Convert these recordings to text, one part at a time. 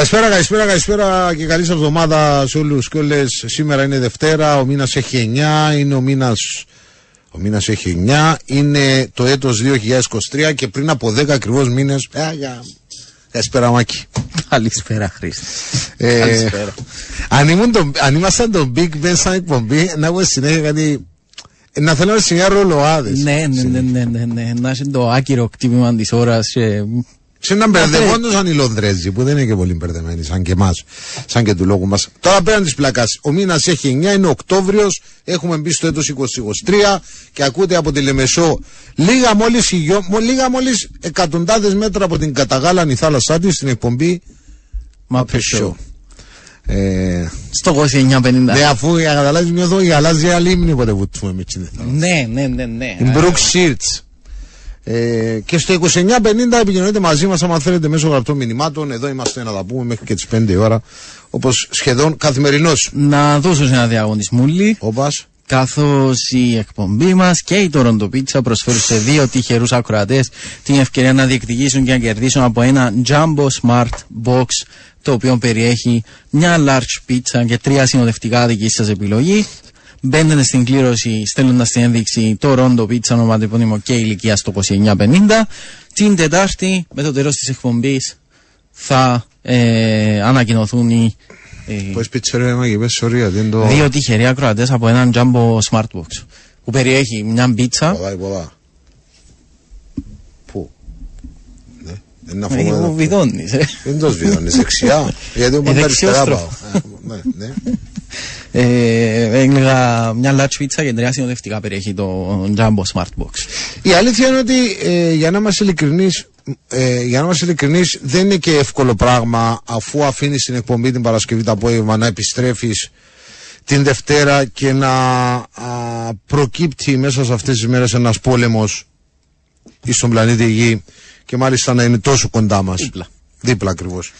Καλησπέρα, καλησπέρα, καλησπέρα και καλή σας εβδομάδα σε όλους και όλες. Σήμερα είναι Δευτέρα, ο μήνας έχει 9, είναι ο μήνας... Ο μήνας έχει 9, είναι το έτος 2023 και πριν από 10 ακριβώς μήνες... Ε, για... Καλησπέρα Μάκη. Καλησπέρα, Χρήστη. Ε, Καλησπέρα. αν, ήμουν το, αν ήμασταν το Big Ben σαν εκπομπή, να έχουμε συνέχεια κάτι... ε, Να θέλαμε σε μια ρολοάδες. Ναι, ναι, ναι, ναι, ναι, ναι. Να είσαι το άκυρο κτύπημα της ώρας. Σε να μπερδευόντουσαν οι Λονδρέζοι που δεν είναι και πολύ μπερδεμένοι σαν και εμάς, σαν και του λόγου μας. Τώρα πέραν της πλακάς, ο μήνας έχει 9, είναι Οκτώβριος, έχουμε μπει στο έτος 2023 και ακούτε από τη Λεμεσό λίγα μόλις λίγα μόλις εκατοντάδες μέτρα από την καταγάλανη θάλασσά της στην εκπομπή Μα Show. Ε, Στο 2950. ναι, αφού για να καταλάβεις μια εδώ η γαλάζια λίμνη ποτέ βουτούμε με τσινε. Ναι, ναι, ναι, ναι. Η Brooke Sheets. Ε, και στο 2950 επικοινωνείτε μαζί μας, άμα θέλετε, μέσω γραπτών μηνυμάτων. Εδώ είμαστε να τα πούμε μέχρι και τις 5 η ώρα. Όπως σχεδόν καθημερινώς. Να δώσω σε ένα διαγωνισμούλι. Όπα. Καθώς η εκπομπή μας και η Toronto Pizza προσφέρουν σε δύο τυχερούς ακροατές την ευκαιρία να διεκδικήσουν και να κερδίσουν από ένα Jumbo Smart Box το οποίο περιέχει μια large pizza και τρία συνοδευτικά δική σας επιλογή. Μπαίνετε στην κλήρωση στέλνοντας την ένδειξη Toronto Pizza ονοματεπώνυμο και ηλικία στο 2950. Την Τετάρτη, με το τέλος της εκπομπής, θα ε, ανακοινωθούν οι ε, Πώς πιτσερέ, μα και πες, sorry, γιατί είναι το. Δύο τυχεροί ακροατές από έναν Jumbo Smartbox που περιέχει μια πίτσα. Πολλά, πολλά. Πού; Ναι, δεν είναι Ε, Μου αφού. βιδώνεις. Δεν το σβήνω, δεξιά. Γιατί ο Ε, πάντα αριστερά πάω. δεξιόστροφο. Ε, ναι, ναι. Ε, έλεγα μια large πίτσα και τρία συνοδευτικά περιέχει το Jumbo Smartbox. Η αλήθεια είναι ότι ε, για να είμαστε ειλικρινείς, ε, για να είμαστε ειλικρινείς δεν είναι και εύκολο πράγμα αφού αφήνεις την εκπομπή την Παρασκευή το απόγευμα να επιστρέφεις την Δευτέρα και να α, προκύπτει μέσα σε αυτές τις μέρες ένας πόλεμος στον πλανήτη Γη και μάλιστα να είναι τόσο κοντά μας. Δίπλα. Δίπλα ακριβώς.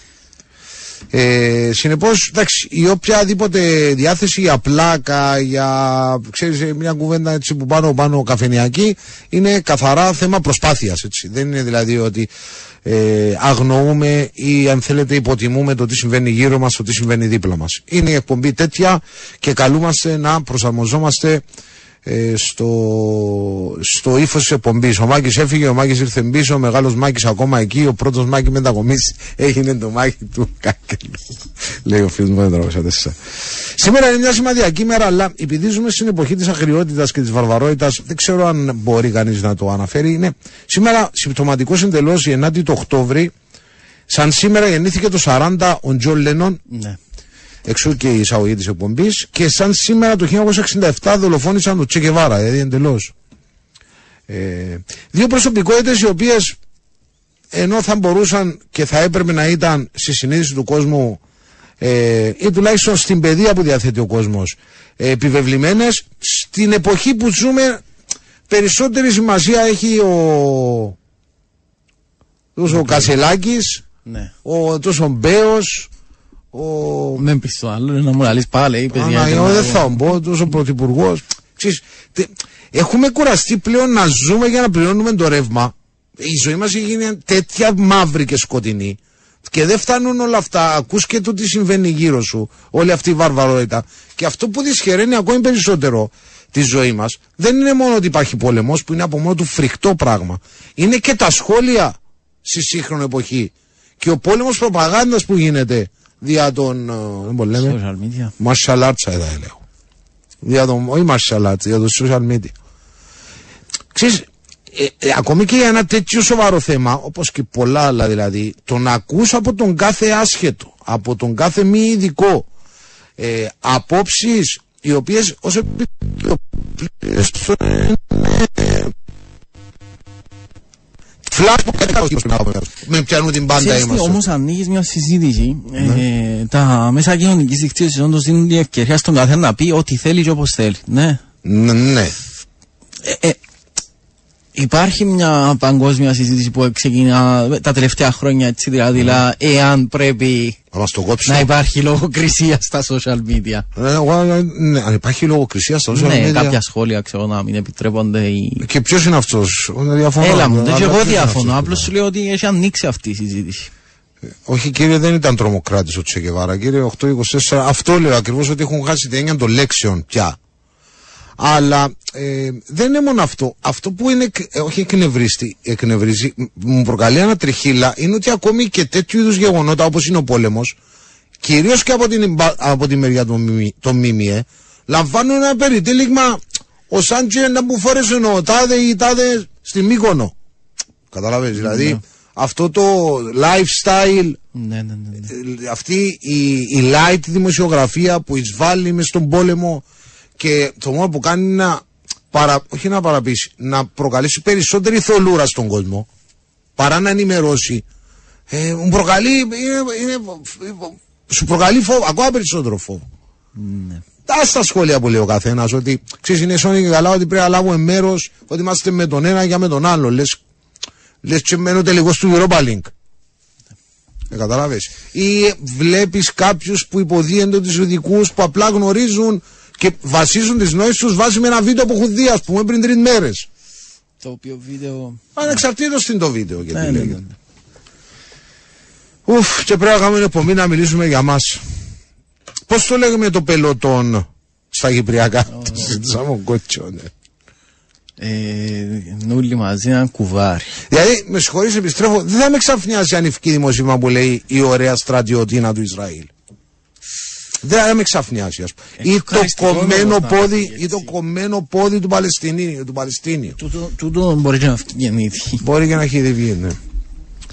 Ε, Συνεπώς, εντάξει, η οποιαδήποτε διάθεση για πλάκα, για ξέρεις, ε, μια κουβέντα έτσι που πάνω πάνω καφενιακή, είναι καθαρά θέμα προσπάθειας. Δεν είναι δηλαδή ότι ε, αγνοούμε ή αν θέλετε υποτιμούμε το τι συμβαίνει γύρω μας, το τι συμβαίνει δίπλα μας. Είναι η εκπομπή τέτοια και καλούμαστε να προσαρμοζόμαστε ε, στο, στο ύφος της εκπομπής. Ο Μάκης έφυγε, ο Μάκης ήρθε πίσω, ο μεγάλος Μάκης ακόμα εκεί. Ο πρώτος Μάκη μετακομίσει έγινε το Μάκη του Κάκελου. Λέει ο φίλος μου, δεν Σήμερα είναι μια σημαντική μέρα, αλλά επειδή ζούμε στην εποχή της αγριότητας και της βαρβαρότητας, δεν ξέρω αν μπορεί κανείς να το αναφέρει. Είναι σήμερα συμπτωματικώς εντελώς η 9η του Οκτώβρη. Σαν σήμερα γεννήθηκε το 40 ο Τζον Λένον, Ναι. Εξού και η εισαγωγή της εκπομπής. Και σαν σήμερα το 1967 δολοφόνησαν τον Τσε Γκεβάρα, δηλαδή εντελώς. Ε, δύο προσωπικότητες οι οποίες ενώ θα μπορούσαν και θα έπρεπε να ήταν στη συνείδηση του κόσμου ε, ή τουλάχιστον στην παιδεία που διαθέτει ο κόσμος ε, επιβεβλημένες στην εποχή που ζούμε περισσότερη σημασία έχει ο, τόσο ο Κασελάκης Ναι. ο, τόσο ο Μπέος ο, Με πεις το άλλο, να μου λαλείς πάλι, είπες Άνα, γιατί εγώ να- δεν θα μπω, τόσο πρωθυπουργό. Έχουμε κουραστεί πλέον να ζούμε για να πληρώνουμε το ρεύμα. Η ζωή μας έχει γίνει τέτοια μαύρη και σκοτεινή. Και δεν φτάνουν όλα αυτά. Ακούς και το τι συμβαίνει γύρω σου. Όλη αυτή η βαρβαρότητα. Και αυτό που δυσχεραίνει ακόμη περισσότερο τη ζωή μας δεν είναι μόνο ότι υπάρχει πόλεμος, που είναι από μόνο του φρικτό πράγμα. Είναι και τα σχόλια στη σύγχρονη εποχή. Και ο πόλεμος προπαγάνδας που γίνεται δια των. ε, Δεν μπορώ να λέμε. Social media. Martial arts θα έλεγα. Για το, όχι martial arts, για το social media. Ξέρεις, ε, ε, ακόμη και για ένα τέτοιο σοβαρό θέμα, όπως και πολλά άλλα δηλαδή, το να ακούς από τον κάθε άσχετο, από τον κάθε μη ειδικό, ε, απόψεις οι οποίες ως επιτροπές Φλάς που κάτι καλώς να πω, με πιάνουν την πάντα Ξέρεις τι, είμαστε. όμως ανοίγεις μια συζήτηση, ε, τα μέσα κοινωνικής δικτύωσης όντως δίνουν την ευκαιρία στον καθένα να πει ό,τι θέλει και όπως θέλει. Ναι. Ναι, ναι. Ε, ε, υπάρχει μια παγκόσμια συζήτηση που ξεκινά τα τελευταία χρόνια, έτσι δηλαδή, λα, εάν πρέπει Θα μας το κόψω. να υπάρχει λογοκρισία στα social media. Ε, εγώ, ε, ναι, αν υπάρχει λογοκρισία στα social ναι, media. κάποια σχόλια ξέρω να μην επιτρέπονται. Οι... Και ποιος είναι αυτός, διαφωνώ. Έλα μου, Αλλά δεν και εγώ ποιος είναι διαφωνώ. αυτός, Απλώς σου λέω ότι έχει ανοίξει αυτή η συζήτηση. Όχι κύριε, δεν ήταν τρομοκράτης ο Τσεκεβάρα. Κύριε 824, αυτό λέω ακριβώς ότι έχουν χάσει την έννοια των λέξεων πια. Αλλά ε, δεν είναι μόνο αυτό. Αυτό που είναι, εκ- ε, όχι εκνευρίστη, εκνευρίζει, μ- μου προκαλεί ένα τριχύλα, είναι ότι ακόμη και τέτοιου είδους γεγονότα όπως είναι ο πόλεμος, κυρίως και από την, εμπα- από τη μεριά των, ΜΜΕ, των ΜΜΕ, λαμβάνουν ένα περιτύλιγμα ο Σάντζε να μου φόρεσε ο τάδε ή τάδε στη Μύκονο. Καταλαβαίνεις, δηλαδή αυτό το lifestyle Ναι, ναι, ναι. ναι. ε, αυτή η, η light δημοσιογραφία που εισβάλλει μες στον πόλεμο και το μόνο που κάνει είναι να παρα, όχι να παραπείσει, να προκαλέσει περισσότερη θολούρα στον κόσμο παρά να ενημερώσει. Ε, μου προκαλεί, είναι, είναι, σου προκαλεί φόβο, ακόμα περισσότερο φόβο. ναι. Τα στα σχόλια που λέει ο καθένας, ότι ξέρεις, είναι σώνη και καλά, ότι πρέπει να λάβουμε μέρος, ότι είμαστε με τον ένα για με τον άλλο. Λες λες και μένω τελικός του Europa Link. Ε, καταλάβες. Ή βλέπεις κάποιους που υποδίονται τους ειδικούς που απλά γνωρίζουν και βασίζουν τις νόησεις τους βάσει με ένα βίντεο που έχουν δει, ας πούμε, πριν τρεις μέρες. Το οποίο βίντεο. Ανεξαρτήτως είναι το βίντεο γιατί Ναι, ναι, λέγεται. ναι. Ουφ, και πρέπει να κάνουμε εκπομπή να μιλήσουμε για μας. Πώς το λέγουμε το πελωτόν στα Κυπριακά; Το συζητήσαμε ο κότσο, ναι. Ε, νουλοι μαζί ένα κουβάρι. Δηλαδή, με συγχωρείς, επιστρέφω, δεν θα με ξαφνιάσει ανηφική δημοσίευμα που λέει η ωραία στρατιωτίνα του Ισραήλ. Δεν θα με ξαφνιάσει, ας πούμε. Ή το ευχαριστικό κομμένο όμως να πόδι, φύγει ή το έτσι. κομμένο πόδι του Παλαιστινίου. Του Παλαιστίνιου. Τούτο, τούτο μπορεί και να γεννήθει. Μπορεί και να έχει βγει, ναι.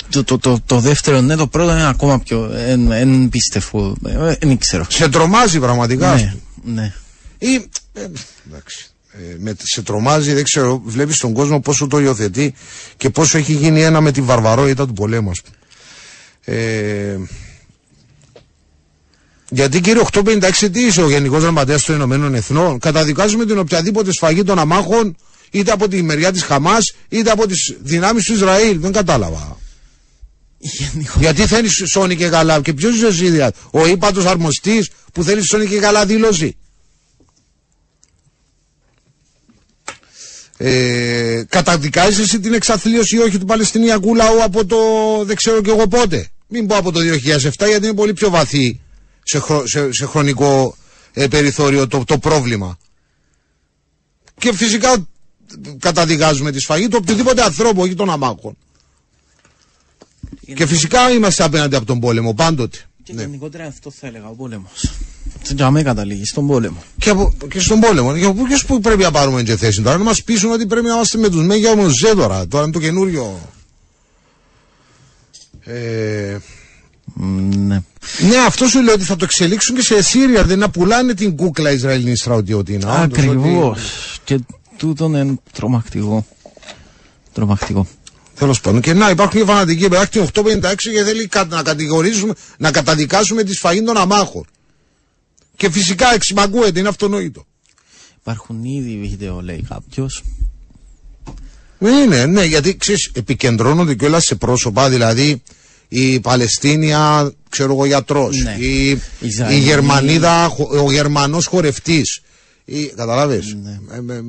Το, το, το, το δεύτερο, ναι, το πρώτο είναι ακόμα πιο. Εν, εν πίστευτο. Ε, Δεν ξέρω. Σε τρομάζει πραγματικά. ας Ναι, πούμε. ναι. Ή, ε, εντάξει, ε, με, σε τρομάζει, δεν ξέρω, βλέπεις τον κόσμο πόσο το υιοθετεί και πόσο έχει γίνει ένα με τη βαρβαρότητα του πολέμου, ας πούμε. Ε, γιατί κύριε 856 τι είσαι ο Γενικός Γραμματέας των Ηνωμένων Εθνών; Καταδικάζουμε την οποιαδήποτε σφαγή των αμάχων είτε από τη μεριά της Χαμάς είτε από τις δυνάμεις του Ισραήλ δεν κατάλαβα Γενικός. γιατί θέλεις σώνει και καλά και ποιος είσαι εσύ δηλαδή ο ύπατος αρμοστής που θέλεις σώνει και καλά δήλωση ε, καταδικάζεις εσύ την εξαθλίωση ή όχι του Παλαιστινιακού λαού από το δεν ξέρω και εγώ πότε; Μην πω από το 2007 γιατί είναι πολύ πιο βαθύ σε, χρο- σε, σε χρονικό ε, περιθώριο το, το πρόβλημα. Και φυσικά καταδικάζουμε τη σφαγή του οποιοδήποτε ανθρώπου, όχι των αμάχων. Και φυσικά είμαστε απέναντι από τον πόλεμο, πάντοτε. Και Ναι. γενικότερα αυτό θα έλεγα ο πόλεμος. Για με καταλήγει στον πόλεμο. Και, από, και στον πόλεμο. Και από ποιους που πρέπει να πάρουμε και θέση τώρα, να μας πείσουν ότι πρέπει να είμαστε με τους Μέγια όμως Ζέ τώρα. Τώρα είναι το καινούριο. Ε, Μ, Ναι. ναι, αυτό σου λέω ότι θα το εξελίξουν και σε Σύρια. Δεν να πουλάνε την κούκλα Ισραηλινή στρατιωτήνα. όντως, Ακριβώς. ότι- Και τούτον είναι τρομακτικό. Τρομακτικό. Τέλος πάντων. Και να υπάρχουν και φανατικοί παιδάκι 856 και θέλει κα- να κατηγορήσουμε, να καταδικάσουμε τη σφαγή των αμάχων. Και φυσικά εξημαγκούεται, είναι αυτονόητο. Υπάρχουν ήδη βίντεο, λέει κάποιος. Είναι, ναι, γιατί ξέρεις, επικεντρώνονται κιόλας σε πρόσωπα, δηλαδή η Παλαιστίνια, ξέρω εγώ, γιατρός, Ναι. η, η Ισραηλοί. Γερμανίδα, χο- ο Γερμανός χορευτής. Καταλάβες, Ε, ε, ε,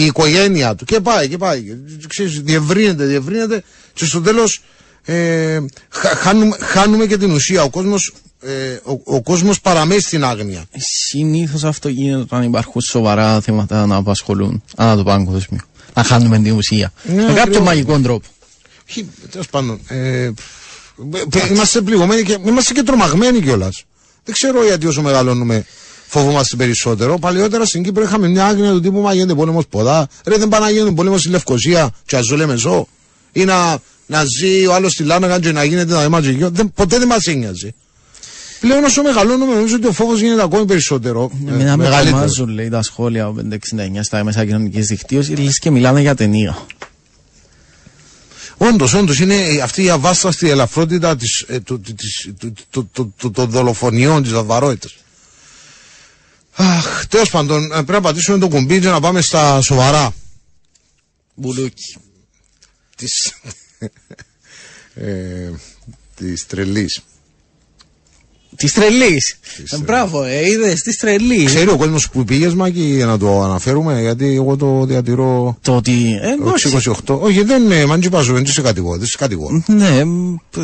η οικογένεια του και πάει και πάει. Ξέρεις, διευρύνεται, διευρύνεται και στο τέλος ε, χα- χάνουμε, χάνουμε και την ουσία. Ο κόσμος, ε, ο, ο κόσμος παραμένει στην άγνοια. Συνήθως αυτό γίνεται όταν υπάρχουν σοβαρά θέματα να απασχολούν ανά το παγκόσμιο. Να χάνουμε την ουσία. Ναι, Με κάποιο ακριβώς. μαγικό τρόπο. Όχι, τέλος πάντων. Ε, π- είμαστε πληγωμένοι και είμαστε και τρομαγμένοι κιόλας. Δεν ξέρω γιατί όσο μεγαλώνουμε φοβόμαστε περισσότερο. Παλαιότερα στην Κύπρο είχαμε μια άγνοια του τύπου Μα γίνεται πόλεμος ποδά. Ρε δεν πάει να γίνεται πόλεμος στη Λευκοσία, και αζούλε μεσό. Ή να, να ζει ο άλλος στη Λάναγαν και να γίνεται να είμαστε γιο. Δεν, ποτέ δεν μας ένοιαζε. Πλέον όσο μεγαλώνουμε νομίζω ότι ο φόβος γίνεται ακόμη περισσότερο. ε, Εμένα με μεγαλύτερο. τρομάζουν, λέει, τα σχόλια από 569 στα μέσα κοινωνικής δικτύωσης, λες και μιλάνε για ταινία. Όντως, όντως είναι αυτή η αβάσταστη ελαφρότητα της, ε, του, της, του, του, του, του, των δολοφονιών, της βαρβαρότητας. Αχ, τέλος πάντων, ε, πρέπει να πατήσουμε το κουμπί και να πάμε στα σοβαρά Μπουλούκι. τη ε, της τρελής. Της τρελής. τρελής. Μπράβο, ε, είδες της τρελής. Ξέρει ο κόσμος που πήγες Μάκη για να το αναφέρουμε γιατί εγώ το διατηρώ Το ότι. Ε, εντάξει. 28. Όχι δεν είναι, μαν τσιπάζω, δεν σε κατηγορώ, δεν σε κατηγορώ. Ναι, μ, π-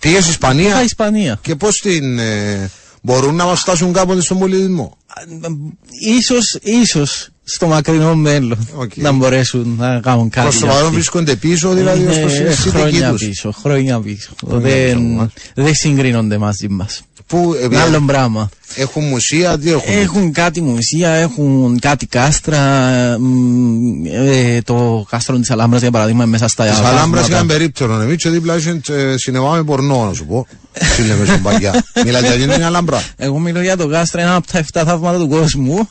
Πήγες θα Ισπανία; Ισπανία. και πώς την ε, μπορούν να μας φτάσουν κάποτε στον πολιτισμό; Ίσως, ίσως στο μακρινό μέλλον Οκ. να μπορέσουν να κάνουν κάτι. Προς το για παρόν αυτή. βρίσκονται πίσω, δηλαδή ως προς Είναι τη συνθήκη χρόνια τους. πίσω, χρόνια πίσω. Χρόνια πίσω Δεν, μας. δεν συγκρίνονται μαζί μας. Που ε, Είναι άλλο πράγμα. έχουν μουσεία, τι έχουν; Έχουν κάτι μουσεία, έχουν κάτι κάστρα. μ, ε, το κάστρο της Αλάμπρας για παράδειγμα είναι μέσα στα Της Αλάμπρας πράγματα. είχαν περίπτερο εμείς και δίπλα είσαι ε, σινεμά με πορνό να σου πω. Τι λέμε στον παγιά. Μιλάτε για την Αλάμπρα. Εγώ μιλώ για το κάστρο, ένα από τα 7 θαύματα του κόσμου.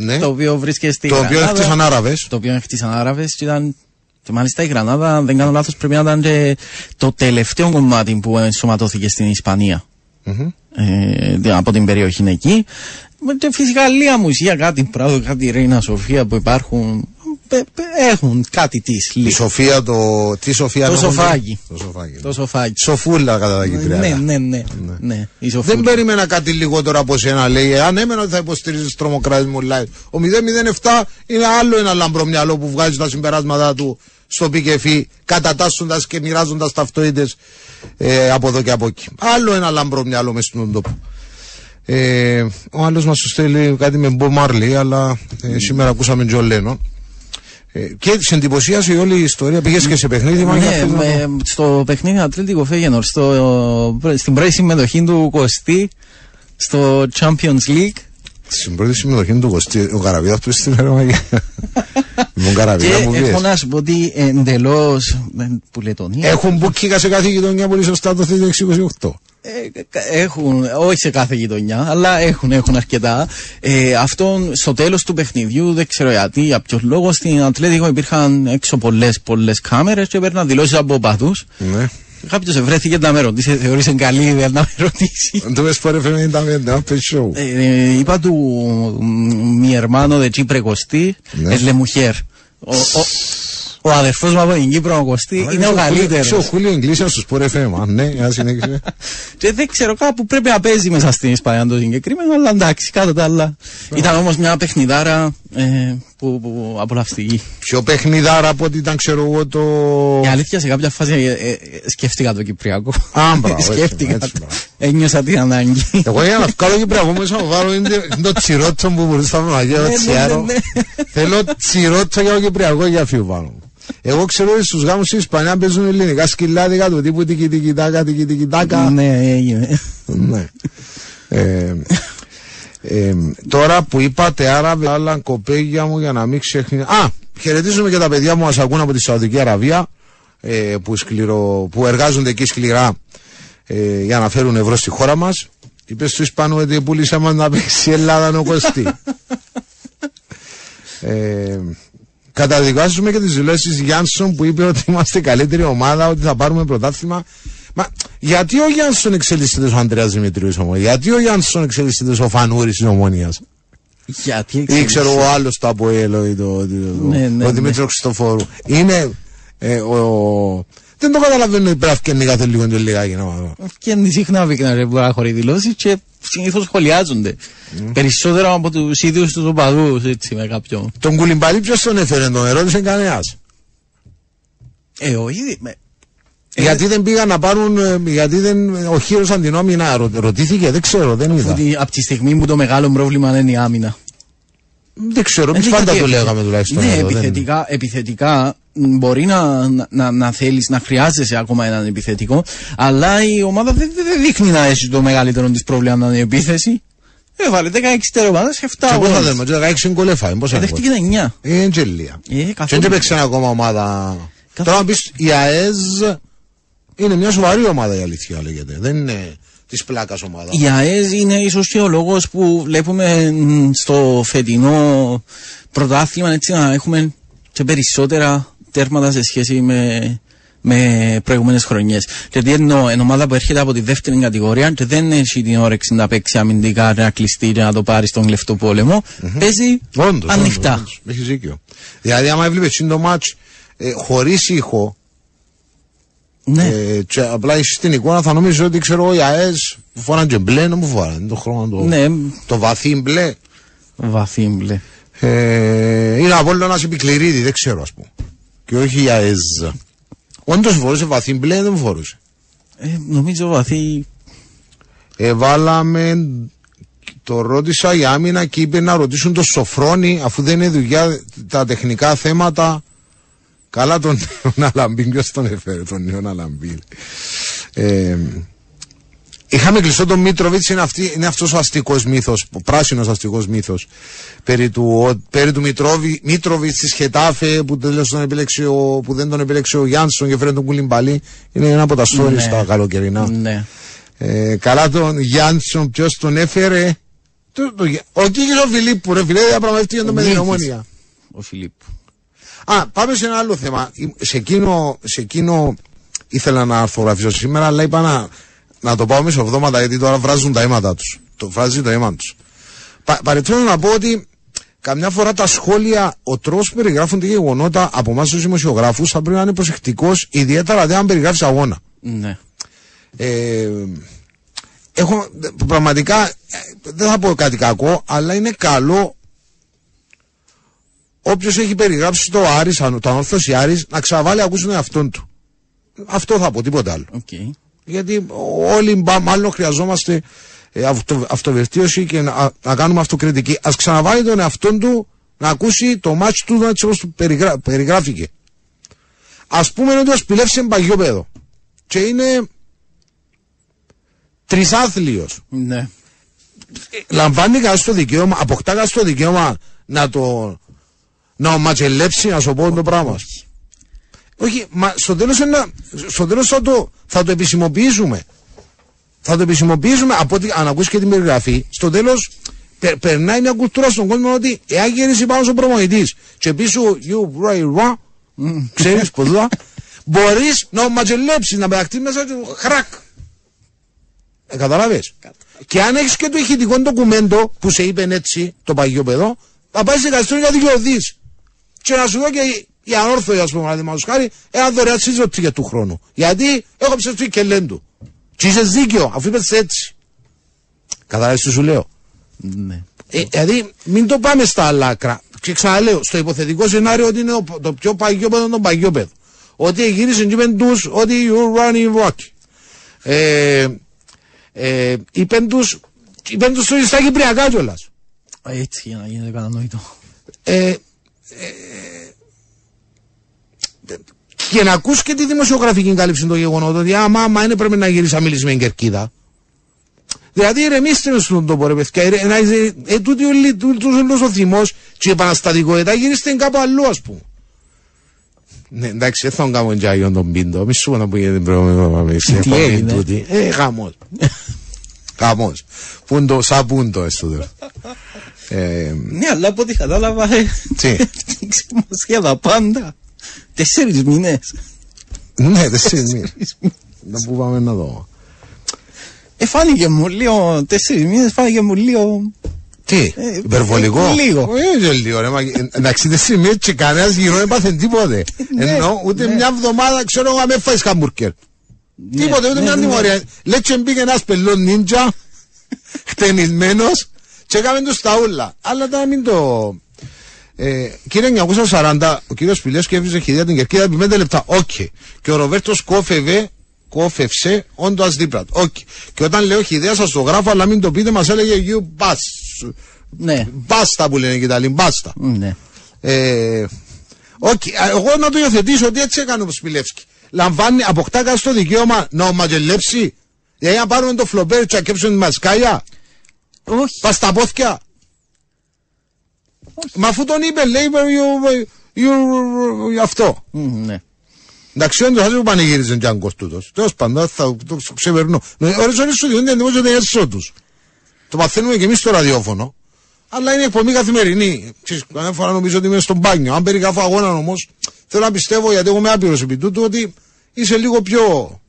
Α, ναι. το οποίο βρίσκεται στη Το οποίο Γρανάδα. έκτισαν Άραβες. Το οποίο έκτισαν Άραβες και ήταν και μάλιστα η Γρανάδα, αν δεν κάνω λάθος, πρέπει να ήταν και το τελευταίο κομμάτι που ενσωματώθηκε στην Ισπανία. Μμμ. Ε, από την περιοχή εκεί. Με- Και φυσικά λίγα μουσεία, κάτι πράγμα, κάτι Ρέινα Σοφία που υπάρχουν. Ε, ε, Έχουν κάτι της. Η Σοφία το... Τι Σοφία Το να έχουν σοφάκι. Το σοφάκι. Το σοφάκι. Σοφούλα κατά τα Ναι, κυπριακά. ναι, ναι. ναι. Η Σοφούλα. Δεν περίμενα κάτι λιγότερο από σένα, λέει. Αν έμενα ότι θα υποστηρίζεις τρομοκράτη live. Ο 007 είναι άλλο ένα λαμπρό μυαλό που βγάζει τα συμπεράσματα του στο πικεφί, κατατάσσοντας και μοιράζοντας ταυτότητε ε, από εδώ και από εκεί. Άλλο ένα λαμπρό μυαλό μες στον τόπο. Ε, ο άλλος μας στέλνει κάτι με Μπο Μάρλι, αλλά ε, σήμερα ακούσαμε Τζο Λένον. Ε, και σε εντυπωσίασε η όλη η ιστορία. Πήγες και σε παιχνίδι, μα για Ναι, θες να το- με, στο παιχνίδι Ατλέτικο Φέγενορ, στο, στην πρώτη συμμετοχή του Κωστή στο Champions League Στην πρώτη συμμετοχή του Κωστή, ο Καραβίδα του στην Ερεμαγία. Mon Καραβίδα μου και έχω βγες. να σου πω ότι εντελώς που λετωνία Έχουν μπουκίκα σε κάθε γειτονιά πολύ σωστά το 2028. Ε, κα- έχουν, όχι σε κάθε γειτονιά, αλλά έχουν, έχουν αρκετά. Ε, αυτόν στο τέλος του παιχνιδιού, δεν ξέρω γιατί, για ποιος λόγος, στην Ατλέτικο υπήρχαν έξω πολλές πολλές κάμερες και έπαιρναν δηλώσεις από οπαδούς. Ναι. Κάποιος βρέθηκε να με ρωτήσει, θεώρησε καλή ιδέα να με ρωτήσει. Το ves por FM no pe show. Ε, ε, είπα του μ, mi hermano de Chipre Κωστή, Ναι. es la mujer. Ο, ο, ο αδερφός μου από την Κύπρο, ο Κωστή, είναι ο Είσαι ο καλύτερος. Χούλιο Ιγκλήσια στο Sport FM. Α, ναι, για συνέχισε. Και δεν ξέρω κάπου πρέπει να παίζει μέσα στην Ισπανία το συγκεκριμένο, αλλά εντάξει, κάτω τα άλλα. Ήταν όμως μια παιχνιδάρα ε, που, που απολαυστική. Πιο παιχνιδάρα από ότι ήταν, ξέρω εγώ, το. Η αλήθεια σε κάποια φάση ε, ε, ε, σκέφτηκα το Κυπριακό. Α, μπράβο, έτσι, σκέφτηκα. έτσι, το. μπράβο. Ένιωσα την ανάγκη. Εγώ για να βγάλω Κυπριακό μέσα να βάλω είναι είναι το τσιρότσο που μπορούσα να βγάλω Ναι, ναι, τσιάρο. ναι, Θέλω τσιρότσο για το Κυπριακό για φύγω πάνω. Εγώ ξέρω ότι στους γάμους στην Ισπανία παίζουν ελληνικά σκυλάδικα του τύπου τίκι τίκι τάκα τίκι τίκι τάκα. ναι, έγινε. Ναι. Ε, ε, τώρα που είπατε Άραβε, άλλα κοπέγια μου για να μην ξεχνεί. Α, χαιρετίζουμε και τα παιδιά μου μας ακούν από τη Σαουδική Αραβία ε, που, σκληρό, που εργάζονται εκεί σκληρά ε, για να φέρουν ευρώ στη χώρα μας. Είπες στου Ισπανού ότι πούλησε μας να παίξει η Ελλάδα ο Κωστή. ε, καταδικάζουμε και τις δηλώσεις Γιάνσον που είπε ότι είμαστε η καλύτερη ομάδα, ότι θα πάρουμε πρωτάθλημα. Μα γιατί ο Γιάνσον εξελίσσεται ο Ανδρέας Δημητρίου ομονία, γιατί ο Γιάνσον εξελίσσεται ο Φανούρης της ομονίας, Γιατί ή εξέλιξη. ξέρω ο άλλος το Αποέλο ή το, το, Ναι, ναι, ο ναι. Δημήτρης Χριστοφόρου. Είναι ε, ο, δεν το καταλαβαίνω ότι πρέπει να κάθε λίγο και λιγάκι να μάθω. Και είναι συχνά πίκνα ρε που χωρί δηλώσεις και συνήθως σχολιάζονται. Περισσότερο από τους ίδιους τους οπαδούς, έτσι με κάποιον. Τον Κουλιμπαλί ποιος τον έφερε, τον ερώτησε κανένας. Ε, ο ήδη. με- Ε, γιατί δεν πήγαν να πάρουν, ε, γιατί δεν, ο Χίρος Αντινόμινα ρω, ρωτήθηκε, δεν ξέρω, δεν είδα. Ότι από τη στιγμή που το μεγάλο πρόβλημα είναι η άμυνα. Δεν ξέρω, εμείς Ε, πάντα γιατί το επιθε- λέγαμε τουλάχιστον. Ναι, εδώ, δεν- επιθετικά, επιθετικά μ, μπορεί να, να, να, να θέλεις, να χρειάζεσαι ακόμα έναν επιθετικό, αλλά η ομάδα δεν, δεν δείχνει να έχει το μεγαλύτερο της πρόβλημα να είναι η επίθεση. Έβαλε 16 τερομάδες και 7 Και πώς θα αγώνες. δούμε, το 16 γκολεφάει, πώς θα Ε, Δέχτηκε 9. Ε, Εντζελία. Ε, Και καθόλου. δεν παίξει ακόμα ομάδα. Καθόλου. Τώρα να πεις η ΑΕΖ είναι μια σοβαρή ομάδα η αλήθεια λέγεται. Δεν είναι της πλάκας ομάδας. Η ΑΕΣ είναι ίσως και ο λόγος που βλέπουμε μ, στο φετινό πρωτάθλημα έτσι να έχουμε και περισσότερα τέρματα σε σχέση με, με προηγούμενες χρονιές. Γιατί εννοώ, εν ομάδα που έρχεται από τη δεύτερη κατηγορία και δεν έχει την όρεξη να παίξει αμυντικά, να κλειστεί και να το πάρει στον κλεφτό πόλεμο, παίζει Όντως, ανοιχτά. όντως, όντως. Έχεις δίκιο. Δηλαδή άμα έβλεπες το μάτς ε, χωρίς ήχο Ναι, ε, και απλά είσαι στην εικόνα θα νομίζω ότι ξέρω εγώ οι ΑΕΣ που φοράνε και μπλε να μου φοράνε το χρώμα το, ναι, το βαθύ μπλε. Βαθύ μπλε. ε, είναι από όλο ένας επικληρίδι δεν ξέρω ας πούμε. Και όχι η ΑΕΣ. Όντως φορούσε βαθύ μπλε δεν φορούσε. Ε, νομίζω βαθύ. ε, βάλαμε το ρώτησα η άμυνα και είπε να ρωτήσουν το Σοφρόνη αφού δεν είναι δουλειά τα τεχνικά θέματα καλά τον νέο Αλαμπίν ποιος τον έφερε τον νέο Αλαμπίν ε, Είχαμε κλειστό τον Μίτροβιτς, είναι, αυτή, είναι αυτός ο αστικός μύθος, ο πράσινος αστικός μύθος περί του, ο, περί του Μητρόβι, Μίτροβιτς της Χετάφε που, τέλος τον επέλεξε ο, που δεν τον επέλεξε ο Γιάνσον και φέρε τον Κουλιμπαλί. Είναι ένα από τα stories Ναι. τα καλοκαιρινά. Ναι. Ε, καλά τον Γιάνσον, ποιος τον έφερε. Το, το, ο Κίκης ο Φιλίππου, ρε φίλε, διαπραγματεύτηκε το με την Νίκης. ομόνια. Ο Φιλίππου. Α, πάμε σε ένα άλλο θέμα. Η- Σε εκείνο, σε εκείνο ήθελα να αρθογραφήσω σήμερα, αλλά είπα να, να το πάω μεσοβδόματα γιατί τώρα βράζουν τα αίματα τους. Το βράζει το αίμα τους. Πα, παρετρώνω να πω ότι καμιά φορά τα σχόλια, ο τρόπος που περιγράφονται γεγονότα από εμάς τους δημοσιογράφους θα πρέπει να είναι προσεκτικός, ιδιαίτερα δεν αν περιγράφεις αγώνα. Ναι. Ε, έχω πραγματικά ε, δεν θα πω κάτι κακό αλλά είναι καλό όποιος έχει περιγράψει το Άρης, αν- το ανόρθωση Άρης να ξαναβάλει να ακούσει τον εαυτόν του. Αυτό θα πω τίποτα άλλο. Οκ. γιατί όλοι μπα- μάλλον χρειαζόμαστε ε, αυτο, αυτοβελτίωση και να, να κάνουμε αυτοκριτική. Ας ξαναβάλει τον εαυτόν του να ακούσει το μάτσο του έτσι όπως του περιγρά, περιγράφηκε. Ας πούμε ότι ο Σπιλεύς είναι παγιόπεδο και είναι τρισάθλιος. Ναι. λαμβάνει κανένα το δικαίωμα, αποκτά κανένα το δικαίωμα να το να ματσελέψει, να σου πω το πράγμα. Όχι, μα στο τέλος, ένα, στο τέλος θα, το, θα το επισημοποιήσουμε. Θα το επισημοποιήσουμε από ό,τι αν ακούσει και την περιγραφή. Στο τέλος πε- περνάει μια κουλτούρα στον κόσμο ότι εάν γυρίσει πάνω στον προμονητής και πίσω you right wrong, ξέρεις ποδούα, μπορείς να ματσελέψεις, να πεταχτείς μέσα και χρακ. Ε, καταλάβες. Και αν έχεις και το ηχητικό ντοκουμέντο που σε είπε έτσι το παγιόπεδο, θα πάει σε δικαστήριο για δικαιωθείς. Και να σου δω και η- η ανόρθωση, ας πούμε, παραδείγματος χάρη, ένα δωρεάν σύζωτη του χρόνου. Γιατί έχω ψευτεί και λένε του. Και είσαι δίκαιο, αφού είπες έτσι. Καταλάβεις τι σου λέω. Ναι. Ε, δηλαδή, μην το πάμε στα άλλα άκρα. Και ξαναλέω, στο υποθετικό σενάριο ότι είναι ο- το πιο παγιόπεδο των παγιόπεδων. Ότι γύρισαν και είπαν τους ότι you're running rocky. Ε, ε, είπαν τους, είπαν τους στα κυπριακά κιόλας. Έτσι για να γίνεται κατανοητό. Ε, ε, και να ακούς και τη δημοσιογραφική κάλυψη των γεγονότων ότι άμα, άμα είναι πρέπει να γυρίσεις να μιλήσεις με κερκίδα. Δηλαδή ηρεμήστε με στον τόπο ρε παιδιά. Ηρε- να είσαι- Ε, τούτο όλη- τούτος όλος ο θυμός και η επαναστατικότητα γυρίστε κάπου αλλού ας πούμε. Ναι, εντάξει, δεν θα τον κάνω για Άγιον τον Πίντο. Μη σου πω να που γίνεται την προηγούμενη εβδομάδα στην Τι εκπομπή έγινε; τούτη. Ε, χαμός. Χαμός. Πούντο, σαν πούντο έστω τώρα. Ε, Ναι, αλλά από ό,τι κατάλαβα, ε, Τι; σημασία τα πάντα. Τέσσερις μήνες. Ναι, δεν σημαίνει. Να πού πάμε να δω. Ε, φάνηκε μου λίγο, τέσσερις μήνες φάνηκε μου λίγο... Τι, Ε, υπερβολικό; ε, λίγο. Ε, δεν λίγο, ρε. μα, ε, Εντάξει, δεν σημαίνει και κανένας γύρω δεν πάθεν τίποτε. Ναι, Ενώ ούτε ναι. μια εβδομάδα ξέρω εγώ με φάεις χαμπουρκέρ. Τίποτε, ούτε ναι, μια ναι, τιμωρία. Λέει και μπήκε ένας πελόν νίντζα, χτενισμένος, και έκαμε τους τα ούλα. Αλλά τώρα μην το... Ε, κύριε 940, ο κύριος Πηλέσκου έβριζε χειδία την κερκίδα επί 5 λεπτά. Οκ. Και ο Ροβέρτος κόφευε, κόφευσε, όντως ασδίπρατο. Οκ. Και όταν λέω χειδία σας το γράφω, αλλά μην το πείτε, μας έλεγε you bust. Ναι, Μπάστα που λένε και τα άλλοι, μπάστα. ναι. Ε, οκ, α, εγώ να το υιοθετήσω ότι έτσι έκανε ο Σπιλεύσκη. Λαμβάνει, αποκτά κάτι στο δικαίωμα να ομαγελέψει. Δηλαδή να πάρουμε το φλομπέρ και να κέψουμε τη μασκάλια. Όχι. Πας στα πόθια. Μα αφού τον είπε, λέει, you, you, you, αυτό. Μμ, Ναι. Εντάξει, όντως δεν πανηγύριζε και αν κοστούτος. Τέλος πάντων, θα το ξεπερνώ. Ωρες ώρες σου διότι εντύπωση ότι έσω τους. Το μαθαίνουμε και εμείς στο ραδιόφωνο. Αλλά είναι εκπομπή καθημερινή. Ξέρεις, κανένα φορά νομίζω ότι είμαι στον μπάνιο. Αν περιγράφω αγώνα όμως, θέλω να πιστεύω γιατί εγώ είμαι άπειρος επί τούτου ότι είσαι λίγο πιο...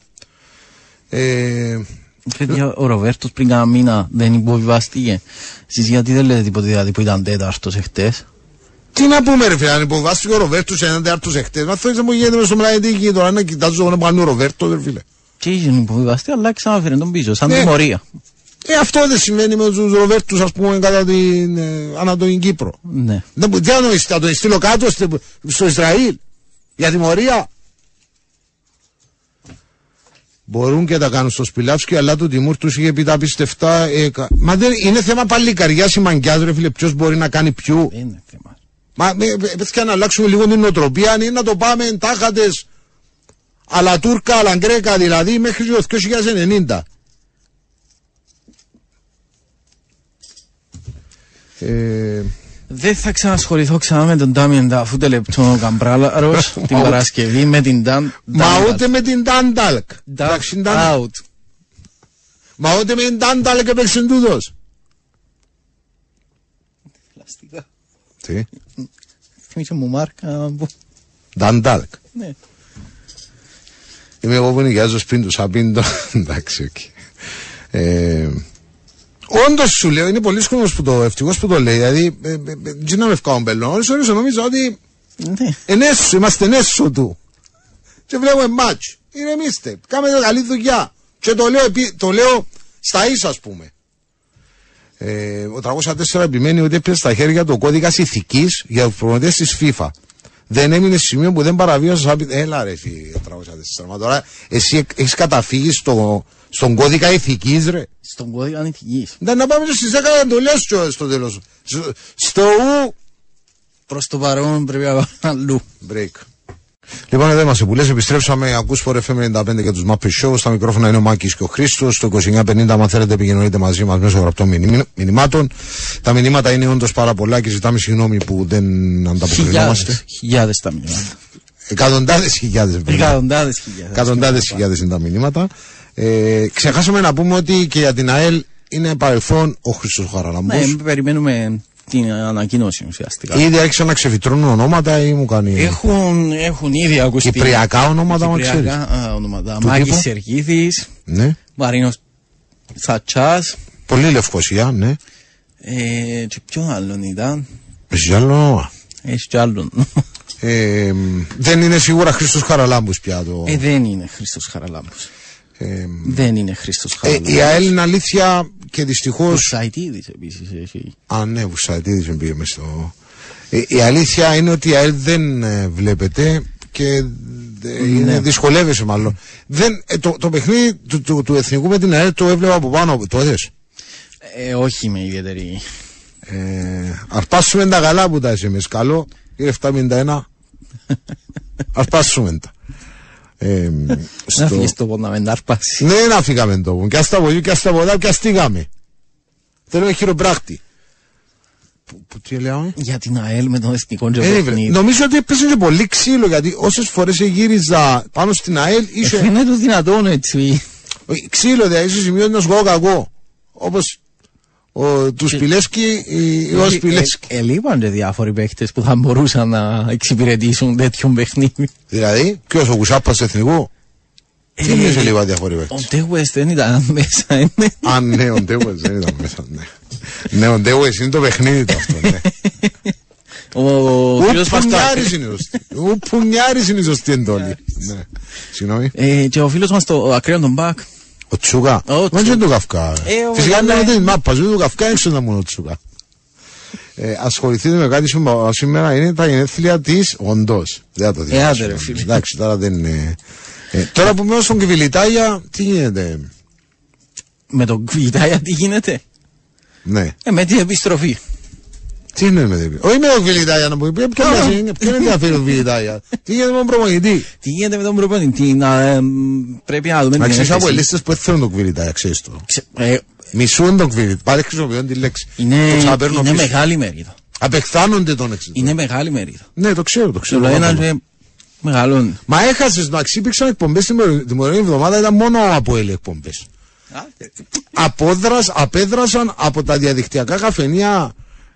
Ε, Παιδιά, ο Ροβέρτος πριν κάνα μήνα δεν υποβιβάστηκε. Εσείς γιατί δεν λέτε τίποτε δηλαδή που ήταν τέταρτος εχθές; τι να πούμε ρε φίλε, αν υποβάστηκε ο Ροβέρτος σε έναν τεάρτος εχθές. Μα θέλεις να μου γίνεται μες στο μελαγετή τώρα να κοιτάζω να πάνω ο Ροβέρτο ρε φίλε. Και είχε υποβιβαστεί αλλά ξαναφέρει τον πίσω, σαν Ναι. τιμωρία. Ε, αυτό δεν σημαίνει με τους Ροβέρτους ας πούμε κατά την ε, Ανατολική Κύπρο. Ναι. Δεν μου- Τι να τον θα τον στείλω κάτω στο, στο Ισραήλ για τιμωρία. Μπορούν και τα κάνουν στο Σπιλάφσκι, αλλά του Τιμούρ τους είχε πει τα πιστευτά. Ε, κα- μα δεν, είναι θέμα παλικαριά ή μαγκιάς, ρε φίλε. Ποιος μπορεί να κάνει ποιου. Δεν είναι θέμα. Μα με- με- πρέπει και να αλλάξουμε λίγο την νοοτροπία, αν είναι να το πάμε τάχατε αλλά Τούρκα, αλλά Γκρέκα δηλαδή μέχρι το 2090. Ε, Δεν θα ξανασχοληθώ ξανά με τον Ντάμιεν Ταφού λεπτό ο Καμπράλαρος την Παρασκευή με την Ντάν. μα ούτε με την Τάνταλκ. Νταφ Εντάξει, ήταν- out. Μα ούτε με την Τάνταλκ έπαιξε τούτος. Πλαστικά. Τι; Θυμήσε μου μάρκα. που- Τάνταλκ. Ναι. Είμαι εγώ που νοικιάζω σπίτι του Σαμπίντο. Εντάξει, οκ. Ε, Όντως σου λέω, είναι πολύ κόσμο που το ευτυχώς που το λέει. Δηλαδή, ε, ε, ε, τι να με ευκάω μπελό. Ώρες ώρες νομίζω ότι Ναι. ενέσου, είμαστε ενέσου του. Και βλέπουμε μάτς. Ηρεμήστε, κάνετε καλή δουλειά. Και το λέω, επί- το λέω στα ίσα, ας πούμε. Ε, ο 304 επιμένει ότι έπαιζε στα χέρια του ο κώδικας ηθικής για τους προμονητέ της FIFA. Δεν έμεινε σε σημείο που δεν παραβίασε. άπει- Έλα, ρε, εσύ, 304. Μα τώρα εσύ έχεις καταφύγει στο, στον κώδικα ηθικής, ρε. Στον κώδικα ανηθικής. Να, να πάμε στις 10 εντολές στο τέλος. Στο, στο ου. Προς το παρόν πρέπει να πάμε αλλού. Break. Λοιπόν, εδώ είμαστε που λες, επιστρέψαμε. Ακούς for FM 95 για τους Muppet Show. Στα μικρόφωνα είναι ο Μάκης και ο Χρήστος. Στο 2950, αν θέλετε, επικοινωνείτε μαζί μας μέσω γραπτών μηνυ- μηνυμάτων. Τα μηνύματα είναι όντως πάρα πολλά και ζητάμε συγγνώμη που δεν ανταποκρινόμαστε. Χιλιάδες. Χιλιάδες τα μηνύματα. Εκατοντάδες χιλιάδες. βέβαια. Εκατοντάδες χιλιάδες. Εκατοντάδες χιλιάδες είναι τα μηνύματα. Ε, ξεχάσαμε να πούμε ότι και για την ΑΕΛ είναι παρελθόν ο Χρήστος Χαραλαμπός. Ναι, περιμένουμε την ανακοίνωση ουσιαστικά. Ήδη άρχισαν να ξεφυτρώνουν ονόματα ή μου κάνει. Έχουν, έχουν ήδη ακουστεί. Κυπριακά ονόματα, μα ξέρεις. Κυπριακά α, ονόματα. Του Μάκης τύπου; Σεργίδης, Ναι. Μαρίνος Τσατσάς, Πολύ λευκοσία, ναι. ε, και ποιον άλλον ήταν; Εσύ άλλο όνομα. Έχει κι άλλον. Ε, δεν είναι σίγουρα Χρήστος Χαραλάμπους πια το. Ε, δεν είναι Χρήστος Χαραλάμπους. Ε, Δεν είναι Χρήστος ε, Χαραλάμπους. η ΑΕΛ είναι αλήθεια και Ο δυστυχώς Σαϊτίδης επίσης έχει. Α, ναι, Βουσατίδης με πήγε μες στο... Ε, η αλήθεια είναι ότι η ΑΕΛ δεν ε, βλέπετε και ε, είναι, δυσκολεύεσαι μάλλον. Δεν, ε, το, το παιχνίδι του, του, του εθνικού με την ΑΕΛ το έβλεπα από πάνω. Το έδες. Ε, όχι με ιδιαίτερη. Ε, αρπάσουμε τα καλά που τα είσαι εμείς. Καλό, κύριε 751. αρπάσουμε τα. Ε, Να στο... φύγεις το πόδι να με αρπάσει. Ναι, να φύγαμε το. Και στα βολή και στα ποδά και αστήγαμε. Θέλουμε χειροπράκτη. Που, που τι λέω, ε; Για την ΑΕΛ με τον εθνικό και Ε, βρε, παιχνίδι. νομίζω ότι έπεσε και πολύ ξύλο γιατί όσες φορές γύριζα πάνω στην ΑΕΛ Ε, είσαι. Φαίνεται δυνατόν έτσι. Όχι, Ξύλο, δηλαδή είσαι σημείο να σου πω κακό. Όπως τους Σπιλέσκι ή ο Σπιλέσκι. Ε, Ελείπαν και διάφοροι παίχτες που θα μπορούσαν να εξυπηρετήσουν τέτοιο παιχνίδι. Δηλαδή, ποιος ο Κουσάπα του εθνικού; Τι Ε, είναι σε λίγο αδιαφορή Ο παίκτη. Ντέουες δεν ήταν μέσα, είναι. Α, ναι, ο Ντέουες δεν ήταν μέσα, ναι. Ναι, ο Ντέουες είναι το παιχνίδι του αυτό, ναι. Ο Ο κύριος Παστάκης. Πουνιάρης είναι η σωστή. Ο Πουνιάρης είναι η σωστή εντόλη. Ναι. Συγγνώμη. Ε, και ο φίλος μας το ακραίο τον Μπακ. Ο Τσούκα. Ο Μα Τσούκα. είναι το Καυκά. Ε, ο Φυσικά Βαγγέλη. είναι την μάπα, ζωή του Καυκά έξω να μόνο ο Τσούκα. Ε, ασχοληθείτε με κάτι σήμερα, σήμερα είναι τα γενέθλια της όντως. Δεν θα το Ε, διαβάσω. άντε, ρε, φίλε. Εντάξει, τώρα δεν είναι. Ε, τώρα που μένω στον Κιβιλιτάγια, τι γίνεται; Με τον Κβιτάια τι γίνεται; Ναι. Ε, με την επιστροφή. Τι είναι με την. Όχι με τον Κιβιλιτάγια να μου πει. Ποιο Α. είναι, ποιο είναι ενδιαφέρει τον Κιβιλιτάγια. Τι γίνεται με τον προπονητή; Τι γίνεται με τον προπονητή; Να, ε, μ, πρέπει να δούμε Να την ξέρεις από έκθεση. λίστε που δεν θέλουν τον Κιβιλιτάγια, ξέρεις το. Ξε- ε, Μισούν τον Κιβιλιτάγια. Πάλι χρησιμοποιούν τη λέξη. Είναι, Το ξαναπαίρνω είναι πίσω. μεγάλη μερίδα. Απεχθάνονται τον εξή. Είναι μεγάλη μερίδα. Ναι, το ξέρω, το Το ξέρω. λέω πάρα ένας πολύ. και μεγαλώνει. Μα έχασες να υπήρξαν εκπομπές την προηγούμενη εβδομάδα, ήταν μόνο από έλε εκπομπές. Απόδρας, απέδρασαν από τα διαδικτυακά καφενεία,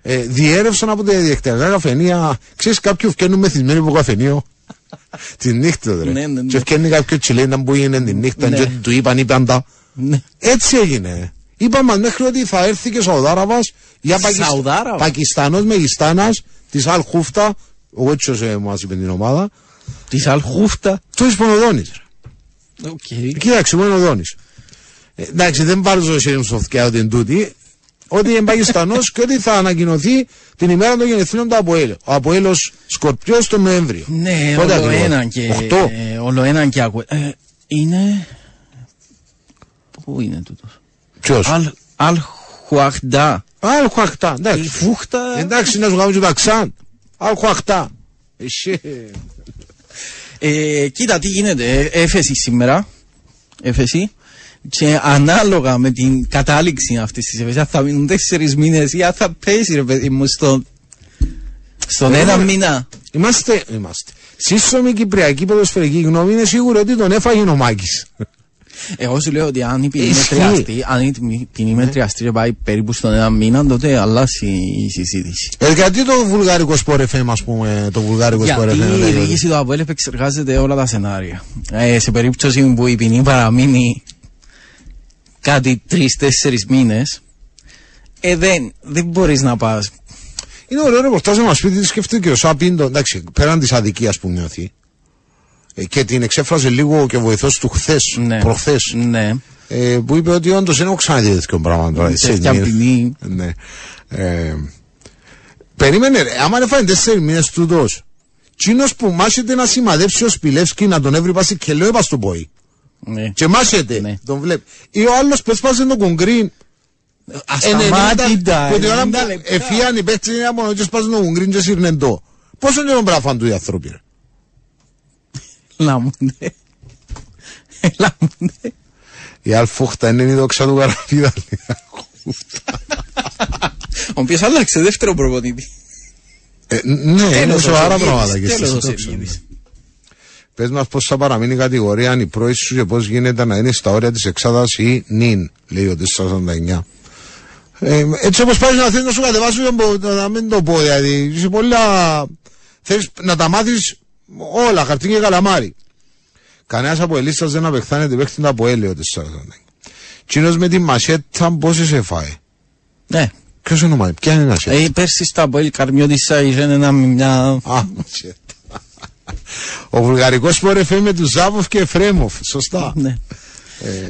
ε, διέρευσαν από τα διαδικτυακά καφενεία. Ξέρεις κάποιου φτιάχνουν μεθυσμένοι από καφενείο. τη νύχτα, ρε. Ναι, ναι, ναι. Και φτιάχνει κάποιο τσιλένα που είναι τη νύχτα, Ναι. και του είπαν, είπαν τα. Ναι. Έτσι έγινε. Είπαν μας μέχρι ότι θα έρθει και Σαουδάραβας για Πακισ... Σαουδάραβας; Πακιστανός Μεγιστάνας της Αλ Χούφτα, ο Έτσος ε, μας είπε την ομάδα, Της Αλχούφτα; του Ισπανοδόνης. Οκ. Κοίταξε, μόνο ο Δόνης. Ε, εντάξει, δεν πάρω το χέρι μου στο αυτιά ότι είναι τούτη, ότι είναι Πακιστανός και ότι θα ανακοινωθεί την ημέρα των γενεθλίων του Αποέλ. Ο Αποέλος Σκορπιός τον Νοέμβριο. Ναι, Πότε όλο ακριβώς; έναν και... Οχτώ. ε, Όλο έναν και ακού... Ε, είναι... Πού είναι τούτος; Ποιος; Αλ, Αλχουαχντά. Αλ Χουαχτά, Η εντάξει. φούχτα... Εντάξει, να σου κάνουμε και τα ξάν. Αλ Χουαχτά. Εσύ. Ε, κοίτα τι γίνεται. Ε, Έφεση σήμερα. Έφεση. Και ανάλογα με την κατάληξη αυτής της έφεση, αν θα μείνουν τέσσερις μήνες ή αν θα πέσει ρε παιδί μου στο, στον Ε, ένα ναι. μήνα. Είμαστε, είμαστε. Σύσσωμη Κυπριακή ποδοσφαιρική γνώμη είναι σίγουρο ότι τον έφαγε ο Μάκης. Εγώ σου λέω ότι αν η ποινή Ισχύει. μετριαστεί, αν η τιμη- ποινή μετριαστεί και πάει περίπου στον ένα μήνα, τότε αλλάζει η συζήτηση. Ε, γιατί το βουλγάρικο σπορ FM, ας πούμε, το βουλγάρικο σπορ Γιατί FM. η λέει, διοίκηση του ΑΠΟΕΛ επεξεργάζεται όλα τα σενάρια. Ε, σε περίπτωση που η ποινή παραμείνει κάτι τρει-τέσσερι μήνες, ε, δεν, δεν μπορείς να πας. Είναι ωραίο ρεπορτάζ να μας πει τι σκέφτεται και ο Σάπιντο, εντάξει, πέραν της αδικίας που νιώθει. Ε, και την εξέφρασε λίγο και ο βοηθός του χθες, Ναι. προχθές, Ναι. ε, που είπε ότι όντως δεν έχω ξαναδεί τέτοιο πράγμα τώρα. έτσι, Τέτοια ναι. ποινή. Ναι. Ε, περίμενε, ρε, άμα έφανε τέσσερις μήνες τούτος, Τσίνος που μάσεται να σημαδέψει ο Σπιλεύσκι να τον έβρει πάση και λέω είπα στον πόη. Ναι. Και μάσεται, Ναι. τον βλέπει. Ή ο άλλος που έσπασε τον κογκρίν Ασταμάτητα. Που την ώρα 90 που λεπτά. εφίαν οι παίκτες είναι μόνο και σπάζουν τον κογκρίν και σύρνεν το. Πόσο καιρό πρέπει να φάνε του οι άνθρωποι ρε. Λαμούνται. Λαμούνται. Η αλφούχτα είναι η δόξα του καραφίδα. Ο οποίος άλλαξε δεύτερο προπονητή. Ε, ναι, είναι Τέλος ο σοβαρά Σεργίδης, πράγματα και τέλος στις ο δόξα. Σεργίδης. Πες μας πώς θα παραμείνει η κατηγορία αν η πρόηση σου και πώς γίνεται να είναι στα όρια της εξάδας ή νυν, λέει ο 449. Ε, έτσι όπως πάει να θέλεις να σου κατεβάσω τον πο- να μην το πω δηλαδή. Είσαι πολλά... Θέλεις να τα μάθεις όλα, χαρτί και καλαμάρι. Κανένας από ελίστας δεν απεχθάνεται παίχτη να από έλαιο 449. Τσίνος με τη μασέτα πόσες έφαε. Ναι. Ποιος είναι ο μασέτα, ποια είναι η μασέτα; Ε, πέρσι στα Αποέλ Καρμιώτησα είχε ένα μια... Α, μασέτα. Ο βουλγαρικός σπορ FM με τους Ζάβοφ και Εφρέμοφ. Σωστά. Ναι.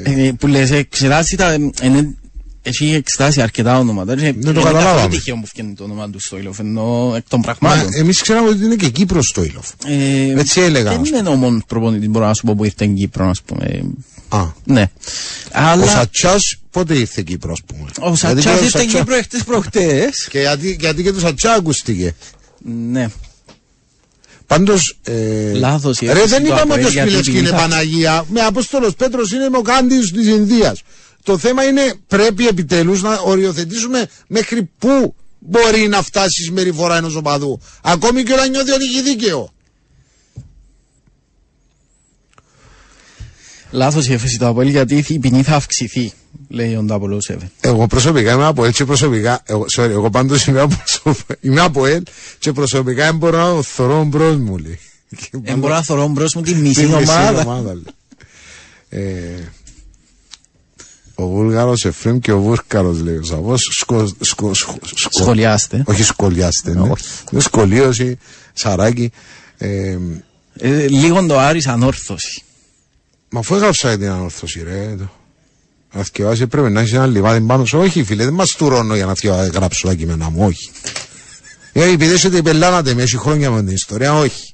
Ε, που λες, ε, ξεράσει τα... ε, Είναι έχει εξετάσει αρκετά ονόματα. Δεν το καταλάβαμε. Είναι τυχαίο που φτιάχνει το όνομα του Στόιλοφ, ενώ εκ των Μα πραγμάτων. εμείς ξέραμε ότι είναι και Κύπρος το Ήλοφ. Ε, Έτσι έλεγα, Δεν ας είναι ο μόνος προπονητής, μπορώ να σου πω, που ήρθε στην Κύπρο, ας πούμε. Α. Ναι. Ο Αλλά Σατσάς πότε ήρθε Κύπρο, ας πούμε; ο Γιατί Σατσάς και ο ήρθε στην Σατσά- Κύπρο εχθές προχτές. Και γιατί, γιατί και το Σατσά ακούστηκε. Ναι. Πάντως. Ε, Λάθος η Ρε, έκθεση δεν του είπαμε ότι ο Αποέλ, γιατί Σπιλεύσκι είναι επειδή θα- Παναγία. Με Απόστολος Πέτρος είναι με ο Κάντι της Ινδίας. Το θέμα είναι πρέπει επιτέλους να οριοθετήσουμε μέχρι πού μπορεί να φτάσει η συμπεριφορά ενός οπαδού. Ακόμη και όταν νιώθει ότι έχει δίκαιο. Λάθος η έφεση του Αποέλ γιατί η ποινή θα αυξηθεί, λέει ο Ντάπολο Σέβεν. Εγώ προσωπικά είμαι από έτσι προσωπικά. Εγώ, sorry, εγώ πάντως είμαι από, είμαι από ελ και προσωπικά δεν μπορώ να το θωρώ μπρος μου. Λέει. Και Δεν πάντα- μπορώ να θωρώ μπρος μου τη Τη μισή μισή ομάδα. ομάδα, λέει. Ε, ο Βούλγαρος Εφρέμ και ο Βούρκαρος λέει ο Σαββός σκο, σκο, σκο, σκο- Σχολιάστε. όχι σχολιάστε ναι. Όχι. Είναι σχολίωση σαράκι ε, Ε, Λίγο το Άρης ανόρθωση. Μα αφού έγραψα για την ανόρθωση ρε το. να θυκευάσει πρέπει να έχεις ένα λιβάδι πάνω σου. Όχι φίλε δεν μας τουρώνω για να θυκευα- γράψω τα κείμενα μου όχι. Ε, επειδή έχετε πελάνατε με έχει χρόνια με την ιστορία όχι.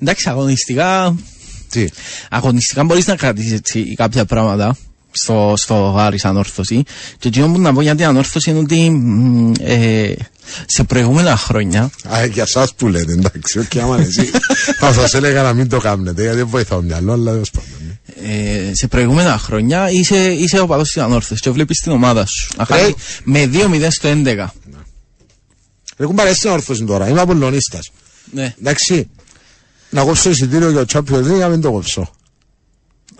Εντάξει, αγωνιστικά, τι; αγωνιστικά μπορείς να κρατήσεις έτσι κάποια πράγματα στο, στο Άρης ανόρθωση. Και εκείνο που να πω για την ανόρθωση είναι ότι μ, ε, σε προηγούμενα χρόνια Α, για εσά που λέτε, εντάξει, όχι, άμα είναι εσύ. Θα σας έλεγα να μην το κάνετε, γιατί δεν βοηθάω μυαλό, αλλά τέλος πάντων. ναι. ε, σε προηγούμενα χρόνια είσαι, είσαι ο παδός της ανόρθωσης και βλέπεις την ομάδα σου να χάνει με 2-0 στο 11. Έχουν παρέσει στην όρθωση τώρα, είμαι απολωνίστα. Ναι. Εντάξει, να κόψω εισιτήριο για το Champions League, να μην το κόψω.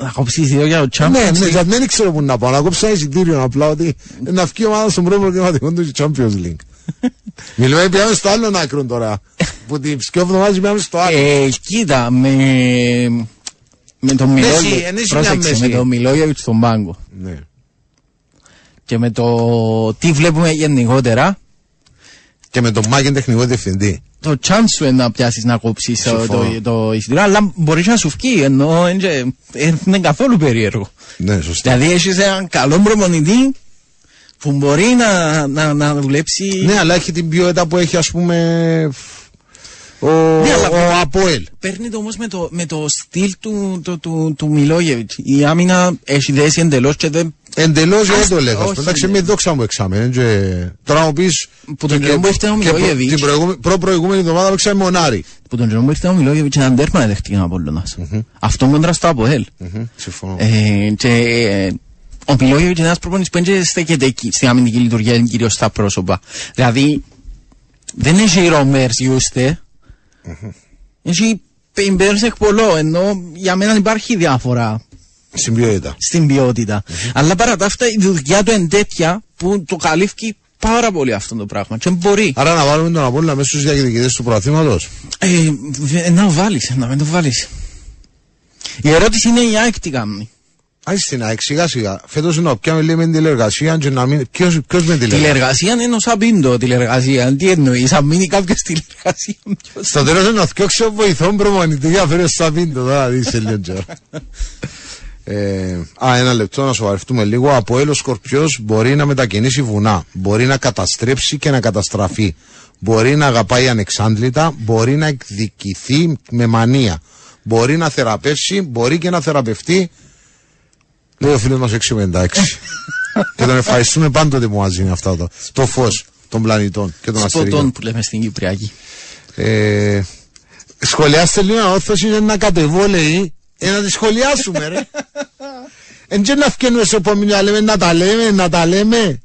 Να κόψεις δύο για το Champions Ναι, ναι, League. γιατί δεν ξέρω πού να πάω. Να κόψω ένα εισιτήριο απλά ότι να βγει η ομάδα στον πρώτο προγραμματικό του Champions League. Μιλάμε, πήγαμε στο άλλο άκρο τώρα. Που την πιο εβδομάδα πήγαμε στο άλλο. Ε, κοίτα, με, με τον Μέση, Μιλόγεβιτ, ενίσχυε μια πρόσεξε, μέση. με τον Μιλόγεβιτ στον πάγκο Ναι. και με το τι βλέπουμε γενικότερα, Και με τον Μάκεν τεχνικό διευθυντή. Το chance σου είναι να πιάσεις να κόψεις το, Συμφωνώ. το, το εισιτήριο, αλλά μπορείς να σου βγει, ενώ εν και- ε, είναι καθόλου περίεργο. Ναι, σωστά. Δηλαδή έχεις έναν καλό προπονητή που μπορεί να, να, να δουλέψει Ναι, αλλά έχει την ποιότητα που έχει, ας πούμε. Ο, Ναι, αλλά- ο Αποέλ. Παίρνει το όμως με το, με το στυλ του, του, του, του Μιλόγεβιτς. Η άμυνα έχει δέσει εντελώς και δεν Εντελώς δεν Ας- το λέγα. όχι, Εντάξει, ναι. με δόξα μου εξάμενε. Και... Τώρα μου πεις. Που τον καιρό που ήρθε ο Μιλόγεβιτς. Την προηγούμενη- προ-προηγούμενη εβδομάδα παίξαμε μονάρι. που τον καιρό που ήρθε ο Μιλόγεβιτς έναν τέρμα να δεχτεί ο Απόλλωνας. Αυτό κόντρα στο Αποέλ. Συμφωνώ. Ε, και ε, ο Μιλόγεβιτς είναι ένας προπονητής που δεν στέκεται εκεί στην αμυντική λειτουργία, είναι κυρίως στα πρόσωπα. Δηλαδή, δεν έχει ρομέρς γιούστε. Έχει πεμπέρς εκπολό, ενώ για μένα υπάρχει διάφορα Στην ποιότητα. στην ποιότητα. Αλλά παρά τα αυτά η δουλειά του είναι τέτοια που το καλύφει πάρα πολύ αυτό το πράγμα. Και μπορεί Άρα να βάλουμε τον Απόλλωνα μέσα στους διακριτικητέ του πρωταθλήματο. ε, βε- να το βάλεις, να μην το βάλεις. Η ερώτηση είναι η ΑΕΚ τι κάνει. Α στην ΑΕΚ, σιγά σιγά. Φέτος να πιάμε λίγο με την τηλεργασία και να μην. Ποιο με τηλεργασία. Τηλεργασία είναι ο Σαμπίντο τηλεργασία. Τι εννοείς, αν μείνει κάποιος τηλεργασία. ποιος- Στο τέλος να φτιάξω βοηθόν προμονητή για φέρω στα πίντο τώρα, δει σε λίγο καιρό. Ε, α, ένα λεπτό να σοβαρευτούμε λίγο. Από έλο Σκορπιός μπορεί να μετακινήσει βουνά. Μπορεί να καταστρέψει και να καταστραφεί. Μπορεί να αγαπάει ανεξάντλητα. Μπορεί να εκδικηθεί με μανία. Μπορεί να θεραπεύσει. Μπορεί και να θεραπευτεί. Λέει ο φίλος μας 656. και τον ευχαριστούμε πάντοτε που μα δίνει αυτά το, το φως των πλανητών και των αστεριών. Σποτών που λέμε στην Κυπριακή. Ε, σχολιάστε λίγο ανόρθωση είναι να κατεβώ λέει ε, να τη σχολιάσουμε ρε Εν και να φκένουμε σε επόμενο να λέμε να τα λέμε, να τα λέμε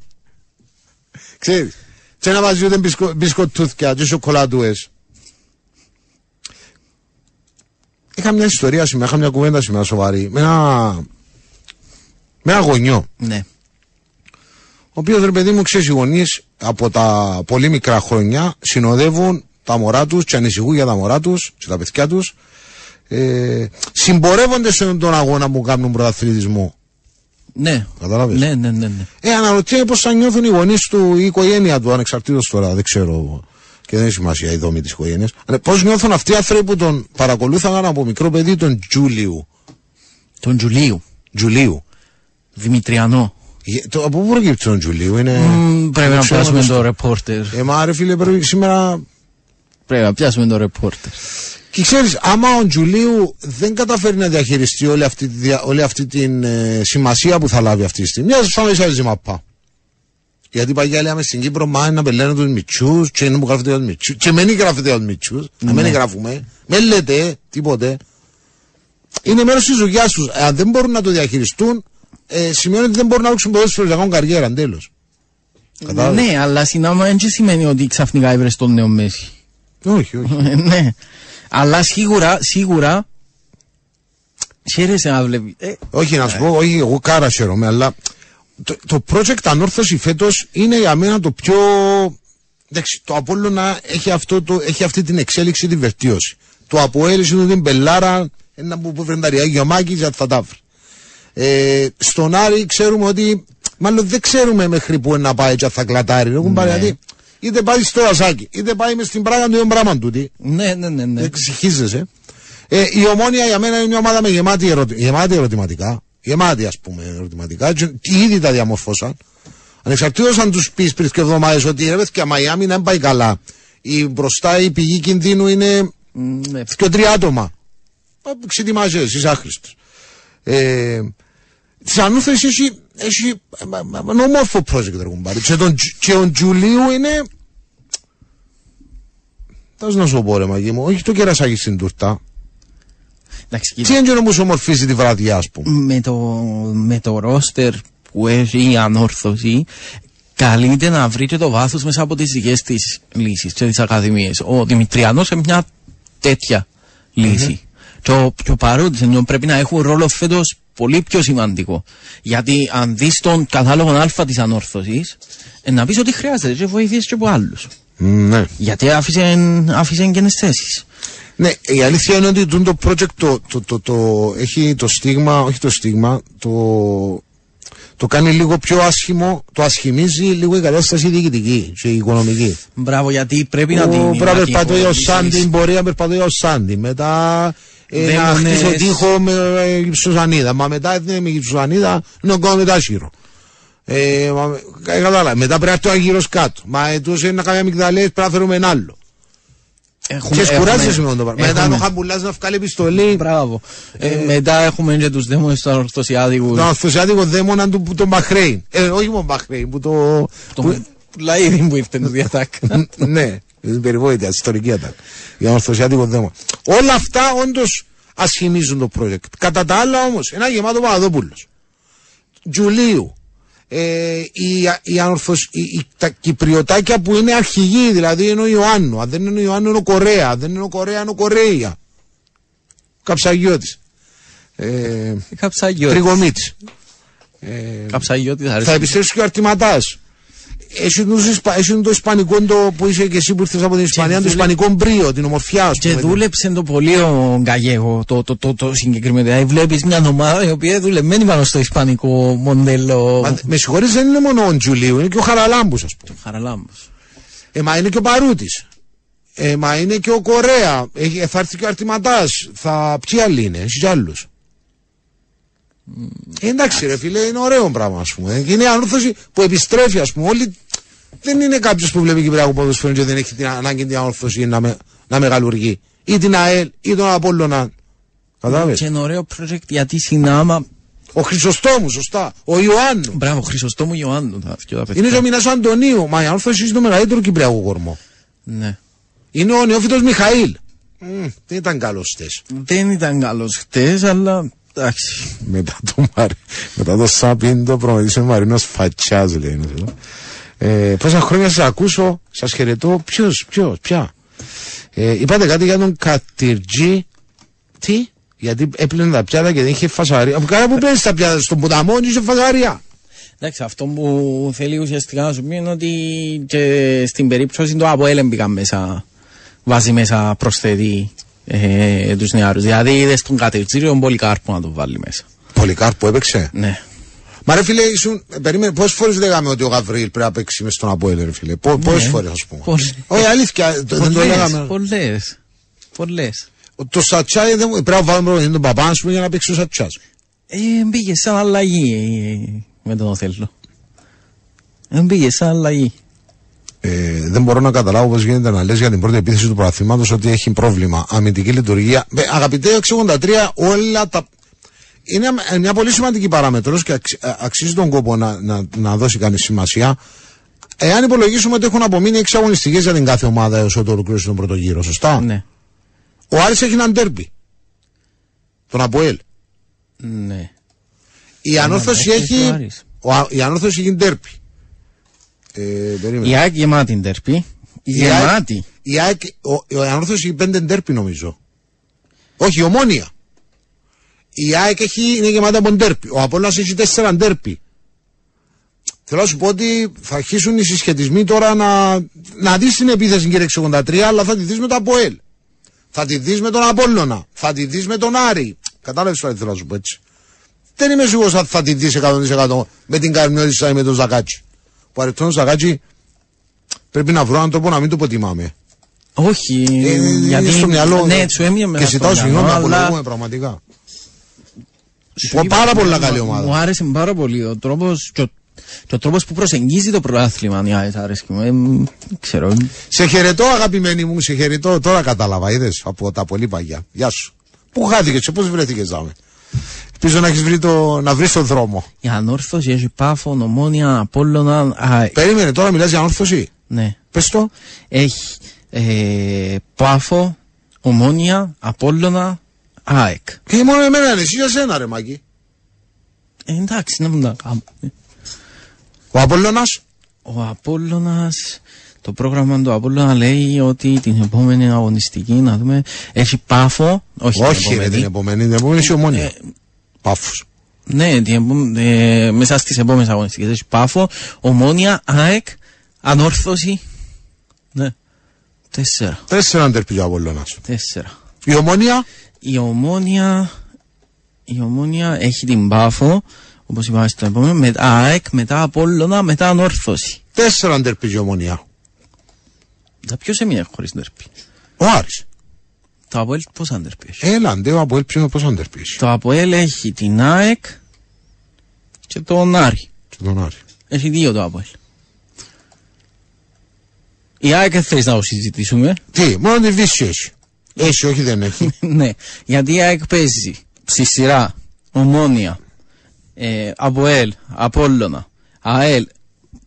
Ξέρεις Και να μας διούνται μπισκο, μπισκοτούθκια και σοκολατούες Είχα μια ιστορία σήμερα, είχα μια κουβέντα σήμερα σοβαρή Με ένα Με ένα γονιό Ναι. ο οποίος ρε παιδί μου ξέρεις οι γονείς από τα πολύ μικρά χρόνια συνοδεύουν τα μωρά τους και ανησυχούν για τα μωρά τους και τα παιδιά τους. Ε, συμπορεύονται σε τον αγώνα που κάνουν πρωταθλητισμό. Ναι. Καταλάβες; Ναι, ναι, ναι. ναι. Ε, αναρωτιέμαι πώς θα νιώθουν οι γονείς του ή η οικογένεια του, ανεξαρτήτως τώρα, δεν ξέρω. Και δεν έχει σημασία η δομή της οικογένειας. Πώς νιώθουν αυτοί οι άνθρωποι που τον παρακολούθαγαν από μικρό παιδί, τον Τζούλιου; Τον Τζουλίου. Τζουλίου. Δημητριανό. Ε, Το, από πού προκύπτει τον Τζουλίου, είναι. Μμ, Πρέπει δεν να ξέρω πιάσουμε αν το- το ρεπόρτερ. Ε, μα ρε φίλε, πρέπει σήμερα. Πρέπει να πιάσουμε το ρεπόρτερ. Και ξέρεις, άμα ο Τζουλίου δεν καταφέρει να διαχειριστεί όλη αυτή, τη δια- όλη αυτή την ε, σημασία που θα λάβει αυτή τη στιγμή, ας πάμε ίσα τη μαπά. Γιατί παγιά λέμε στην Κύπρο, μα να πελαίνουν τους μητσούς, και είναι που γράφετε για τους μητσούς. Και μένει γράφετε για τους μητσούς, να μην γράφουμε. Με λέτε τίποτε. Είναι μέρος της δουλειά τους. Αν δεν μπορούν να το διαχειριστούν, ε, σημαίνει ότι δεν μπορούν να ρίξουν ποδόσφαιρο για να κάνουν καριέρα. Τέλο. Κατάλαβες; Ναι, αλλά συνάμα δεν σημαίνει ότι ξαφνικά έβρες τον νέο Μέση. Όχι, όχι. ναι. Αλλά σίγουρα, σίγουρα. Χαίρεσαι να βλέπεις. Ε, Όχι, να σου πω, όχι, εγώ κάρα χαίρομαι, αλλά το, το project ανόρθωση φέτος είναι για μένα το πιο. Εντάξει, το Απόλλωνα έχει, αυτό το, έχει αυτή την εξέλιξη, την βελτίωση. Το Αποέλ είναι την Μπελάρα, ένα που που βρει τα Ριάγια Μάκης, για θα τα βρει. Ε, στον Άρη ξέρουμε ότι, μάλλον δεν ξέρουμε μέχρι που να πάει και θα κλατάρει. Έχουν πάρει, γιατί είτε πάει στο Ασάκι, είτε πάει μες στην πράγμα του ίδιο πράγμα τούτη. ναι, ναι, ναι. ναι. Δεν ξεχίζεσαι. Ε, η ομόνια για μένα είναι μια ομάδα με γεμάτη, ερωτη... γεμάτη ερωτηματικά. Γεμάτη, ας πούμε, ερωτηματικά. Και ήδη τα διαμορφώσαν. Ανεξαρτήτως αν τους πεις πριν και εβδομάδες ότι ρε παιδιά, Μαϊάμι να μην πάει καλά. Η μπροστά η πηγή κινδύνου είναι Μ, ναι. και τρία άτομα. Ξετοιμάζε, είσαι άχρηστος. Ε, Της ανούθεση έχει, έχει ε, μα- μα- ένα όμορφο project ρε κουμπάρι. Και τον, Τζ- και ο Τζουλίου είναι. Θα να σου πω ρε μαγί μου, όχι το κερασάκι στην τούρτα. Εντάξει, Τι κοίτα. έντονο μου σου ομορφίζει τη βραδιά, ας πούμε; με το, με το ρόστερ που έχει η ανόρθωση καλείται να βρει και το βάθος μέσα από τις δικές της λύσεις και τις ακαδημίες. Ο Δημητριανός είναι μια τέτοια λύση. Και ο, και ο παρόντις ενώ πρέπει να έχουν ρόλο φέτος πολύ πιο σημαντικό. Γιατί αν δεις τον κατάλογο α της ανόρθωσης, ε, να πεις ότι χρειάζεται και βοηθήσεις και από άλλους. Ναι. Γιατί άφησε, άφησε και θέσεις. Ναι, η αλήθεια είναι ότι τούτο το project το, το, το, το, έχει το στίγμα, όχι το στίγμα, το, το κάνει λίγο πιο άσχημο, το ασχημίζει λίγο η κατάσταση διοικητική και η οικονομική. Μπράβο, γιατί πρέπει να την... Ο να την περπατώ ο υπολογίσεις. Σάντι, μπορεί να περπατώ ο Σάντι. Μετά ε, Δεν να μου χτίσω λες. τείχο με ε, γυψοζανίδα. Μα μετά δεν είναι με γυψοζανίδα, είναι ο κόμμα μετά σύρο. Ε, μα, ε, κατάλαβα. Μετά πρέπει να έρθει ο αγύρος κάτω. Μα ε, τους είναι να κάνει αμυγδαλές, πρέπει να φέρουμε ένα άλλο. Έχουμε- Και σκουράζεσαι έχουμε- με το πράγμα. Μετά έχουμε- το χαμπουλάς να βγάλει επιστολή. Μπράβο. Ε, μετά έχουμε και τους δαίμονες του ορθωσιάδικου. Τον αυθουσιάτικο δαίμονα του που τον Μπαχρέιν. Ε, όχι μόνο Μπαχρέιν, που το... Το που- λαίδι που ήρθε το διατάκα. ναι, την περιβόητη, ιστορική ατάκ. Για τον ορθωσιάτικο δαίμονα. Όλα αυτά όντως ασχημίζουν το project. Κατά τα άλλα όμως, ένα γεμάτο Παπαδόπουλος. Τζουλίου. Ε, η, η, ανορθωσ- η, η- τα κυπριωτάκια που είναι αρχηγοί, δηλαδή είναι ο Ιωάννου. Αν δεν είναι ο Ιωάννου, είναι ο Κορέα. Αν δεν είναι ο Κορέα, είναι ο Κορέα. Καψαγιώτης. Ε, Καψαγιώτης. Τριγομίτη. Καψαγιώτης θα Θα αρέσει. επιστρέψει και ο Αρτηματάς. Έχει τους Ισπα- έχει το Ισπανικό το που είσαι και εσύ που ήρθες από την Ισπανία, το δούλε- Ισπανικό μπρίο, την ομορφιά ας Και πούμε. δούλεψε το πολύ ο Γκαγέγο το, το, το, το συγκεκριμένο. Δηλαδή βλέπεις μια ομάδα η οποία δουλεμένη πάνω στο ισπανικό μοντέλο. Μα, με συγχωρείς δεν είναι μόνο ο Τζουλίου, είναι και ο Χαραλάμπους ας πούμε. Χαραλάμπος. Ε, μα είναι και ο Παρούτης. Ε, μα είναι και ο Κορέα. Έχει, θα έρθει και ο Αρτηματάς. Θα... Ποιοι άλλοι είναι, εσείς κι άλλους. Ε, εντάξει ρε φίλε, είναι ωραίο πράγμα ας πούμε. Και είναι η ανόρθωση που επιστρέφει ας πούμε. Όλοι... Δεν είναι κάποιος που βλέπει Κυπριακό ποδοσφαίρο και δεν έχει την ανάγκη την ανόρθωση να, με, να μεγαλουργεί. Ή την ΑΕΛ ή τον Απόλλωνα. Κατάλαβες; Και ένα ωραίο project γιατί συνάμα. Ο Χρυσοστόμου, σωστά. Ο Ιωάννου. Μπράβο, Χρυσοστόμου Ιωάννου. τα δυο τα παιδιά. Είναι και ο Μινάς Αντωνίου. Μα η ανόρθωση είναι το μεγαλύτερο Κυπριακό κορμό. Ναι. Είναι ο νεόφυτος Μιχαήλ. Μμ, δεν ήταν καλός χτες. Δεν ήταν καλός χτες, αλλά εντάξει. Μετά το, Μαρι... Μετά το Σάπιν το προμετήσε ο Μαρίνος Φατσιάς λέει. είναι αυτό. Ε, πόσα χρόνια σας ακούσω, σας χαιρετώ. Ποιος, ποιος, ποια; Ε, είπατε κάτι για τον Κατυρτζή. Τι, γιατί έπλαινε τα πιάτα και δεν είχε φασαρία. Από κάνα που παίρνει τα πιάτα, στον ποταμό δεν είχε φασαρία. Εντάξει, αυτό που θέλει ουσιαστικά να σου πει είναι ότι και στην περίπτωση του ΑΠΟΕΛ μπήκαν μέσα, βάζει μέσα προσθέτει ε, τους νεάρους. Δηλαδή είδες τον κατευθύριο τον Πολυκάρπο να τον βάλει μέσα. Πολυκάρπο έπαιξε; Ναι. Μα ρε φίλε, ήσουν, ε, περίμενε, πόσες φορές λέγαμε ότι ο Γαβρίλ πρέπει να παίξει μες στον Αποέλ, ρε φίλε; Πο, πόσες φορές, ας πούμε. Πολλές. Όχι, αλήθεια, το- δεν το λέγαμε. Πολλές. Πολλές. Το Σατσά δεν μου- πρέπει να βάλουμε προπονητή τον παπά, ας πούμε, για να παίξει ο Σατσάς. Ε, μπήκε σαν αλλαγή ε, με τον Οθέλο. Ε, μπήκε σαν αλλαγή. Ε, δεν μπορώ να καταλάβω πώς γίνεται να λες για την πρώτη επίθεση του προαθήματο ότι έχει πρόβλημα. Αμυντική λειτουργία. Ε, αγαπητέ 683, όλα τα. Είναι μια- μια πολύ σημαντική παράμετρος και αξι- α- αξίζει τον κόπο να, να, να δώσει κανείς σημασία. Εάν υπολογίσουμε ότι έχουν απομείνει 6 αγωνιστικές για την κάθε ομάδα έως ότου ολοκληρώσει τον πρώτο γύρο, σωστά; Ναι. Ο Άρης έχει έναν τέρπι. Τον Αποέλ. Ναι. Η ανόρθωση έχει ο έχει. Άρης. Ο, Α- η ανόρθωση έχει τέρπι. Ε, περίμενε. Η ΑΕΚ γεμάτη ντερπή. Η ΑΕΚ- Γεμάτη. Η ΑΕΚ, ο, ο Ανόρθωσης έχει πέντε ντέρπι νομίζω. Όχι, η Ομόνια. Η ΑΕΚ έχει, είναι γεμάτα από ντέρπι. Ο Απόλλωνας έχει τέσσερα ντέρπι. Θέλω να σου πω ότι θα αρχίσουν οι συσχετισμοί τώρα να, να δεις την επίθεση κύριε 63 αλλά θα τη δεις με το Αποέλ. Θα τη δεις με τον Απόλλωνα. Θα τη δεις με τον Άρη. Κατάλαβες τι θέλω να σου πω έτσι. Δεν είμαι σίγουρος ότι θα τη δεις 100% με την Καρμιώτησα ή με τον Ζακάτσι. Που αριθμόν Ζακάτσι πρέπει να βρω έναν τρόπο να μην το υποτιμάμε. Όχι. Ε, είναι γιατί. στο μυαλό Ναι, σου έμεινε με Και αυτό ζητάω το συγγνώμη, μυαλό, αλλά απολογούμε πραγματικά. σου Πο- είπα, πάρα πολλά μου- καλή ομάδα. Μου άρεσε πάρα πολύ ο τρόπος και ο, και ο τρόπος που προσεγγίζει το πρωτάθλημα. Η ΑΕΚ άρεσε μου. Ε, μ, δεν ξέρω. Σε χαιρετώ, αγαπημένη μου, σε χαιρετώ. Τώρα κατάλαβα, είδες από τα πολύ παγιά. Γεια σου. Πού χάθηκε, πώς βρέθηκες, Ζάμε; Ελπίζω να έχεις βρει το, να βρεις τον δρόμο. Η ανόρθωση έχει πάφο, ομόνια, απόλλωνα. ΑΕΚ. Περίμενε, τώρα μιλάς για όρθωση. Ναι. Πες το. Έχει ε, πάφο, ομόνια, απόλλωνα, ΑΕΚ. Και μόνο εμένα είναι, εσύ για σένα, ρε Μάκη. Ε, εντάξει, να μην τα κάνω. Ο Απόλλωνας. Ο Απόλλωνας, το πρόγραμμα του Απόλλωνα λέει ότι την επόμενη αγωνιστική, να δούμε, έχει πάφο, όχι, Όχι, την ρε, επόμενη. την επόμενη. Την επόμενη είσαι ομόνια. Ε, Πάφο. Ναι, την επόμενη, ε, μέσα στις επόμενες αγωνιστικές έχεις πάφο, ομόνια, ΑΕΚ, ανόρθωση. Ναι, τέσσερα, Τέσσερα ντερπι ο Απόλλωνα. τέσσερα. Η ομόνια; Η ομόνια, η ομόνια έχει την πάφο, όπως είπαμε στο επόμενο, μετά ΑΕΚ, μετά Απόλλωνα, μετά ανόρθωση. Τέσσερα ντερπι η ομόνια. Τα ποιος έμεινε χωρίς ντερπή. Ο Άρης. Το Αποέλ πόσα ντερπή έχει. Έλα, ντε, ο Αποέλ ποιος πόσο ντερπι έχει. Το Αποέλ έχει την ΑΕΚ και τον Άρη. Και τον Άρη. Έχει δύο το Αποέλ. Η ΑΕΚ δεν θες να το συζητήσουμε. Τι, μόνο τη Βύση έχει. Έχει, όχι δεν έχει. ναι, γιατί η ΑΕΚ παίζει στη σειρά Ομόνια, ε, Αποέλ, Απόλλωνα, ΑΕΛ,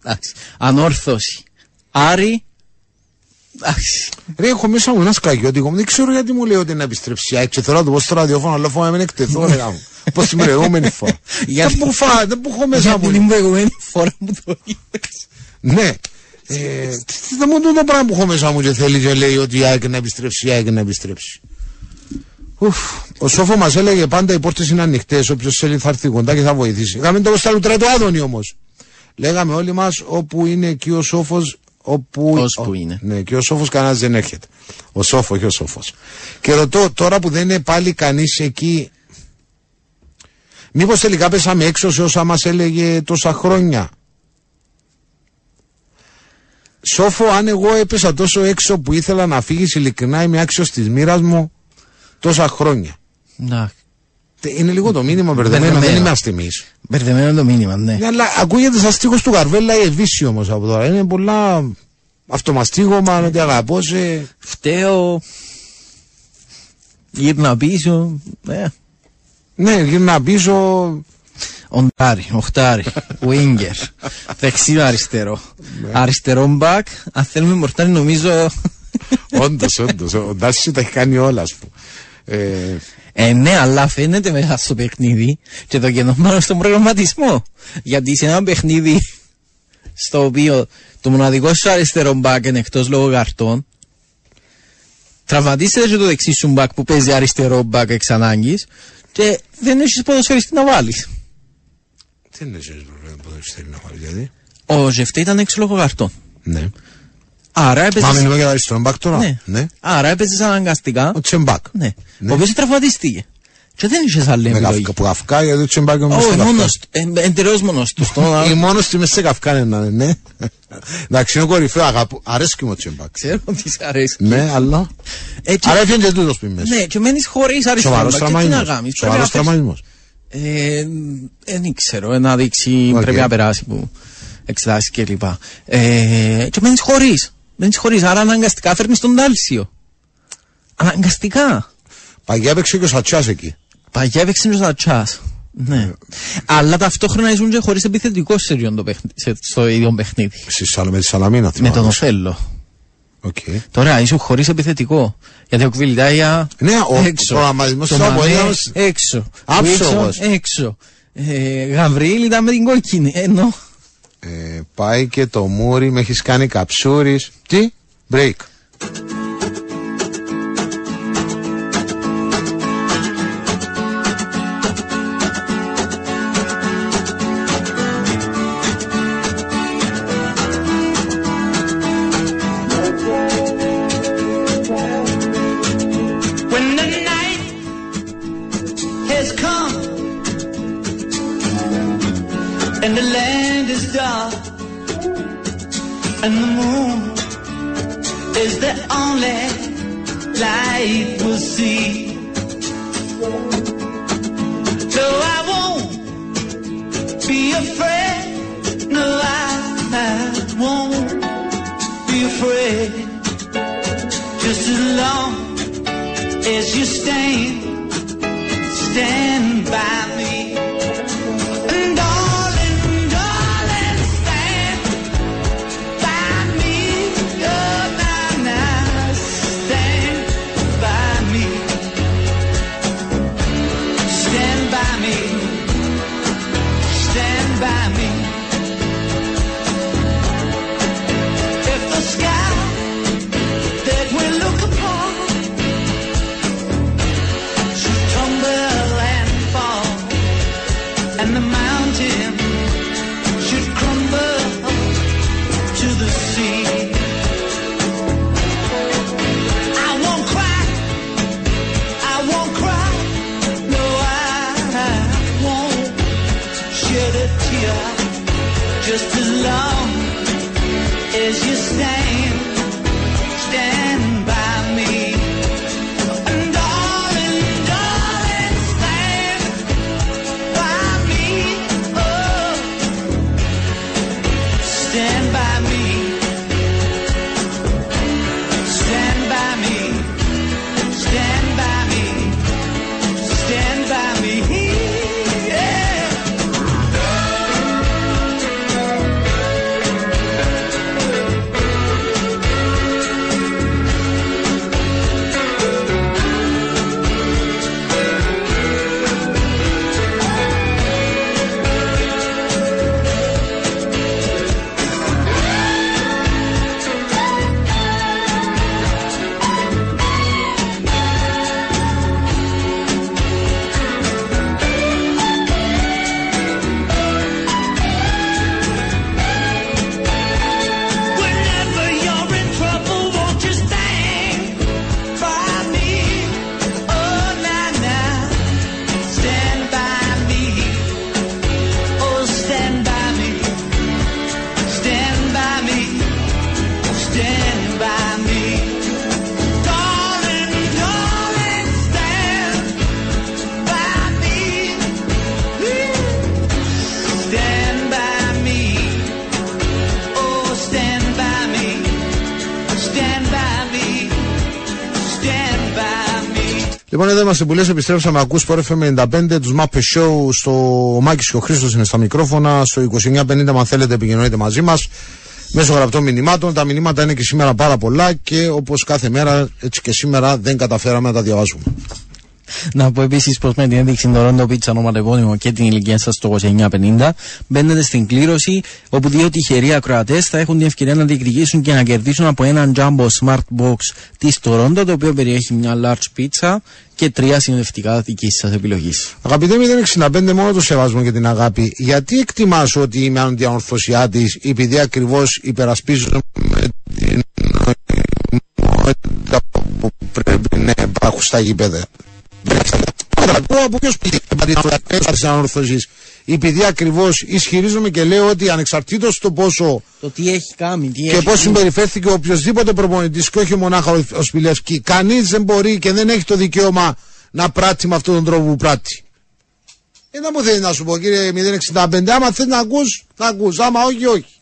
εντάξει, Ανόρθωση, Άρη, εντάξει. Ρε, έχω μέσα μου ένα σκαγιώτικο μου. Δεν ξέρω γιατί μου λέει ότι να επιστρέψει. η ΑΕΚ και θέλω να του πω στο ραδιόφωνο, αλλά φοβάμαι να μην εκτεθώ, ρε γάμο. Πώς την προηγούμενη φορά. Γιατί- Δεν που φά, δεν που έχω μέσα Γιατί μου. την προηγούμενη φορά που το είδες. Ναι. Ε, τι- Δεν μου το πράγμα που έχω μέσα μου και θέλει και λέει ότι η ΑΕΚ να επιστρέψει, η ΑΕΚ να επιστρέψει. Ουφ. Ο Σόφο μας έλεγε πάντα οι πόρτες είναι ανοιχτές. Όποιος θέλει θα έρθει κοντά και θα βοηθήσει. Είχαμε το στα λουτρά του Άδωνη όμως. Λέγαμε όλοι μας όπου είναι εκεί ο Σόφος. Όπου... Ώσπου ο- είναι. Ναι, και ο Σόφος κανένας δεν έρχεται. Ο Σόφο, όχι ο Σόφος. Και ρωτώ τώρα που δεν είναι πάλι κανείς εκεί. Μήπως τελικά πέσαμε έξω σε όσα μας έλεγε τόσα χρόνια; Σόφο, αν εγώ έπεσα τόσο έξω που ήθελα να φύγεις, ειλικρινά είμαι άξιος της μοίρας μου τόσα χρόνια. Εντάξει. Τε- Είναι λίγο το μήνυμα μπερδεμένο, δεν Μπερδεμένο. είμαι αστιμής. Μπερδεμένο το μήνυμα, ναι. Ναι, αλλά ακούγεται σαν στίχος του Καρβέλα η Ευύση όμως από τώρα. Είναι πολλά αυτομαστίγωμα, ότι αγαπώ σε. Φταίω. Γύρνα πίσω. Ε. Ναι, γύρνα πίσω. Οντάρι, οχτάρι, winger, δεξί αριστερό. Αριστερό μπακ, αν θέλουμε μορτάρι νομίζω... όντως, όντως. Ο Ντάσι τα έχει κάνει όλα, ας πούμε. Ε, Ε, ναι, αλλά φαίνεται μέσα στο παιχνίδι και το κενό πάνω στον προγραμματισμό. Γιατί σε ένα παιχνίδι στο οποίο το μοναδικό σου αριστερό μπακ είναι εκτός λόγω καρτών, τραυματίσετε και το δεξί σου μπακ που παίζει αριστερό μπακ εξ ανάγκης και δεν έχεις ποδοσφαιριστή να βάλεις. τι είναι εσύ, βέβαια, που δεν θέλει να βάλεις, γιατί. Ο Ζεφτέ ήταν έξω λόγω καρτών. Ναι. Άρα Μα έπαιζε. μιλούμε για το αριστερό μπακ τώρα. Ναι. ναι. Άρα έπαιζε αναγκαστικά. Ο Τσεμπάκ. Ναι. Ναι. Ο οποίος τραυματίστηκε. Και δεν είχε άλλη Με επιλογή. καυκά, που καυκά, γιατί ο Τσεμπάκ είναι Όχι, στο μόνος, ε, εντελώς μόνος του. στον- Ή μόνος στη μέση σε καυκά είναι, να είναι, ναι. Εντάξει, είναι κορυφαίο, αγαπώ. Αρέσκει μου ο Τσεμπάκ. Ξέρω ότι σ' αρέσει. Ναι, αλλά. Ε, και- Άρα έφυγε και τούτος πριν μέσα. Ναι, και μένεις χωρίς αριστερό. Σοβαρός μπακ, και Τι να τραυματισμός. κάνεις. Σοβαρός πρέπει να παίξεις. τραυματισμός. Ε, δεν ξέρω, ε, να δείξει, Οκ. πρέπει να περάσει που εξετάσεις κλπ. Ε, και μένεις χωρίς. Μένεις χωρίς, άρα αναγκαστικά φέρνεις τον Τάλσιο. Αναγκαστικά. Παγιά έπαιξε και ο Σατσάς εκεί. Παγιά έπαιξε ο Σατσάς. Ναι. Αλλά ταυτόχρονα ήσουν και χωρίς επιθετικός σε ίδιο το παιχνίδι- σε- στο ίδιο παιχνίδι. Στη Σαλα- με τη Σαλαμίνα Με θυμάμαι. τον Οθέλο. Οκ. Τώρα ήσουν χωρίς επιθετικό. Γιατί ο Κβιλιτάια Ναι, ο έξω. προγραμματισμός Το της Μανέ, Απολίας- έξω. Άψογος. Βίλσον, έξω. Ε, Γαβρίλ ήταν με την κόκκινη. Ενώ Ε, πάει και το μούρι, με έχεις κάνει καψούρης. Τι; Break. Be afraid. No, I, I won't be afraid. Just as long as you stand, stand by me. Λοιπόν, εδώ είμαστε που λες, επιστρέψαμε. Ακούς Sport FM 95, τους Muppet Show. Στο ο Μάκης και ο Χρήστος είναι στα μικρόφωνα. Στο 2950, αν θέλετε, επικοινωνείτε μαζί μας. Μέσω γραπτών μηνυμάτων. Τα μηνύματα είναι και σήμερα πάρα πολλά και όπως κάθε μέρα, έτσι και σήμερα, δεν καταφέραμε να τα διαβάζουμε. Να πω επίσης πως με την ένδειξη των Rondo Pizza ονοματεπώνυμο και την ηλικία σας στο 2950 μπαίνετε στην κλήρωση όπου δύο τυχεροί ακροατές θα έχουν την ευκαιρία να διεκδικήσουν και να κερδίσουν από έναν Jumbo Smart Box της Toronto το οποίο περιέχει μια large pizza και τρία συνοδευτικά δικής σας επιλογής. Αγαπητέ 065, μόνο το σεβασμό και την αγάπη. Γιατί εκτιμάς ότι είμαι αντιανορθωσιάτης επειδή ακριβώς υπερασπίζομαι την νοημότητα που πρέπει να υπάρχουν στα γήπεδα; Πού από ποιος πήγε την ανορθωσίες. Επειδή ακριβώς ισχυρίζομαι και λέω ότι ανεξαρτήτως το πόσο Το τι έχει κάνει, τι και έχει πώς συμπεριφέρθηκε οποιοδήποτε προπονητής και όχι μονάχα ο, ο Σπηλεύσκη. Κανείς δεν μπορεί και δεν έχει το δικαίωμα να πράττει με αυτόν τον τρόπο που πράττει. Ε, να μου θέλεις να σου πω κύριε 065, άμα θέλει να ακούς, να ακούς, άμα όχι, όχι.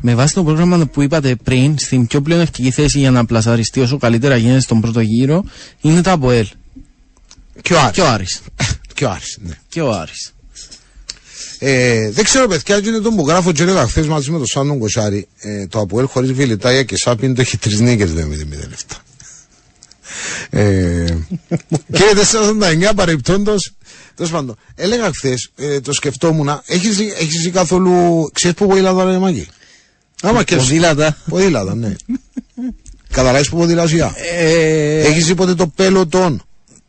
Με βάση το πρόγραμμα που είπατε πριν, στην πιο πλεονεκτική θέση για να πλασαριστεί όσο καλύτερα γίνεται στον πρώτο γύρο είναι το ΑΠΟΕΛ. Και ο Άρης. Και ο Άρης. Και ο Άρης, ναι. Και ο Άρης. Ε, δεν ξέρω, παιδιά, είναι το που γράφω και έλεγα χθες μαζί με τον Σάντον Κοσάρη. Ε, το Αποέλ χωρίς Βιλιτάγια και Σάπιν το έχει τρεις νίκες, λέμε, με 0,7. Ε, και 4,89 παρεπτόντως. Τέλος πάντων, έλεγα χθες, ε, το σκεφτόμουν, έχεις έχεις δει καθόλου. ξέρεις που ποδήλατα είναι μάγκη. Άμα και. Ποδήλατα. Ποδήλατα, ναι. Καταλάβεις που ποδηλασία. Ε, Έχεις δει ποτέ το Peloton;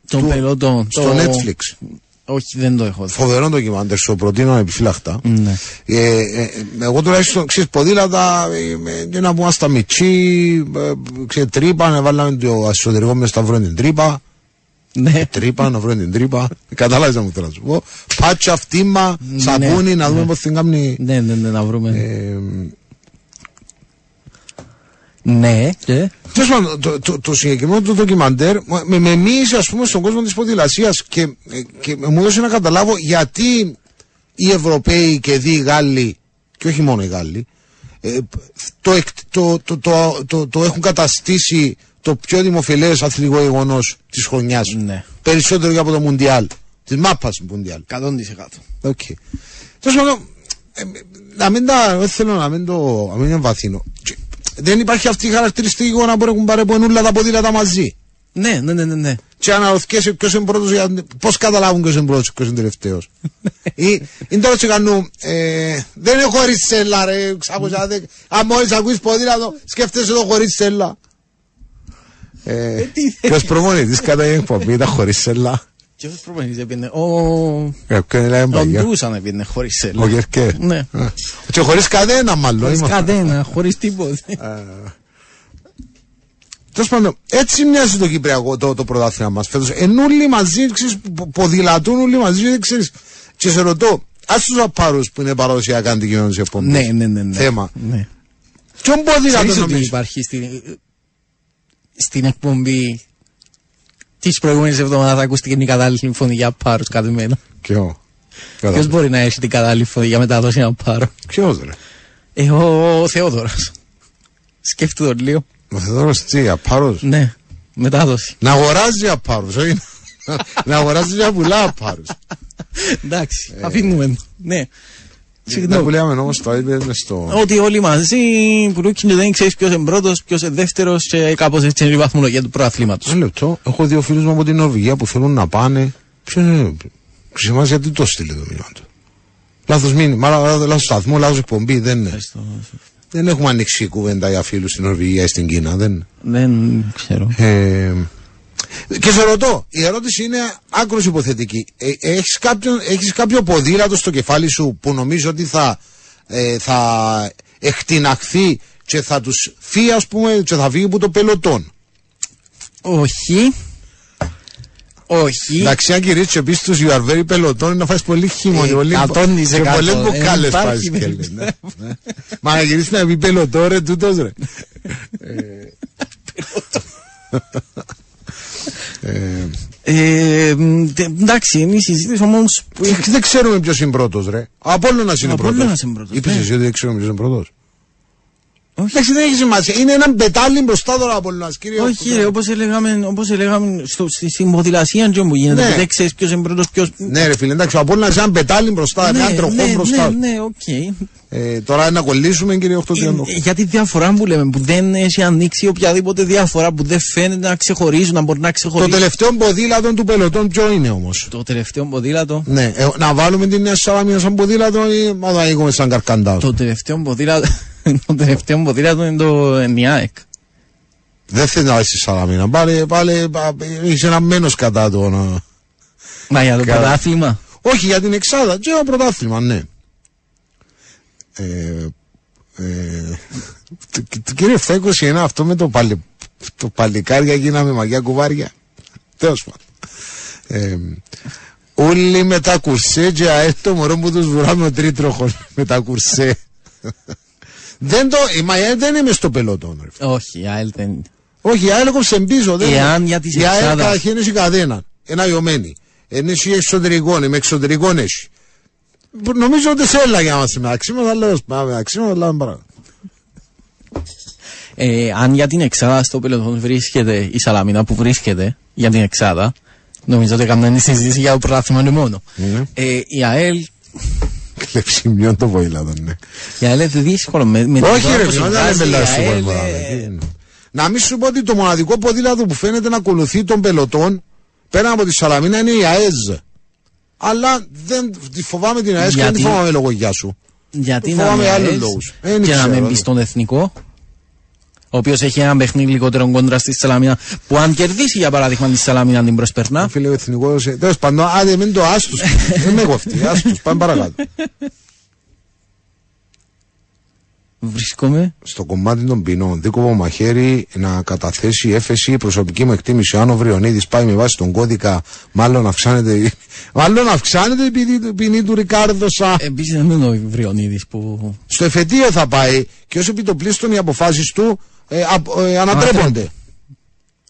το του- πελότο. στο το- Netflix; Όχι, δεν το έχω δει. Φοβερό ντοκιμάντερ, σου προτείνω επιφύλακτα. Ναι. Ε, ε, εγώ τουλάχιστον ξέρεις ποδήλατα ε, με- και να πούμε στα μητσί, ε, ξέρεις τρύπα, βάλαμε το εσωτερικό μες στα βρω την τρύπα, Ναι. τρύπα, να βρω την τρύπα, κατάλαβες να μου θέλω να σου πω, πάτσα, φτύμα, Ναι, σαπούνι, να δούμε ναι. πώς την κάνει. Ναι, ναι, ναι, να βρούμε. Ε, ναι. Και; Τέλος πάντων, το, το, το συγκεκριμένο το ντοκιμαντέρ με, με μίλησε ας πούμε στον κόσμο της ποδηλασίας και, ε, και μου έδωσε να καταλάβω γιατί οι Ευρωπαίοι και δι οι Γάλλοι και όχι μόνο οι Γάλλοι ε, το, εκ- το, το, το, το, το έχουν καταστήσει το πιο δημοφιλές αθλητικό γεγονός της χρονιάς Ναι. περισσότερο και από το Μουντιάλ της μάπας Μουντιάλ 100%. Οκ. Τέλος πάντων, ε, να μην τα. Δεν θέλω να μην το. Να μην εμβαθύνω. Και Δεν υπάρχει αυτή η χαρακτηριστική να μπορούν να παρεπονούν όλα τα ποδήλατα μαζί. Ναι, ναι, ναι, ναι. ναι. Και αναρωτιέσαι ποιος είναι πρώτος, πώς καταλάβουν ποιος είναι πρώτος και ποιος είναι τελευταίος. Ή είναι τώρα και κάνουν. Ε, δεν είναι χωρί σέλα, ρε. Ξάκουσα. δεν- Αν μόλις ακούεις ποδήλατο, σκέφτεσαι το χωρίς σέλα. Ε, Ποιο προμονητής κατά η εκπομπή ήταν χωρίς σέλα. Και ποιος προπονητής έπαιρνε. Ο... Ε, Ποιον είναι Ο παγιά. Ντούσαν έπαιρνε χωρίς σέλα. Ο Γερκέ. Ναι. Α. Και χωρίς κανένα μάλλον. Χωρίς είμαστε. κανένα, χωρίς τίποτε. Τέλος πάντων, έτσι μοιάζει το Κυπριακό το, το πρωτάθλημα μας φέτος. Ενώ όλοι μαζί, ξέρεις, πο- ποδηλατούν όλοι μαζί, δεν ξέρεις. Και σε ρωτώ, ας τους απάρους που είναι παραδοσιακά αντικείμενο τη εκπομπή. Ναι, ναι, ναι, ναι. Θέμα. Ναι. Ποιον ποδήλατο Ξέρεις ότι νομίζεις; υπάρχει στην, στην εκπομπή της προηγούμενης εβδομάδας ακούστηκε η κατάλληλη φωνή για πάρους κάθε μέρα. Ποιος. Ποιο μπορεί να έχει την κατάλληλη φωνή για μετάδοση ένα πάρο. Ποιο ρε. Ε, ο Θεόδωρο. Σκέφτομαι το λίγο. Ο Θεοδόρο τι, απάρο. Ναι, μετάδοση. Να αγοράζει απάρου, όχι; να- να αγοράζει για πουλά απάρου. Εντάξει, αφήνουμε. Ναι. Να Συγγνώμη. πουλάμε όμως το είπε στο. Ότι όλοι μαζί που ρούκινε δεν ξέρεις ποιος είναι πρώτος, ποιος είναι δεύτερος και κάπως έτσι είναι η βαθμολογία του προαθλήματος. Ένα λεπτό. Έχω δύο φίλους μου από την Νορβηγία που θέλουν να πάνε. Ποιο είναι. Ξεμά γιατί το στείλε το μήνυμα του. Λάθος μήνυμα, λάθος σταθμό, λάθος εκπομπή. Δεν, δεν έχουμε ανοίξει κουβέντα για φίλους στην Νορβηγία ή στην Κίνα. Δεν. Δεν ξέρω. Ε, και σε ρωτώ, η ερώτηση είναι άκρο υποθετική. Ε, έχεις, κάποιον, έχεις κάποιο ποδήλατο στο κεφάλι σου που νομίζω ότι θα, ε, θα εκτιναχθεί και θα τους φύγει ας πούμε και θα φύγει από το πελωτόν; Όχι. Όχι. Εντάξει, αν κυρίως και πεις τους you are very πελωτόν να φας πολύ χειμώνι, Ε, πολύ, εκατόν εις και εκατό. πολλές Ε, μπουκάλες υπάρχει φάσεις και περίπτωση. λες, ναι, ναι. Μα να γυρίσεις να πει πελωτό ρε τούτος ρε. Ε, Ε, μ, τε- εντάξει, είναι η συζήτηση όμω. Και δεν ξέρουμε ποιος είναι πρώτος, ρε. Ο Απόλλωνας είναι Ο πρώτος. Απόλλωνας είναι πρώτος, Είπε ναι. εσύ ότι δεν ξέρουμε ποιος είναι πρώτος. Όχι. Εντάξει, δεν έχει σημασία. Είναι ένα πετάλι μπροστά τώρα ο Απόλλωνας, κύριε. Όχι, ρε, όπως έλεγαμε, όπως έλεγαμε στο, στη, στην ποδηλασία και όπου γίνεται. Ναι. που Δεν ξέρεις ποιος είναι πρώτος, ποιο. Ναι, ρε φίλε, εντάξει, ο Απόλλωνας είναι ένα πετάλι μπροστά, είναι ένα τροχό ναι, μπροστά. ναι, ναι, οκ. Ε, τώρα να κολλήσουμε, κύριε 838. Ε, Για τη διαφορά που λέμε, που δεν έχει ανοίξει οποιαδήποτε διαφορά, που δεν φαίνεται να ξεχωρίζουν, να μπορεί να Το ξεχωρίσει. τελευταίο ποδήλατο του πελοτόν ποιο είναι όμως; Το τελευταίο ποδήλατο. Ναι, ε, να βάλουμε την Νέα Σαλαμίνα σαν ποδήλατο ή να το ανοίγουμε σαν καρκαντάο; Το τελευταίο ποδήλατο, το τελευταίο ποδήλατο είναι το ΝΙΑΕΚ. Δεν θέλει να βάλει στη Σαλαμίνα. Πάλι, πάλι, έχει ένα μένος κατά το. να- Μα για το Καλά. πρωτάθλημα. Όχι για την Εξάδα, και το πρωτάθλημα, ναι. Ε, ε, το, το κύριε Φέκο είναι αυτό με το, παλι, το παλικάρια γίναμε μαγιά κουβάρια. Τέλος πάντων. Ε, όλοι με τα κουρσέ και αέτ το μωρό που τους βουράμε ο τρίτροχος με τα κουρσέ. Δεν το, η Μαγιά δεν είναι μες στο πελότον. ρε. Όχι, η ΑΕΛ δεν είναι. Όχι, η ΑΕΛ έκοψε πίσω. Δεν Εάν για της η ΑΕΛ Εξάδας- καταρχήν έχει καδένα. Ένα βιωμένη. Εν έχει εξωτερικών, είμαι εξωτερικών έχει. Νομίζω ότι σε έλα για να είμαστε μεταξύ μας, αλλά τέλος πάντων, μεταξύ μας, αλλά παρά. Ε, αν για την εξάδα στο πελωτόν βρίσκεται η Σαλαμίνα που βρίσκεται για την εξάδα, νομίζω ότι έκαναν συζήτηση για το πρωτάθλημα είναι μόνο. Ναι. Ε, η ΑΕΛ, Κλεψιμιών το βοήλατο, ναι. η ΑΕΛ είναι δύσκολο με, με την Όχι εικόνα ρε που φίλε, δεν συμβάζει, μιλάς η στο ΑΕΛ, ποδήλατο. ε, Τι είναι. Να μην σου πω ότι το μοναδικό ποδήλατο που φαίνεται να ακολουθεί τον πελωτόν πέρα από τη Σαλαμίνα είναι η ΑΕΖ. Αλλά δεν τη φοβάμαι την ΑΕΖ και δεν τη Γιατί; φοβάμαι λόγω γεια σου. Γιατί να Φοβάμαι μην άλλους ΑΕΛ λόγους. Ε, δεν και να ξέρω, μην ναι. μπει στον εθνικό, ο οποίος έχει ένα παιχνίδι λιγότερο κόντρα στη Σαλαμίνα, που αν κερδίσει για παράδειγμα τη Σαλαμίνα την προσπερνά. Φίλε, ο εθνικός. Τέλος πάντων, άντε μην το άστου. Δεν με κοφτεί. Άστου, πάμε παρακάτω. Βρίσκομαι. Στο κομμάτι των ποινών, δίκοπο μαχαίρι να καταθέσει έφεση. Προσωπική μου εκτίμηση, αν ο Βριονίδης πάει με βάση τον κώδικα, μάλλον αυξάνεται, μάλλον αυξάνεται η ποινή, η ποινή του Ρικάρδο Σα. Επίσης δεν είναι ο Βριονίδης που. Στο εφετείο θα πάει και ω επιτοπλίστων οι αποφάσεις του ε, απ- ε, ανατρέπονται.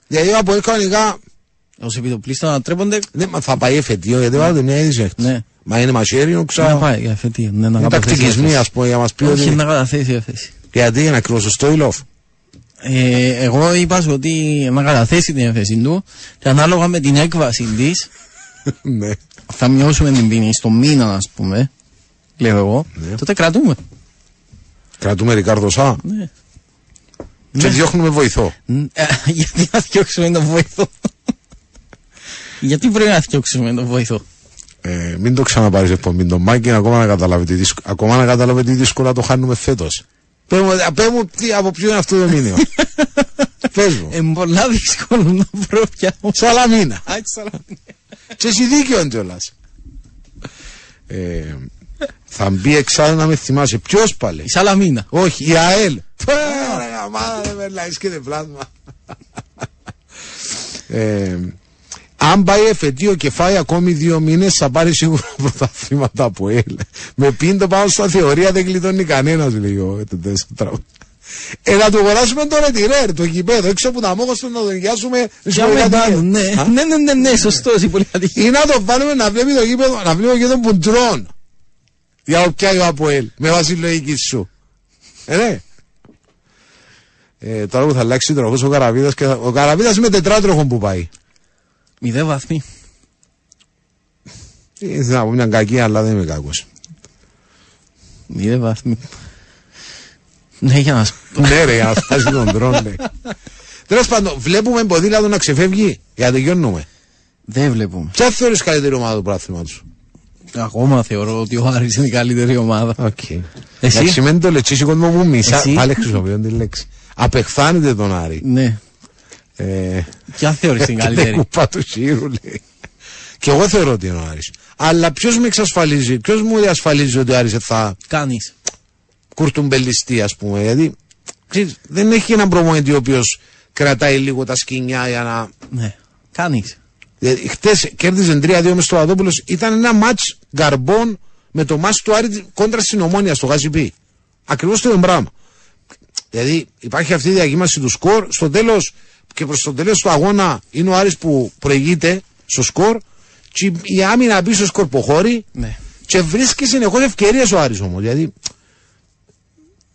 Δηλαδή από κανονικά Ω επιτοπλίστων ανατρέπονται. ναι, μα θα πάει εφετείο γιατί βάλετε μια είδηση. Ναι. Μα είναι μαχαίρι, Να ξα... πάει για εφετείο. Ναι, να Είναι καταθέσει τακτικισμοί, έφεση. ας πούμε, για να μας πει Όχι ότι. να καταθέσει έφεση. Γιατί είναι ακριβώ το Στόιλοφ. Ε, εγώ είπα σου ότι να καταθέσει την έφεση του και ανάλογα με την έκβαση της ναι. θα μειώσουμε την ποινή στο μήνα, ας πούμε. Λέω εγώ. Ναι. Τότε κρατούμε. Κρατούμε Ρικάρδο Σα Ναι. Και διώχνουμε βοηθό. Ν- ε, Γιατί να φτιάξουμε τον βοηθό; Γιατί πρέπει να φτιάξουμε τον βοηθό; Ε, μην το ξαναπάρεις εκπομπή τον Μάκη, ακόμα να καταλάβει τι, δύσκο... ακόμα να καταλάβει τι δύσκολα το χάνουμε φέτος. Πες μου, πέ μου τι, από ποιο είναι αυτό το μήνυμα; Πες μου. Είναι πολλά δύσκολο να βρω πια. Σαλαμίνα. Α, τη Σαλαμίνα. Και εσύ δίκαιο κιόλας. Ε, θα μπει εξάλλου να με θυμάσαι. Ποιος πάλι. Η Σαλαμίνα. Όχι, η ΑΕΛ. Τώρα γαμάτα δεν περνάει και δεν πλάσμα. Ε, αν πάει εφετείο και φάει ακόμη δύο μήνες, θα πάρει σίγουρα πρωταθλήματα από ΕΛ. Με πίντο πάνω στα θεωρία δεν γλιτώνει κανένας, λέει ο το τέσσερα τραγούδι. Ε, να του αγοράσουμε το ρετιρέρ, το γηπέδο, έξω από τα μόχωστο να το νοικιάσουμε Για με πάνω, ναι. Α; Ναι, ναι, ναι, ναι, σωστό, είσαι πολύ ατυχή. Ή να το βάλουμε να βλέπει το γήπεδο, να βλέπει και τον Πουντρών. Για όποια ο Αποέλ, με βάση τη λογική σου. Ε, ναι. Ε, τώρα που θα αλλάξει τροχός ο Καραβίδας και θα... ο Καραβίδας με τετράτροχο που πάει. Μηδέ βαθμοί. Ήθελα να πω μια κακή, αλλά δεν είμαι κακός. Μηδέ βαθμοί. Ναι, για να σου πω. ναι ρε, να σπάσει τον τρόν, ναι. Τέλος πάντων, βλέπουμε ποδήλατο να ξεφεύγει, για να τελειώνουμε. Δεν βλέπουμε. Ποια θεωρείς καλύτερη ομάδα του πράθυματος. Ακόμα θεωρώ ότι ο Άρης είναι η καλύτερη ομάδα. Οκ. Εσύ; Εντάξει, σημαίνει το λετσίσι κόσμο που μισά, Εσύ; πάλι χρησιμοποιούν τη λέξη. Απεχθάνεται τον Άρη. Ναι. Ε, Ποια θεωρείς την Και δεν καλύτερη. κουπά του Σύρου, λέει. Και εγώ θεωρώ ότι είναι ο Άρης. Αλλά ποιος με εξασφαλίζει, ποιος μου διασφαλίζει ότι ο Άρης θα Κάνεις. κουρτουμπελιστεί, ας πούμε. Γιατί ξέρεις, δεν έχει έναν προμονητή ο οποίος κρατάει λίγο τα σκηνιά για να. Ναι. Κάνεις. Δηλαδή, Χτες κέρδιζε 3-2 μες στο Αδόπουλο. Ήταν ένα ματ γκαρμπών με το ματ του Άρη κόντρα στην Ομόνια στο Γαζιπί. Ακριβώς το ίδιο πράγμα. Δηλαδή υπάρχει αυτή η διακύμαση του σκορ. Στο τέλος και προς το τέλος του αγώνα είναι ο Άρης που προηγείται στο σκορ. Και η άμυνα πίσω σκορποχώρη. Ναι. Και βρίσκει συνεχώς ευκαιρίες ο Άρης όμως. Δηλαδή.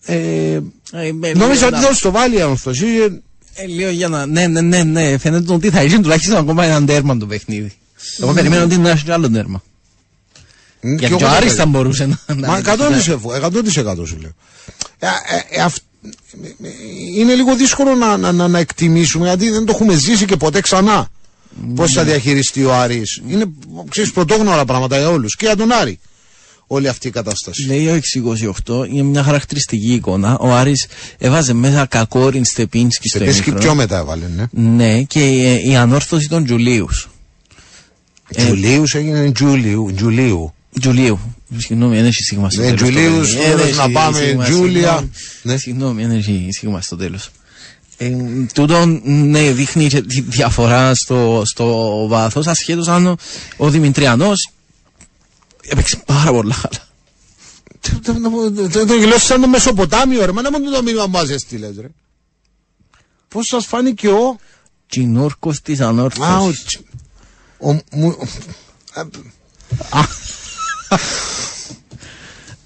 Ε, Ε, με- νόμιζα λίγο ότι να- θα στο βάλει η Αναστασία. Ε, λίγο για να. Ναι, ναι, ναι, ναι. Φαίνεται ότι θα έχει τουλάχιστον ακόμα έναν τέρμα το παιχνίδι. Εγώ περιμένω ότι να έχει άλλο τέρμα. Γιατί και ο Άρης θα μπορούσε να. να- Μα 100%, 100% σου λέω. Ε, ε, ε, αυ- είναι λίγο δύσκολο να, να, να, να εκτιμήσουμε γιατί δεν το έχουμε ζήσει και ποτέ ξανά. Πώς θα διαχειριστεί ο Άρης. Είναι ξέρεις, πρωτόγνωρα πράγματα για όλους και για τον Άρη. Όλη αυτή η κατάσταση. Λέει ο 628 είναι μια χαρακτηριστική εικόνα. Ο Άρης έβαζε μέσα κακόριν Στεπίνσκι στο Τεπέσκι ημίχρονο. πιο μετά έβαλε, ναι. Ναι, και η, η ανόρθωση των Τζουλίους. Ε, Τζουλίους έγινε Τζουλίου. Τζουλίου. Τζουλίου. Συγγνώμη, δεν έχει σίγμα στο Ναι, τέλος. Τζουλίους, το- τέλος, δεν έχει να πάμε, σίγμα, Τζούλια. συγγνώμη. Ναι. Συγγνώμη, δεν έχει σίγμα στο τέλος. Ε, τούτο ναι, δείχνει και τη διαφορά στο, στο βάθος, ασχέτως αν ο, ο Δημητριανός έπαιξε πάρα πολλά καλά. Το γλώσσα σαν το Μεσοποτάμιο, ρε. Μα να μην το μήνυμα μου έστειλες, ρε. Πώς σας φάνηκε ο... Τσινούρκο της Α, ο, ανόρθωση. Τσι- ο, μου,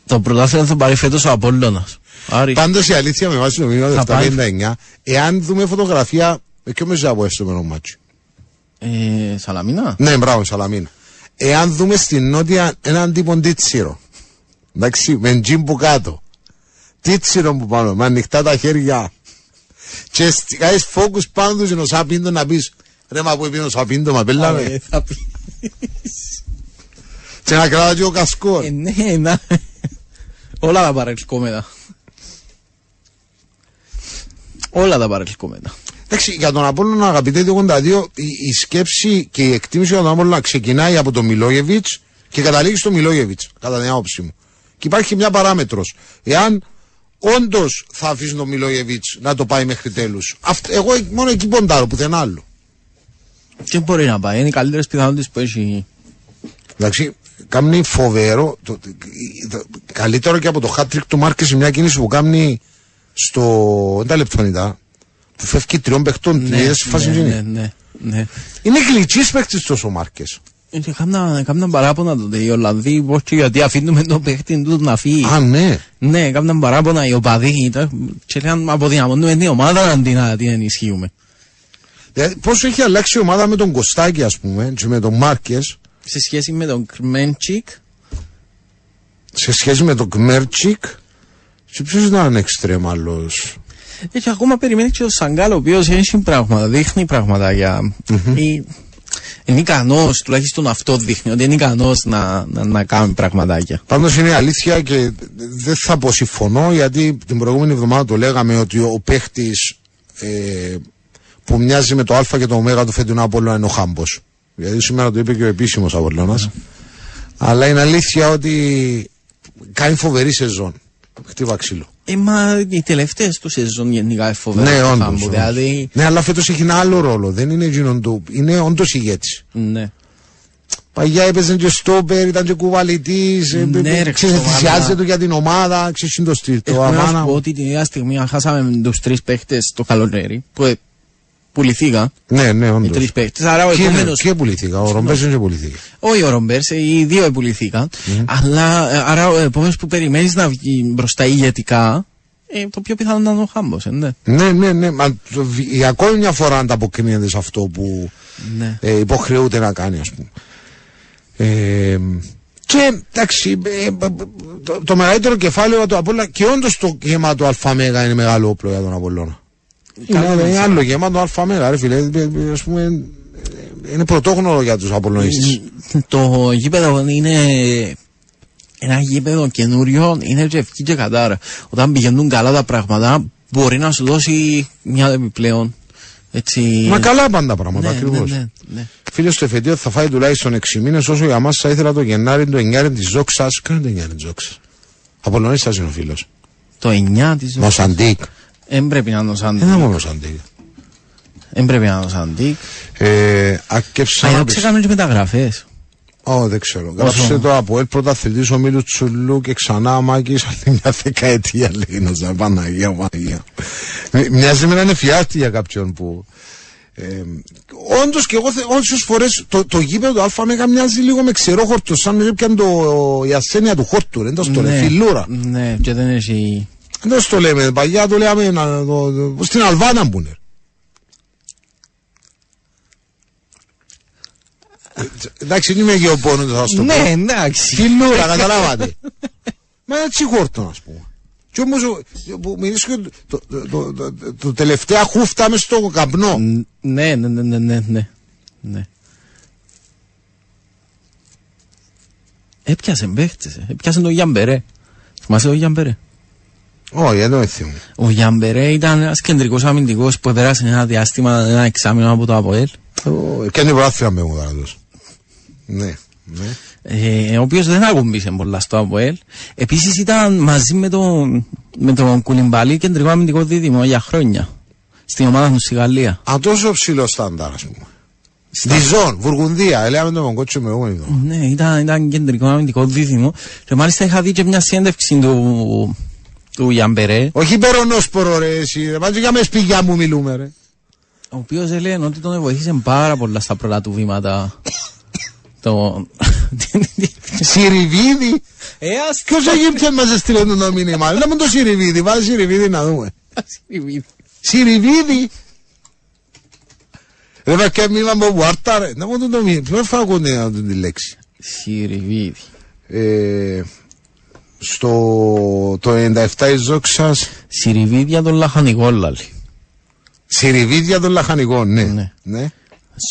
Το πρωτάθλημα θα πάρει φέτος ο Απόλλωνας. Άρη. Πάντως η αλήθεια με βάση το μήνυμα Θα του 759, εάν δούμε φωτογραφία. ε, Ποιο με ζabo έστω με το μάτσο. Ε, Σαλαμίνα; Ναι, μπράβο, Σαλαμίνα. Εάν δούμε στην νότια έναν τύπο τίτσιρο. Εντάξει, με τζιμ που κάτω. Τίτσιρο που πάνω, με ανοιχτά τα χέρια. Και κάνεις φόκου πάνω τους ενό σαπίντο να πεις ρε μα που είπε ο σαπίντο, μα Ε, πέλαμε. θα πει. Και να κράτα και ο κασκόρ. Ε, ναι, να. Όλα τα παρελκώ μετά. Όλα τα παρελκώ μετά. Εντάξει, για τον Απόλλωνα, αγαπητέ 82, η, η σκέψη και η εκτίμηση για τον Απόλλωνα ξεκινάει από τον Μιλόγεβιτς και καταλήγει στο Μιλόγεβιτς, κατά την άποψή μου. Και υπάρχει μια παράμετρος. Εάν όντως θα αφήσει τον Μιλόγεβιτς να το πάει μέχρι τέλους. Εγώ μόνο εκεί ποντάρω, πουθενά άλλο. Και μπορεί να πάει. Είναι οι καλύτερες πιθανότητες που έχει. Εντάξει, κάνει φοβερό. Το, το- το- καλύτερο και από το hat trick του Μάρκε σε μια κίνηση που κάνει στο. Δεν τα λεπτονιτά. Που φεύγει τριών παιχτών. Ναι, ναι, φάση ναι, είναι. ναι, ναι, ναι. Είναι γλυκής παίχτης τόσο ο Μάρκες. Ε, Και κάμνα, κάμνα παράπονα τότε οι Ολλανδοί, πώς και γιατί αφήνουμε τον παίχτη του να φύγει. Α, ναι. Ναι, κάμνα παράπονα οι οπαδοί ήταν και λέγαν αποδυναμώνουμε την ομάδα αντί να την ενισχύουμε. Δηλαδή, πόσο έχει αλλάξει η ομάδα με τον Κωστάκη, ας πούμε, και με τον Μάρκες, Σε σχέση με τον Κρμέντσικ, σε σχέση με τον Κμέρτσικ. Και ποιο ήταν εξτρέμ άλλο. έχει ακόμα περιμένει και ο Σαγκάλ, ο οποίος έχει πράγματα, δείχνει πράγματα για... Ή- Είναι ικανός, τουλάχιστον αυτό δείχνει, ότι είναι ικανός να, να, να κάνει πραγματάκια. Πάντως είναι αλήθεια και δεν θα πω συμφωνώ γιατί την προηγούμενη εβδομάδα το λέγαμε ότι ο παίχτης ε, που μοιάζει με το Α και το Ω του φετινού Απόλλωνα είναι ο Χάμπος. Γιατί σήμερα το είπε και ο επίσημος Απόλλωνας. Αλλά είναι αλήθεια ότι κάνει φοβερή σεζόν. Χτύπα ξύλο. Ε, μα οι τελευταίες του σεζόν γενικά φοβερά. Ναι, το όντως. Χάμπο, Δηλαδή, Ναι, αλλά φέτος έχει ένα άλλο ρόλο. Δεν είναι εκείνον του. Είναι όντως ηγέτης. ναι. Παγιά έπαιζε και στόπερ, ήταν και κουβαλητής. Ναι, ρε, Ξεθυσιάζεται Χριστόβαλα. του για την ομάδα. Ξέρει το στυλ. Το Έχω να σου αμάνα. πω ότι την ίδια στιγμή αν χάσαμε τους τρεις παίχτε το καλοκαίρι που ε, πουληθήκαν. Ναι, ναι, Οι όντως. τρεις παίχτε. Άρα ο Και, επόμενο. και πουληθήκα. Ο Ρομπέ δεν και πουληθήκε. Όχι ο Ρομπέρς, οι δύο πουληθήκαν. Αλλά ε, άρα ο επόμενο που περιμένεις να βγει μπροστά ηγετικά, ε, το πιο πιθανό να είναι ο Χάμπος. Ε, ναι. Ναι, ναι, ναι. Μα το, βι- για ακόμη μια φορά ανταποκρίνεται σε αυτό που ναι. ε, υποχρεούται να κάνει, ας πούμε. Ε, και εντάξει, ε, ε, το, το μεγαλύτερο κεφάλαιο του Απόλλωνα και όντως το γεμάτο ΑΜΕΓΑ είναι μεγάλο όπλο για τον Απόλλωνα. Καλά, Είναι, ναι. είναι άλλο γεμάτο ΑΜΕΓΑ, ρε φίλε. Ε, ε, ας πούμε, ε, είναι πρωτόγνωρο για τους Απολλωνίστες. Το γήπεδο είναι ένα γήπεδο καινούριο, είναι και ευκή και κατάρα. Όταν πηγαίνουν καλά τα πράγματα, μπορεί να σου δώσει μια επιπλέον. Έτσι... Μα καλά πάντα πράγματα, ναι, ακριβώς. ναι, ναι, ναι. Φίλε στο εφετείο θα φάει τουλάχιστον 6 μήνες, όσο για μας θα ήθελα το Γενάρη του 9 της Ζόξας. Κάνε το 9 της Ζόξας. Απολωνίστα είναι ο φίλος. Το 9 της Μοσαντίκ. Δεν πρέπει να είναι ο Σαντίκ. Δεν είναι Μοσαντίκ. Δεν πρέπει να είναι ο Σαντίκ. Ε, ακέψα Α, να εδώ πεις. ξεκάνουν και μεταγραφές. Ω, δεν ξέρω. Γράψε το από ελ πρωταθλητή ο Μίλου Τσουλού και ξανά μάκης άλλη μια δεκαετία λέει να σε Παναγία Παναγία. Μ- Μοιάζει με έναν εφιάλτη για κάποιον που. Ε, Όντως και εγώ όσες φορές το, το γήπεδο του ΑΜΕΓΑ μοιάζει λίγο με ξερό χόρτο, σαν να πιάνει το, η ασθένεια του χόρτου. Δεν το στο λέει, φιλούρα. Ναι, και δεν έχει... Δεν το λέμε, παλιά το λέμε να, το, το- στην Αλβάνα που είναι. Ε, Εντάξει, δεν είμαι γεωπόνος, θα σου το πω. Ναι, εντάξει. Φιλούρα, καταλάβατε. Μα έτσι χόρτο, ας πούμε. Και όμως που μιλήσω το, το, το, το, το, το τελευταία χούφτα μες στο καπνό. Ναι, ναι, ναι, ναι, ναι, ναι. ναι. Έπιασε παίχτες, ε. έπιασε το Γιαμπερέ. Θυμάσαι το Γιαμπερέ; Όχι, δεν το θυμούμαι. Ο Γιαμπερέ ήταν ένας κεντρικός αμυντικός που πέρασε ένα διάστημα, ένα εξάμεινο από το ΑΠΟΕΛ. Και είναι πράθυρα με μου δάραντος. Ναι, ναι. Ε, ο οποίος δεν ακουμπήσε πολλά στο ΑΠΟΕΛ. Επίσης ήταν μαζί με τον, με τον Κουλιμπαλί κεντρικό αμυντικό δίδυμο για χρόνια. Στην ομάδα του στη Γαλλία. Α, τόσο ψηλός στάνταρ, α πούμε. Διζόν, Βουργουνδία, έλεγαμε τον κότσο με εγώ εδώ. Ναι, ήταν, ήταν κεντρικό αμυντικό δίδυμο. Και μάλιστα είχα δει και μια συνέντευξη του, του Γιαμπερέ, Όχι υπερονόσπορο ρε εσύ, ρε, πάντως για με σπηγιά μου μιλούμε ρε. ο οποίο έλεγε ότι τον βοήθησε πάρα πολλά στα πρώτα του βήματα Το... Σιριβίδη. Ε, ας Ποιο έχει πια μα έστειλε το μήνυμα. Λέμε το Σιριβίδη. Βάλει Σιριβίδη να δούμε. Σιριβίδη. Ρε βακέ μήνυμα από Βουάρτα ρε. Να μου το το μήνυμα. Ποιο φορά ακούνε να τον τη λέξη. Σιριβίδη. Ε, στο το 97 η Ζόξας Σιριβίδια των λαχανικών λάλη. Σιριβίδια των λαχανικών, ναι. Ναι. ναι.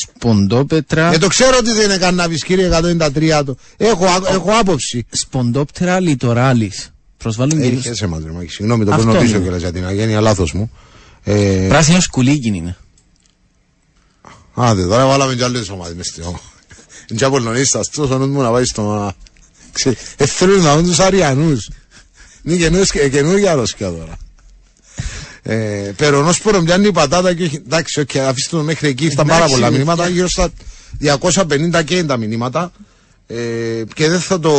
Σποντόπετρα. Ε, το ξέρω ότι δεν είναι κανένας κύριε 193 το. Έχω, α- έχω άποψη. Σποντόπτερα λιτοράλης. Προσβάλλουν Ε, κυρίως. χαίρεσαι μας ρε Μάκη. Συγγνώμη, το Αυτό παίρνω πίσω είναι. κιόλας για την αγένεια, λάθος μου. Ε, Πράσινος σκουλίκιν είναι. άντε, τώρα βάλαμε κι άλλες ομάδες μες στην ομάδα. Είναι και Απολλωνίστας, τόσο ο νους μου να πάει στο... Ξέ- Ε, θέλουν να δουν τους Αριανούς. Είναι καινούργια- ε, καινούργια αρρώσκια τώρα. Ε, Περονόσπορο πιάνει η πατάτα και έχει, εντάξει, οκ, αφήστε το μέχρι εκεί, ήρθαν πάρα Εντάξει, πολλά ρε, μηνύματα, γύρω στα 250 και είναι τα μηνύματα. Ε, και δεν θα το...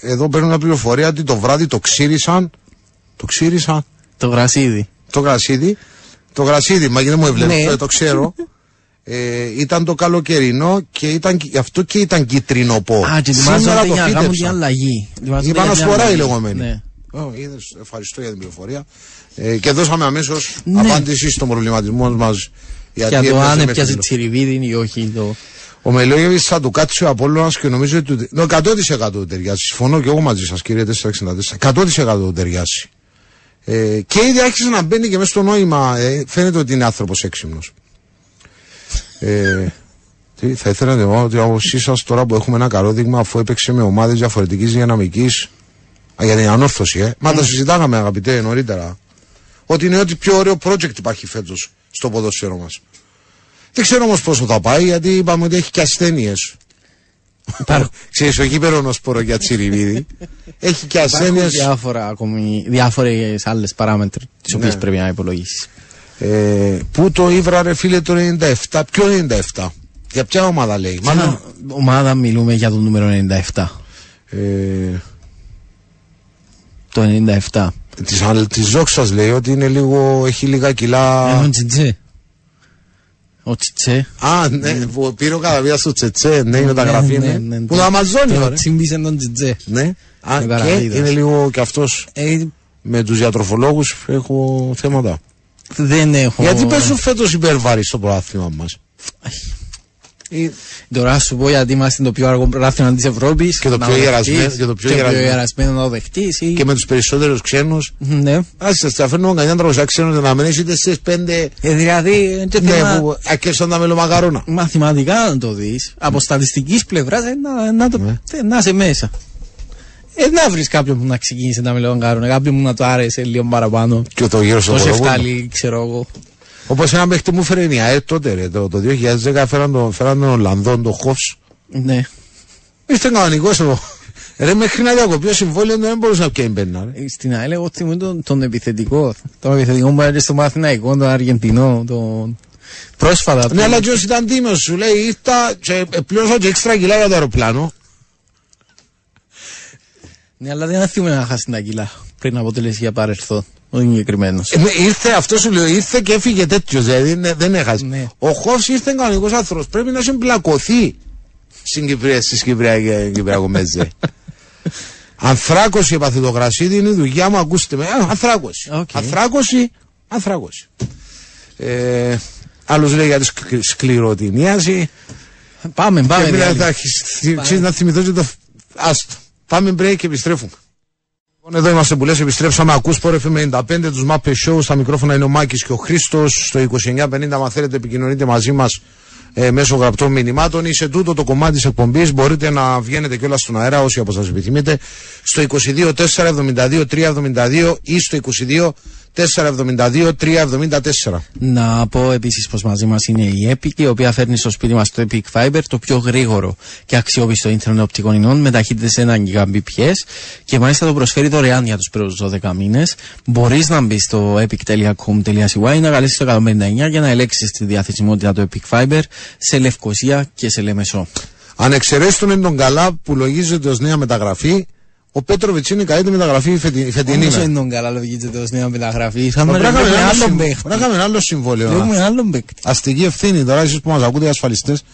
Εδώ παίρνω μια πληροφορία ότι το βράδυ το ξύρισαν, το ξύρισαν, Το γρασίδι. το γρασίδι. Το γρασίδι, μα δεν μου έβλεπε, Ναι. το, το ξέρω. Ε, ήταν το καλοκαιρινό και ήταν, γι' αυτό και ήταν κυτρινοπό. Α, και Σήμερα ετοιμάζονται το για να κάνουν την φύτεψαν. αλλαγή. Ετοιμάζονται Η για την Πανασφορά η αλλαγή. λεγόμενη. Ναι. Ω, είδες, ευχαριστώ για την πληροφορία. Ε, και δώσαμε αμέσως Ναι. απάντηση στον προβληματισμό μας. Για το αν έπιασε τσιριβίδι ή όχι. Το... Ο Μελόγεβης θα του κάτσει ο Απόλλωνας και νομίζω ότι. του- Ναι, 100% του ταιριάζει. Συμφωνώ και εγώ μαζί σας, κύριε 464. 100% του ταιριάζει. Ε, και ήδη άρχισε να μπαίνει και μέσα στο νόημα. Ε, φαίνεται ότι είναι άνθρωπος έξυπνος. Ε, τι, θα ήθελα να πω ότι από εσά τώρα που έχουμε ένα καλό δείγμα αφού έπαιξε με ομάδες διαφορετικής δυναμικής. Για την ανόρθωση, ε. Μα τα συζητάγαμε αγαπητέ νωρίτερα. Ότι είναι ότι πιο ωραίο project υπάρχει φέτος στο ποδόσφαιρο μας. Δεν ξέρω όμως πόσο θα πάει, γιατί είπαμε ότι έχει και ασθένειες. Υπάρχουν. Ξέρεις, όχι υπερονοσπορο για τσιριβίδι. έχει και ασθένειες. Υπάρχουν διάφορα ακόμη, διάφορες άλλες παράμετροι τις οποίες Ναι. πρέπει να υπολογίσεις. Ε, πού το ήβρα, ρε φίλε, το 97. Ποιο 97. Για ποια ομάδα λέει; Μάλλον. Μάλλον ομάδα μιλούμε για το νούμερο 97. Ε, Το 97. της, αλ- της Ζόξας λέει ότι είναι λίγο, έχει λίγα κιλά. Ενώ Τσιτζέ. Ο Τσιτζέ. Α, ναι, που πήρε ο καταβία στο Τσετσέ, ναι, είναι τα Ναι, γραφή, ναι, ναι. ναι, Που ναι. το Αμαζόνιο, Το ρε. τσίμπησε τον Τσιτζέ. Ναι. Α, Ο και Καραβίδας. είναι λίγο κι αυτός Ε, με τους διατροφολόγους έχω θέματα. Δεν έχω... Γιατί παίζουν φέτος υπερβάρη στο πρωτάθλημα μας. Ή- Τώρα σου πω γιατί είμαστε το πιο αργό πρωτάθλημα της Ευρώπης. Και το να πιο το γερασμένο- δεχτείς, και το πιο και γερασμένο. γερασμένο να το δεχτείς ή... Και με τους περισσότερους ξένους. Ναι. Άσε, τα φέρνω κανένα τραβοσιά ξένους να μένεις είτε στις πέντε Ε, δηλαδή, και ναι, θέμα που ακέσαν τα μελομακαρόνα. μαθηματικά να το δεις, από στατιστικής πλευράς ε, να, να, το, Ναι. ε, να είσαι μέσα. Ε, να βρεις κάποιον που να ξεκίνησε να μιλώνει κάποιον που να το άρεσε λίγο παραπάνω. Και το γύρω στο Το Βορρόβουνο. Σεφτάλι, ξέρω εγώ. Όπως ένα παίχτη μου φέρε η ΑΕΤ τότε ρε, το, το 2010 φέραν τον, φέραν τον Ολλανδόν, τον Χοφς. Ναι. Ήρθε κανονικός ο... Ρε μέχρι να διακοπεί ο συμβόλαιο δεν μπορούσε να πιάνει πένα ρε. Ε, Στην ΑΕΛ εγώ θυμούμαι τον, τον επιθετικό. Τον επιθετικό μου έρχεται στο Μαθηναϊκό, τον Αργεντινό, τον... Πρόσφατα. Ναι, τον- αλλά και όσοι ήταν τίμιος σου λέει ήρθα και ε, πλήρωσα και έξτρα κιλά για το αεροπλάνο. Ναι, αλλά δεν θυμούμαι να χάσει τα κιλά πριν αποτελέσει για παρελθόν. Ο συγκεκριμένος. Ε, ναι, ήρθε αυτό σου λέω, ήρθε και έφυγε τέτοιος, δηλαδή δεν, δεν έχασε. Ναι. Ο Χόφς ήρθε κανονικός άνθρωπος, πρέπει να συμπλακωθεί στην Κυπρία, στις Κυπριακές Κυπριακομέζε. Ανθράκωση έπαθε το γρασίδι, είναι η δουλειά μου, ακούστε με. Α, Ανθράκωση. Οκ. Ανθράκωση, ανθράκωση. Ε, άλλος λέει για τη σκλη- σκληροτηνίαση. Πάμε, πάμε. και μιλάει, διάλειμμα. θα αρχίσει- αρχίσει να θυμηθώ και το... Άστο. Πάμε break και επιστρέφουμε. Λοιπόν, εδώ είμαστε που λες, επιστρέψαμε. Ακούς Sport FM 95, τους Muppet Show. Στα μικρόφωνα είναι ο Μάκης και ο Χρήστος. Στο 2950, αν θέλετε, επικοινωνείτε μαζί μας ε, μέσω γραπτών μηνυμάτων ή σε τούτο το κομμάτι της εκπομπής μπορείτε να βγαίνετε κιόλας στον αέρα όσοι από σας επιθυμείτε στο 22 472 372 ή στο 22 472 374. Να πω επίσης πως μαζί μας είναι η Epic, η οποία φέρνει στο σπίτι μας το Epic Fiber, το πιο γρήγορο και αξιόπιστο ίντερνετ οπτικών ινών με ταχύτητε 1 Gbps και μάλιστα το προσφέρει δωρεάν για τους πρώτους 12 μήνες. Μπορείς να μπεις στο epic.com.cy να καλέσεις το 159 για να ελέγξεις τη διαθεσιμότητα του Epic Fiber σε Λευκοσία και σε Λεμεσό. Αν εξαιρέσεις τον τον καλά που λογίζεται ως νέα μεταγραφή, ο Πέτροβιτς είναι η καλύτερη μεταγραφή η φετι- η φετινή. Όσο με. είναι τον καλά λογίζεται ω νέα μεταγραφή. Θα Πρέπει να κάνουμε με ένα άλλο άλλον συμ- παίχτη. πρέπει να κάνουμε ένα άλλο συμβόλαιο. Βλέπουμε άλλον παίκτη. Αστική ευθύνη τώρα, εσείς που μας ακούτε οι ασφαλιστές.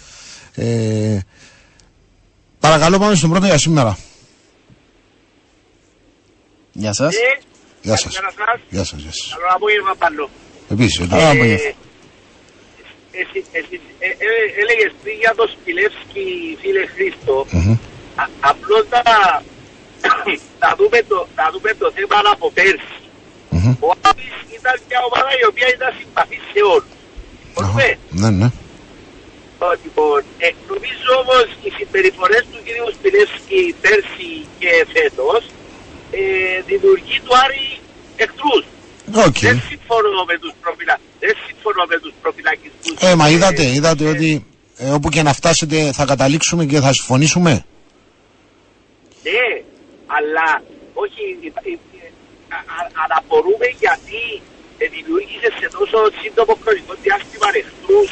Ε, Παρακαλώ πάμε στον πρώτο για σήμερα. Γεια σας. Ε, Γεια σας. καλημέρα σας. Γεια σας, γεια σας. Καλό απόγευμα πάνω. Επίσης, εδώ. Καλό Ε, απόγευμα. εσύ, εσύ, ε, ε, έλεγες πριν για το Σπιλεύσκι, φίλε Χρήστο, Μμμ. α- απλώς να, να, δούμε το, να δούμε το θέμα από πέρσι. Μμμ. Ο Άβης ήταν μια ομάδα η οποία ήταν συμπαθής σε όλους. Μπορούμε; Ναι, ναι. Ω, Λοιπόν, ε, νομίζω όμως οι συμπεριφορές του κ. Σπιλεύσκη πέρσι και φέτος ε, δημιουργεί του Άρη εχθρούς. Οκ. Δεν συμφωνώ με τους, προπηλα... δεν συμφωνώ με τους προπηλακισμούς. Ε, μα είδατε, είδατε ότι ε, όπου και να φτάσετε θα καταλήξουμε και θα συμφωνήσουμε; Ναι, αλλά όχι, ε, ε, ε, α- α- αναπορούμε γιατί ε, δημιούργησε σε τόσο σύντομο χρονικό διάστημα εχθρούς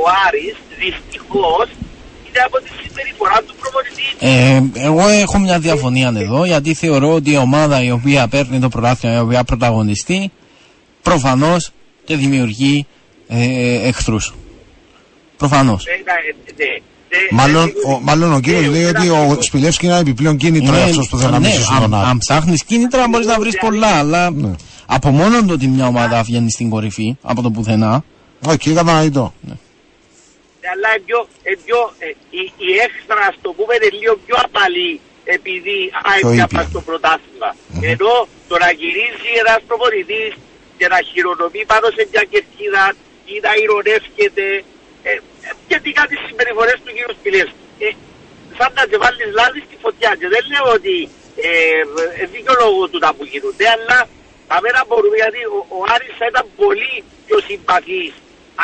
ο Άρης, δυστυχώς, είναι από τη συμπεριφορά του προπονητή. Ε, εγώ έχω μια διαφωνία εδώ γιατί θεωρώ ότι η ομάδα η οποία παίρνει το πρωτάθλημα, η οποία πρωταγωνιστεί, προφανώς και δημιουργεί ε, εχθρούς. Προφανώς. Ναι, ναι, ναι, ναι, Μάλλον, ναι, ο, μάλλον ο κύριος ναι, λέει ότι ναι, ο Σπιλεύσκι είναι ένα επιπλέον κίνητρο για αυτός που θέλει να ναι, μισήσει αν, τον Άρη. αν ψάχνει κίνητρα μπορεί να βρει πολλά, αλλά Ναι. από μόνο το ότι μια ομάδα βγαίνει στην κορυφή, από το πουθενά, Οκ, κατανοητό. Ναι, αλλά είναι πιο, ε, πιο, ε, η, η έξτρα, ας το πούμε, είναι λίγο πιο απαλή επειδή Πιο άιπια ήπια. πας στο πρωτάθλημα. Ενώ το να γυρίζει ένας προπονητής και να χειρονομεί πάνω σε μια κερκίδα ή να ηρωνεύκεται ε, ε, σχετικά τις συμπεριφορές του κύριου Σπηλές. Ε, σαν να βάλεις λάδι στη φωτιά και δεν λέω ότι ε, ε, δικαιολόγω του τα που γίνονται, αλλά αμένα μπορούμε γιατί ο, ο Άρης θα ήταν πολύ πιο συμπαθής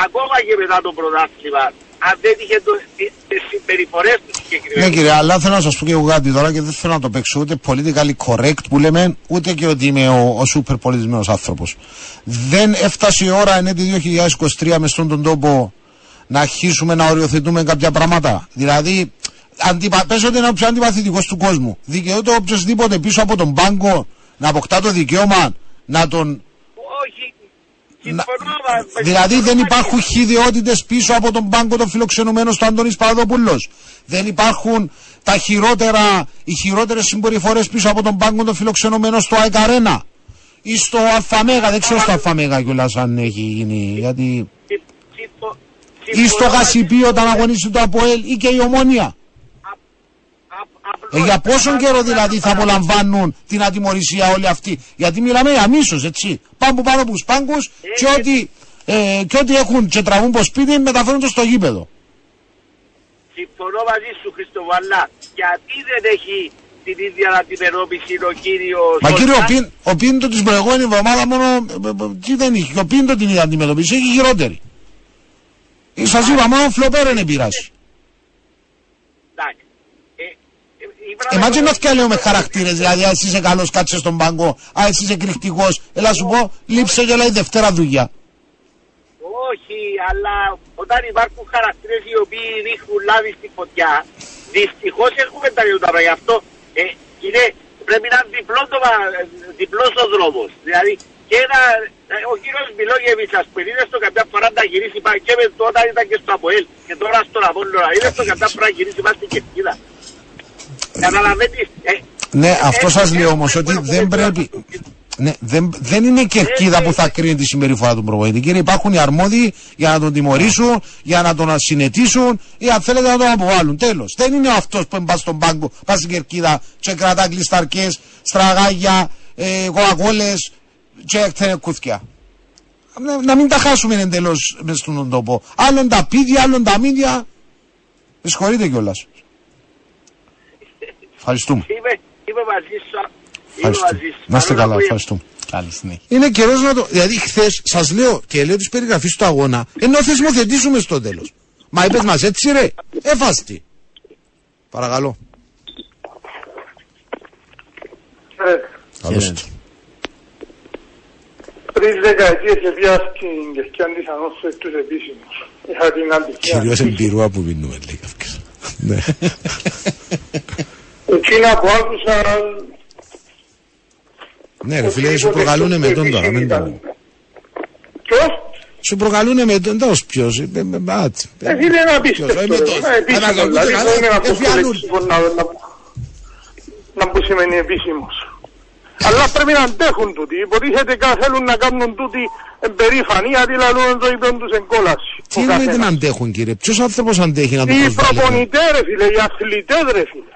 ακόμα και μετά το πρωτάθλημα αν δεν είχε το, τι- τις συμπεριφορές του Ναι συγκεκριμένου. κύριε, αλλά θέλω να σας πω και εγώ κάτι τώρα και δεν θέλω να το παίξω ούτε politically correct που λέμε, ούτε και ότι είμαι ο, ο super πολιτισμένος άνθρωπος. Δεν έφτασε η ώρα εν έτη 2023 με στον τον τόπο να αρχίσουμε να οριοθετούμε κάποια πράγματα. Δηλαδή, αντιπα... πες ότι είναι ο πιο αντιπαθητικός του κόσμου. Δικαιούται οποιοδήποτε πίσω από τον πάγκο να αποκτά το δικαίωμα να τον Όχι, να- συμφωνώ. μα- μα- Δηλαδή δεν συμφωνώ υπάρχουν χειδιότητε πίσω από τον πάγκο των φιλοξενουμένων στο Αντώνης Παραδόπουλο. Δεν υπάρχουν τα χειρότερα, οι χειρότερες συμπεριφορές πίσω από τον πάγκο των φιλοξενουμένων στο ΑΕΚΑΡΕΝΑ ή στο ΑΦΑΜΕΓΑ. Δεν ξέρω στο ΑΦΑΜΕΓΑ κιόλας αν έχει γίνει. Γιατί... Συμ- συμφω- ή στο συμφωνώ Γασιπί μαζί όταν σου. αγωνίσει το ΑΠΟΕΛ ή και η Ομόνια. Α- απλώς- Ε, για πόσον απλώς- καιρό δηλαδή θα απολαμβάνουν την ατιμορρησία όλοι αυτοί; Γιατί μιλάμε για μίσος, έτσι. Πάμε πάνω από τους πάγκους και ό,τι, ε, και ό,τι έχουν και τραβούν από σπίτι μεταφέρουν το στο γήπεδο. Συμφωνώ μαζί σου Χριστοβαλά. Γιατί δεν έχει την ίδια αντιμετώπιση ο κύριος... Μα κύριο, ο, Σόλτας. Πίν, ο Πίντο της προηγούμενης εβδομάδας μόνο. ε, ε, Τι δεν είχε. Και ο Πίντο την ίδια αντιμετωπίσει. Έχει χειρότερη. Σας είπα, μόνο φλοπέρ είναι πειράσει. Εντάξει. Ε, ε, ήμουν Ε, μα και εγώ- να φτιάχνω με χαρακτήρες. Δηλαδή, α, εσύ είσαι καλός, κάτσε στον πάγκο. Α, εσύ είσαι εκρηκτικός. Έλα σου πω, λείψε και λέει Δευτέρα δουλειά. Όχι, αλλά όταν υπάρχουν χαρακτήρες οι οποίοι ρίχνουν λάδι στη φωτιά, δυστυχώς έχουμε τα δύο τα πράγματα. Γι' αυτό ε, είναι, πρέπει να είναι διπλό το, μα- διπλός ο δρόμος. Δηλαδή, και ένα, ε, ο κύριος Μιλόγεβιτς, ας πούμε, είναι στο κάποια φορά να γυρίσει πάνω και με τότε ήταν και στο Αποέλ και τώρα στον Απόλλωνα. Είναι στο κάποια φορά να γυρίσει πάνω στην Κερκίδα. Καταλαβαίνεις, ε, Ναι, αυτό ε, σα λέω ε, όμω ε, ότι ε, δεν ε, πρέπει. Ναι, δεν, δεν είναι η κερκίδα που θα κρίνει τη συμπεριφορά του προπονητή. Κύριε, υπάρχουν οι αρμόδιοι για να τον τιμωρήσουν, για να τον ασυνετήσουν ή αν θέλετε να τον αποβάλουν. Τέλο. Δεν είναι αυτό που πα στον πάγκο, πα στην κερκίδα και κρατά κλεισταρκέ, στραγάγια, ε, κοκακόλε και έκτενε κούθια. Να, να μην τα χάσουμε εντελώς μες στον τόπο. Άλλον τα πίδια, άλλον τα μύδια. Με συγχωρείτε κιόλας. Ευχαριστούμε. Είμαι, είμαι μαζί σου. Είμαι Ευχαριστούμε. μαζί σου. Να είστε Καλό καλά, απόγευμα. ευχαριστούμε. καλή συνέχεια. Είναι καιρός να το. Δηλαδή, χθες σας λέω και λέω τη περιγραφή του αγώνα, ενώ θεσμοθετήσουμε στο τέλος. Μα είπες μας έτσι, ρε. Έφαστη. Παρακαλώ. Ε, Καλώς Χαίρετε. ήρθατε. Πριν δεκαετίες εβιά στην Κερκιά της Ανώσου τους επίσημους. Είχα την αντικία. Κυρίως εμπειρούα που πίνουμε, λέει κάποιος. Ναι. Εκείνα που άκουσα... Ναι, ρε φίλε, σου προκαλούν με τον τώρα. Μην το... Ποιος; Σου προκαλούν με τον τόσο ποιος. ε, ε, ε, άτσι, ε, Ε, φίλε, είναι ποιος, ε, απίστευτο. με ρε. τόσο. Ε, επίσημο, Ανακαλούνται δηλαδή, καλά, δεν είναι ε, αυτό το φιαλούν. λέξιμο να, να, να που σημαίνει επίσημος. Αλλά πρέπει να αντέχουν τούτοι. Υποτίθεται κα- θέλουν να κάνουν τούτοι περήφανοι, γιατί λαλούν το είπεν τους εγκόλαση. Τι εννοείται να αντέχουν κύριε, ποιος άνθρωπος αντέχει να το Οι προσβάλλει. προπονητές ρε φίλε, οι αθλητές ρε φίλε.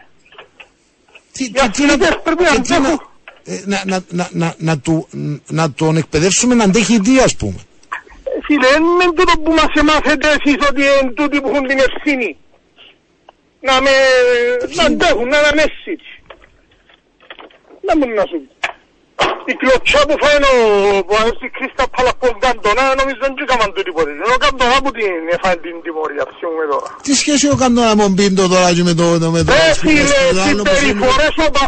Τι, Οι τι, τι να, αθλητές πρέπει να και τι να, αντέχουν. ε, να, να, να, να, να, του, να τον εκπαιδεύσουμε να αντέχει τι ας πούμε. Ε, Φίλε, δεν είναι τούτο που μας μάθετε εσείς ότι είναι τούτοι που έχουν την ευθύνη. Να με... να αντέχουν, να είναι έτσι. Να μου να σου πει. Η κλωτσιά που φάει ο που ανέστη Κρίστα Παλαπών Καντονά νομίζω δεν έκαναν τούτοι ποτέ. Είναι ο Καντονά που την έφανε την τιμωρία, ψιούμε τώρα. Τι σχέση ο Καντόνα με τον Πίντο τώρα και με το, το, με το, Ε, ας πούμε, φίλε, στο άλλο που είναι. συμπεριφορές ο πα...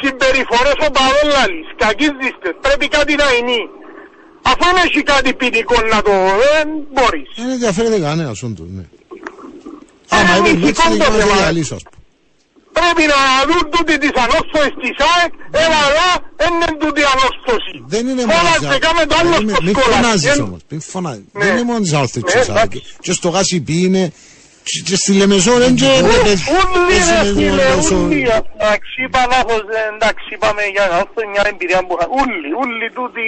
Συμπεριφορές ο Παδόλαλης, κακείς δίστες, πρέπει κάτι να είναι. Αφού δεν έχει κάτι ποινικό να το... δεν μπορείς. Δεν ενδιαφέρεται κανένας όντως, ναι. Ε, Άμα είπε μυστικό έτσι, το δεν θέμα. είναι διαλύσω, ας πούμε. Πρέπει να δουν τούτη της ανόρθωσης της ΑΕΚ, έλα εδώ, δεν είναι τούτη ανόρθωση. Δεν είναι μόνο της Φώναζε, κάμε το άλλο Περίμενε, στο Μην σκόλα. φωνάζεις Δεν- όμως, μην φωνάζεις. Ναι. Δεν είναι μόνο της άρθρωσης Ναι, της εντάξει. Και στο Γάσιπι είναι, και- και στη Λεμεσόν δεν και είναι Ούλοι πες- ρε πες- φίλε, πες- ούλοι. Εντάξει, είπα λάθος, ε, εντάξει, είπαμε για να έρθω μια εμπειρία που είχα. Ούλοι, ούλοι τούτοι...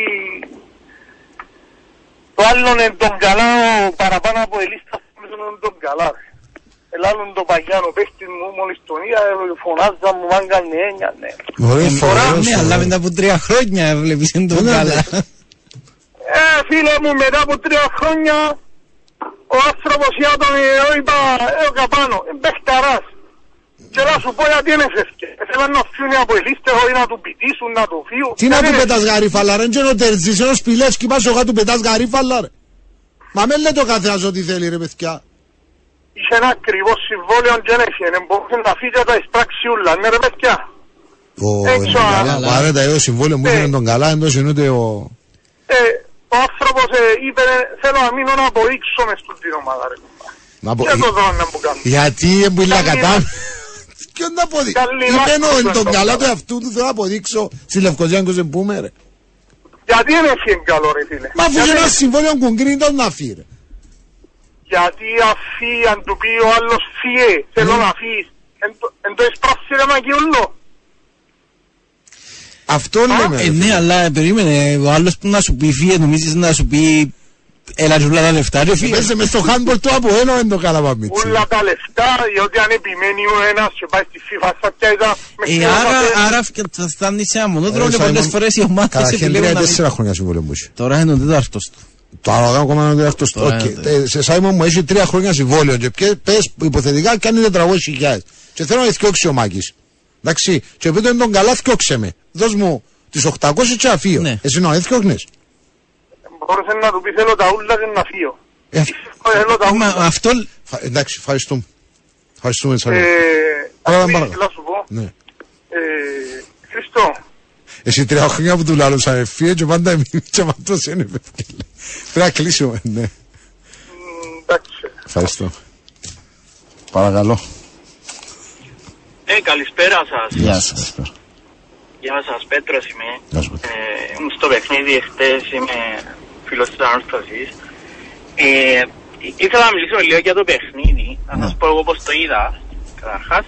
Το άλλο είναι τον καλά, ο παραπάνω από ελίστα είναι τον καλά. Ρε. Ελάλλον το παγιάνο παίχτης μου, μόλις τον είδα, ε, φωνάζα μου, μάγκαν ναι, έννοια, ναι. Ωραία, φοβερός, Ναι, αλλά φοβερός. μετά από τρία χρόνια βλέπεις εν τον Ναι, καλά. ναι. Ε, φίλε μου, μετά από τρία χρόνια, ο άνθρωπος για τον ε, είπα, ε, ο Καπάνο, ε, παιχταράς. Και να σου πω γιατί δεν έφευκε. Θέλαν να φύγουν από ελίστε, όχι να του πητήσουν, να του φύγουν. Τι να Δεν του είναι- πετάς γαρίφαλα ρε, είναι ο Τερζής, είναι ο Σπιλεύσκι, πας εγώ του πετάς γαρίφαλα ρε. Μα με λέει το καθένας ό,τι θέλει ρε παιδιά. Είχε ένα ακριβό συμβόλαιο και δεν έφυγε. Μπορούσε να φύγει και να τα εισπράξει ούλα. Ναι ρε παιδιά. Ο Έξω, καλά, αλλά- παρέτα εγώ συμβόλαιο μου Ναι. έφερε τον καλά, εντός είναι ούτε ο... Ε, ο άνθρωπος ε, είπε, θέλω να μείνω να αποδείξω μες στην την ομάδα ρε. κουμπά. Να πω- Και το δρόμο να μου κάνω. Γιατί που είναι Καλή κατά. μάχη. Ποιον να αποδείξω. Καλή Είπε μάχη εννοώ, στον τον τον καλά καλά. του εαυτού του θέλω να αποδείξω στη Λευκοσία και σε πούμε ρε. Γιατί δεν έφυγε καλό ρε φίλε. Μα αφού Γιατί- είναι ένα συμβόλαιο κουγκρίνει τον να φύγει ρε. Γιατί αφή, αν του πει ο άλλος φύγε, θέλω Ναι. να φύγεις. Εν το- Εν το εισπράξεις ρε μαγιούλο. Αυτό λέμε. Ε, ρε. ναι, αλλά περίμενε, ο άλλος που να σου πει φύγε, νομίζεις να σου πει έλα ζούλα τα λεφτά ρε φύγε. Παίζε μες στο handball του από ένα είναι το καλά παμίτσι. Όλα τα λεφτά, διότι αν επιμένει ο ένας και πάει στη FIFA, θα πιάζει με Ε, άρα, άρα φ- θα φτάνει σε ένα μονόδρομο και πολλές φορές οι ομάδες Καταρχήν τρία επιλέγουν ή να μην... τέσσερα χρόνια συμβόλαιο μου είχε. Τώρα είναι ο τέταρτος του. Το άλλο ακόμα είναι ο τέταρτος. Τώρα Οκ. είναι το- Ε, Σε Σάιμον μου έχει τρία χρόνια συμβόλαιο και πια- πες υποθετικά κάνει 400.000. Και θέλω να θυκιώξει ο Μάκης. Εντάξει. Και επειδή είναι τον καλά θυκιώξε με. Δώσ' μου τις 800 και αφείο. Ναι. Εσύ να θυκιώχνες. Μπορούσε να του πει θέλω τα ούλα και να φύγω. Ε, Θέλω τα Μα ούλα. αυτό φα- Εντάξει, ευχαριστούμε. Ευχαριστούμε Ε, Τσάρλι. ας Εσύ τρία χρόνια που του λάλωσα εφίε και πάντα εμείς και μαντός είναι παιδιά. Πρέπει να κλείσουμε, ναι. μ, εντάξει. Ευχαριστώ. Παρακαλώ. Ε, καλησπέρα σας. Γεια σας. Γεια σας, Πέτρος είμαι. Γεια σου, Πέτρο. Ε, ήμουν στο παιχνίδι εχθές, είμαι φίλος της Ανόρθωσης. Ε, ήθελα να μιλήσω λίγο για το παιχνίδι, να σας πω εγώ πώς το είδα, καταρχάς.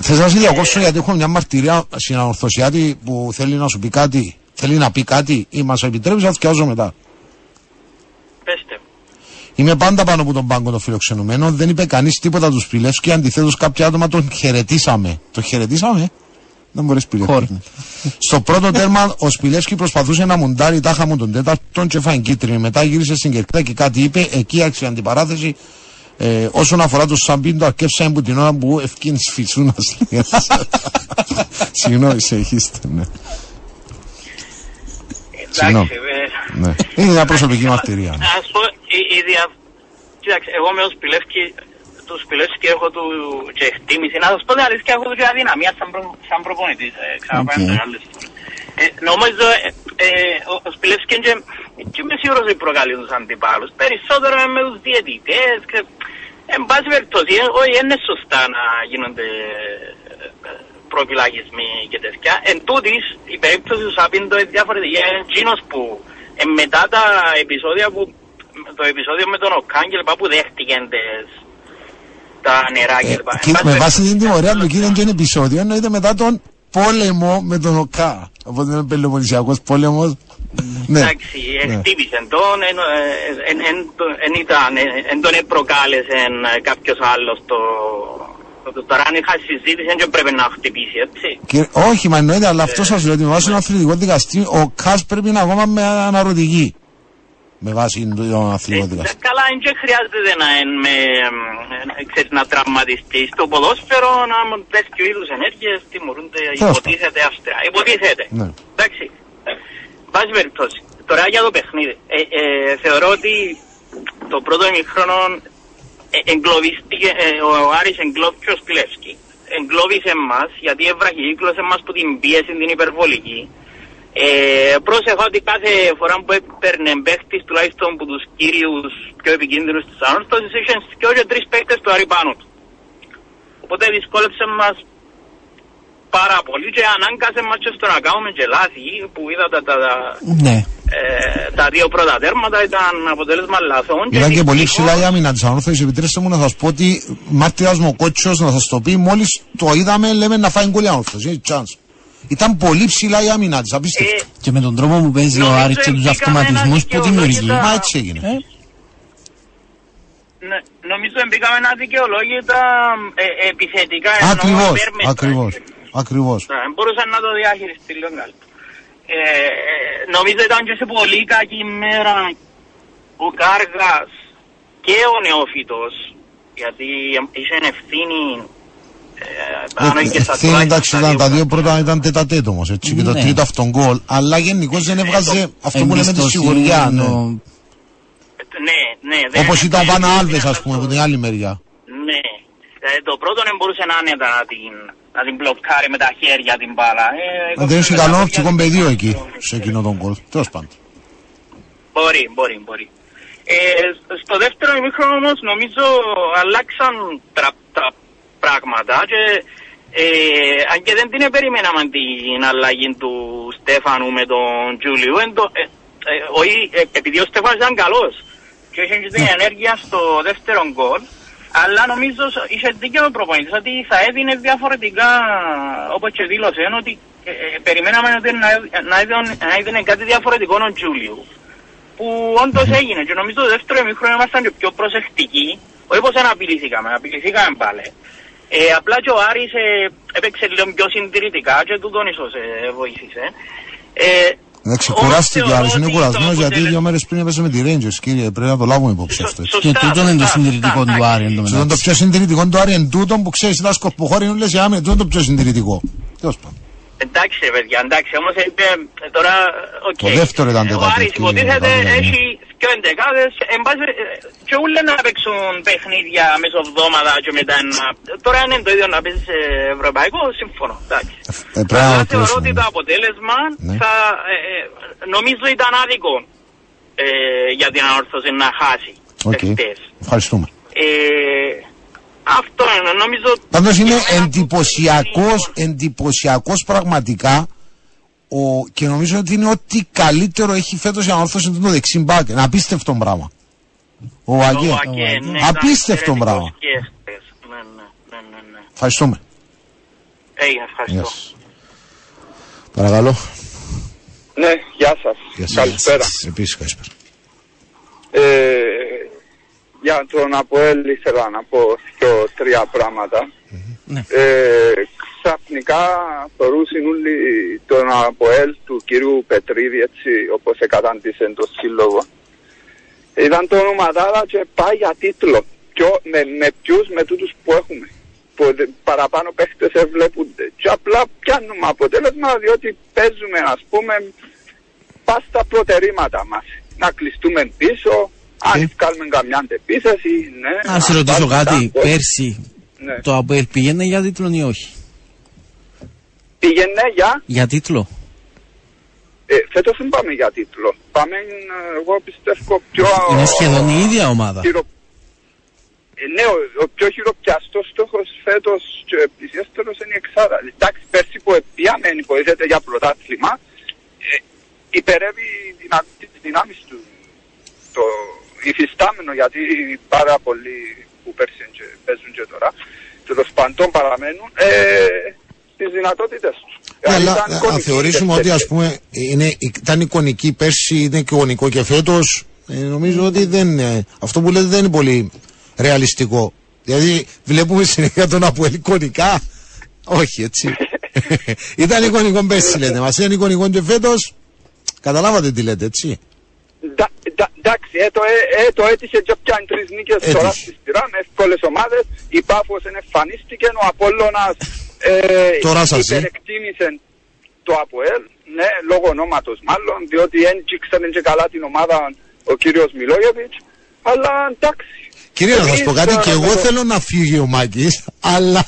Θες να σε διακόψω γιατί έχω μια μαρτυρία στην Ανορθωσιάτη που θέλει να σου πει κάτι. Θέλει να πει κάτι ή μας επιτρέπεις να θυκιάζω μετά. Πέστε. Είμαι πάντα πάνω από τον πάγκο των φιλοξενουμένων. Δεν είπε κανείς τίποτα τους Σπιλεύσκη. Αντιθέτως, κάποια άτομα τον χαιρετήσαμε. Το χαιρετήσαμε; Δεν μπορείς Σπιλεύσκη. Κόρνερ. Στο πρώτο τέρμα, ο Σπιλεύσκη προσπαθούσε να μουντάρει τάχα μου τον τέταρτον και φάει κίτρινη. Μετά γύρισε στην κερκίδα και κάτι είπε. Εκεί άρχισε η αντιπαράθεση. Ε, όσον αφορά το Σαμπίν, το αρκεύσαμε που την ώρα που ευκίνησε φυσούνα. Συγγνώμη, συνεχίστε. Ναι. Συγγνώμη. Εντάξει, ε, ναι. Είναι μια προσωπική μαρτυρία. ναι. Ας πω, η, η δια... Κοίταξε, εγώ με τους Πιλεύσκη, τους Πιλεύσκη έχω του και εκτίμηση. Να σας πω την αλήθεια, έχω του και αδυναμία σαν, προ, σαν προπονητής. Ε, ξαναπάει Οκ. μεγάλες. Ε, νομίζω, ε, ε, ο, ο Σπιλεύσκη και, και είμαι σίγουρος ότι προκαλεί τους αντιπάλους. Περισσότερο με τους διαιτητές. Και, εν πάση περιπτώσει, ε, όχι, είναι σωστά να γίνονται ε, ε, προπηλακισμοί και τέτοια. Εν τούτοις, η περίπτωση του Σαπίντο είναι διαφορετική. Είναι εκείνος που ε, μετά τα επεισόδια που το επεισόδιο με τον Οκάγγελ που δέχτηκε τις- τα νερά Ε, κλπ. κύριε, με βάση την τιμωρία του κύριε και ένα επεισόδιο εννοείται μετά τον πόλεμο με τον ΟΚΑ. Οπότε είναι πελοποννησιακός πόλεμος. Ναι. Εντάξει, ναι. χτύπησε τον, εν, ε, εν, εν, το- εν ήταν, εν, εν τον προκάλεσε ε, κάποιος άλλος το... το- Τώρα αν είχα συζήτηση δεν πρέπει να χτυπήσει, έτσι. Κύριε, όχι, μα εννοείται, αλλά αυτό σας λέω ότι με βάση ένα αθλητικό δικαστήριο ο ΚΑΣ πρέπει να ακόμα με αναρωτική. Με βάση το αθλητικό Ε, δικαστήριο. καλά, δεν χρειάζεται να, εν, με, ε, ξέρεις, να τραυματιστεί στο ποδόσφαιρο, να μου τέτοιου είδους ενέργειες τιμωρούνται, Τέλος υποτίθεται αυστηρά. Υποτίθεται. Ναι. Εντάξει. Πάση περιπτώσει. Τώρα για το παιχνίδι. Ε, ε, θεωρώ ότι το πρώτο ημιχρόνο ε, εγκλωβίστηκε, ε, ο Άρης εγκλώβησε ο Σπιλεύσκη. Εγκλώβησε εμάς γιατί ευραχυκύκλωσε εμάς που την πίεση την υπερβολική. Ε, πρόσεχα ότι κάθε φορά που έπαιρνε παίχτης τουλάχιστον από τους κύριους πιο επικίνδυνους της ανόρθωσης είχαν και όχι τρεις παίχτες του Άρη πάνω του. Οπότε δυσκόλεψε μας πάρα πολύ και ανάγκασε μας και στο να κάνουμε και λάθη που είδα τα, τα, τα, Ναι. ε, τα δύο πρώτα τέρματα ήταν αποτέλεσμα λαθών. Ήταν και πολύ δυστυχώς- ψηλά η άμυνα της ανόρθωση. Επιτρέψτε μου να σας πω ότι μάρτυρας μου ο κότσο να σας το πει, μόλις το είδαμε, λέμε να φάει γκολ η ανόρθωση. Έχει chance. Ήταν πολύ ψηλά η άμυνα της, απίστευτο. Ε, Και με τον τρόπο που παίζει ο Νομίζω Άρης και τους μπήκαμε αυτοματισμούς ένα που δημιουργεί. δικαιολόγητα- Μα έτσι έγινε. Ε, Ναι, νομίζω μπήκαμε ένα δικαιολόγητα ε, επιθετικά. εννοώ Ακριβώς, υπέρμετρα. Ακριβώς. Ακριβώ. Ναι, μπορούσαν να το διαχειριστεί λίγο καλύτερα. Ε, ε, νομίζω ήταν και σε πολύ κακή μέρα ο Κάργας και ο Νεόφυτος γιατί είχε ευθύνη ε, πάνω και στα Ευθύνη τουλάχιστον εντάξει στα ήταν τα δύο πρώτα. πρώτα ήταν τετατέτ όμω έτσι και το Ναι. τρίτο αυτόν γκολ. Αλλά γενικώς δεν έβγαζε αυτό που λέμε τη εμπιστοσύνη, σιγουριά. Ναι. το- Ναι, ναι. δεν- Όπως ήταν ο δεν- Βάνα δεν Άλβες, ήταν ας πούμε, από αυτό. την άλλη μεριά. Ναι. Ε, το πρώτο δεν μπορούσε να άνετα να την, να την μπλοκάρει με τα χέρια την μπάλα. Ε, Να δεν είχε με τα καλό χέρια οπτικό την πεδίο μπάλα. εκεί, σε εκείνο τον γκολ. Τέλος πάντων. Μπορεί, μπορεί, μπορεί. Ε, στο δεύτερο ημίχρονο όμως νομίζω αλλάξαν τα, τα πράγματα και ε, αν και δεν την περιμέναμε την αλλαγή του Στέφανου με τον Τζούλιου εν το, ε, ε, όχι, ε, επειδή ο Στέφανος ήταν καλός και είχε και την ενέργεια στο δεύτερο γκολ αλλά νομίζω σ- είχε δίκιο ο προπονητής ότι θα έδινε διαφορετικά όπως και δήλωσε ότι ε, ε, περιμέναμε ότι να, να, έδινε, να έδινε κάτι διαφορετικό ο Τζούλιου που όντως έγινε. Και νομίζω το δεύτερο ημίχρονο ήμασταν και πιο προσεκτικοί. Όχι πως δεν απειληθήκαμε, απειληθήκαμε πάλι. Ε, απλά και ο Άρης ε, έπαιξε λίγο πιο συντηρητικά και τούτον ίσως ε, βοήθησε. Ε, Εντάξει, όμως κουράστηκε ο θεωρώ Άρης, είναι ότι το κουρασμένο γιατί αποτέλεσμα- δύο μέρες πριν έπεσε με τη Rangers, κύριε. Πρέπει να το λάβουμε υπόψη Σω- αυτό. έτσι. σωστά, Και τούτο είναι το σωστά, συντηρητικό σωστά, του εντάξει. Άρη εν τω Αυτό είναι το μεταξύ. πιο συντηρητικό του Άρη εν τούτον που ξέρεις, ήταν σκορποχώρη, είναι λες για άμυνα, τούτο είναι το πιο συντηρητικό. Τέλος πάντων. Εντάξει ρε παιδιά, εντάξει, όμως ε, ε, τώρα, οκ. Το δεύτερο ήταν Ο τετάρτη, Άρης κύριε υποτίθεται Παπαδόπουλο, έχει και εντεκάδες, εν πάση, ε, και ούλε να παίξουν παιχνίδια μεσοβδόμαδα και μετά να... Τώρα είναι το ίδιο να παίζεις σε ευρωπαϊκό, συμφωνώ, εντάξει. Ε, πρέπει να Αλλά το θεωρώ κλείσουμε, ότι ναι. το αποτέλεσμα Ναι. θα, ε, ε, νομίζω ήταν άδικο ε, για την Ανόρθωση να χάσει Οκ. εχθές. Ευχαριστούμε. Ε, αυτό είναι, νομίζω... Πάντως είναι για μένα εντυπωσιακός, αυτό- εντυπωσιακός πραγματικά ο, και νομίζω ότι είναι ό,τι καλύτερο έχει φέτος η ανόρθωση του δεξί μπακ. Ένα απίστευτο πράγμα. Ο Αγγέ. Το Αγγέ, ναι, ήταν Απίστευτο εξαιρετικός πράγμα. και εχθές. Ναι, ναι, ναι, ναι, ναι. Ευχαριστούμε. Έγινε, ευχαριστώ. Yes. Παρακαλώ. Ναι, γεια σας. Γεια σας. Καλησπέρα. Επίσης καλησπέρα. Ε, για τον Αποέλ ήθελα να πω δύο τρία πράγματα. Ναι. Ε, ξαφνικά θεωρούσαν όλοι τον Αποέλ του κυρίου Πετρίδη έτσι όπως εκατάντησε το σύλλογο. Ήταν το ονοματάρα και πάει για τίτλο. Ποιο, με, με ποιους, με τούτους που έχουμε. Που δε- παραπάνω παίχτες ευλέπονται. Και απλά πιάνουμε αποτέλεσμα διότι παίζουμε ας πούμε πας στα προτερήματα μας. Να κλειστούμε πίσω, αν Ε. βγάλουμε καμιά αντεπίθεση, ναι. Να σε ρωτήσω βάλουμε κάτι, τα γκολ. πέρσι Ναι. το ΑΠΟΕΛ πήγαινε για τίτλο ή όχι; Πήγαινε για, Για τίτλο. ε, φέτος δεν πάμε για τίτλο. Πάμε, ε, εγώ πιστεύω πιο... Είναι σχεδόν η ίδια ομάδα. χειρο- Ε, ναι, ο, ο πιο χειροπιαστός στόχος φέτος και πλησιέστερος είναι η εξάδα. Εντάξει, πέρσι που πήγαμε υποθέτει για πρωτάθλημα, ε, υπερεύει δυνα, τις δυνάμεις του το ύφης γιατί πάρα πολλοί που πέρσι και παίζουν και τώρα, τέλο πάντων παραμένουν ε, τι δυνατότητες τους. Ναι, αλλά αν θεωρήσουμε ότι ας πούμε είναι, ήταν εικονική πέρσι, είναι και εικονικό και φέτος, ε, νομίζω ότι δεν, ε, αυτό που λέτε δεν είναι πολύ ρεαλιστικό. Δηλαδή βλέπουμε συνέχεια τον Αποέλ εικονικά. Όχι έτσι. ήταν εικονικό πέρσι λέτε μας, είναι εικονικό και φέτος. Καταλάβατε τι λέτε έτσι. Ντα- ντα- Εντάξει, ε, το, ε, ε, το έτυχε και πιάνει τρεις νίκες Έτυχε. τώρα στη σειρά με εύκολες ομάδες. Η Πάφος εμφανίστηκε, ο Απόλλωνας ε, Τώρα σας ζει. υπερεκτίμησε το ΑΠΟΕΛ, ναι, λόγω ονόματος μάλλον, διότι δεν ήξερε και καλά την ομάδα ο κύριος Μιλόγεβιτς, αλλά εντάξει. Κύριε, να σας πω Εμείς, κάτι, ε, και εγώ με το- θέλω να φύγει ο Μάκης, αλλά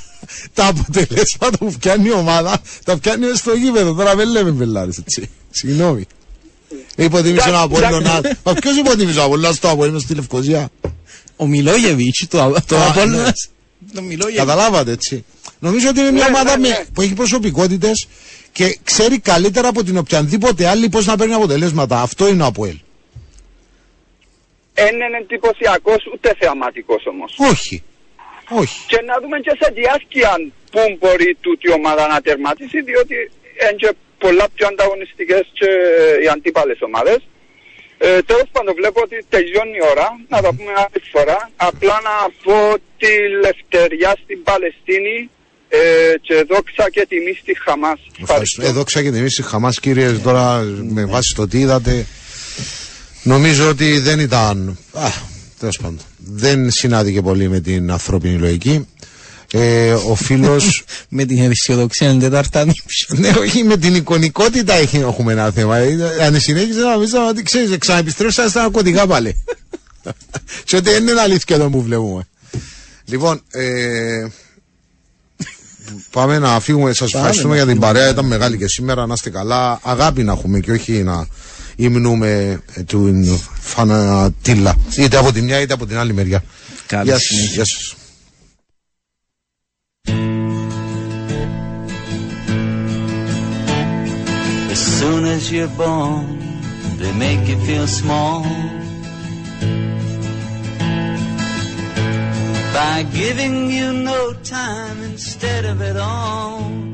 τα αποτελέσματα που πιάνει η ομάδα τα πιάνει μες στο γήπεδο. Τώρα δεν λέμε μπελάρε, έτσι. Συγγνώμη. Υποτίμησε ο Εντάξει, Απόλλωνα. Μα ποιος υποτίμησε ο Απόλλωνα στο Απόλλωνα στη Λευκοσία. Ο Μιλόγεβιτς, το, το Α, Απόλλωνας. Το Μιλόγεβιτς. Καταλάβατε έτσι. Νομίζω ότι είναι μια Ναι, ομάδα ναι, με- ναι. που έχει προσωπικότητες και ξέρει καλύτερα από την οποιαδήποτε άλλη πώς να παίρνει αποτελέσματα. Αυτό είναι ο Αποέλ. Δεν είναι εντυπωσιακός ούτε θεαματικός όμως. Όχι. Όχι. Και να δούμε και σε διάρκεια πού μπορεί τούτη η ομάδα να τερματίσει, διότι είναι και πολλά πιο ανταγωνιστικές και οι αντίπαλες ομάδες. Ε, Τέλος πάντων, βλέπω ότι τελειώνει η ώρα. Να τα πούμε άλλη φορά. Απλά να πω τη λευτεριά στην Παλαιστίνη ε, και δόξα και τιμή στη Χαμάς. Ευχαριστώ. Εδώ ξάγεται εμεί οι Χαμάς, κύριε, τώρα με βάση το τι είδατε. Νομίζω ότι δεν ήταν. Α, τέλος πάντων. Δεν συνάδηκε πολύ με την ανθρώπινη λογική. Ε, ο φίλο. Με την αισιοδοξία είναι τετάρτα ναι, όχι με την εικονικότητα έχει, έχουμε ένα θέμα. Ε, Αν συνέχιζε να νομίζαμε ότι ξέρεις, ξαναεπιστρέψαμε στα ναρκωτικά πάλι. και ότι δεν είναι αλήθεια εδώ που βλέπουμε. Λοιπόν, ε, πάμε να φύγουμε. Σας ευχαριστούμε για την παρέα. Ήταν μεγάλη και σήμερα. Να είστε καλά. Αγάπη να έχουμε και όχι να υμνούμε ε, του φανατήλα. Είτε από τη μια είτε από την άλλη μεριά. Καλή Γεια σας. Soon as you're born, they make you feel small. By giving you no time instead of it all.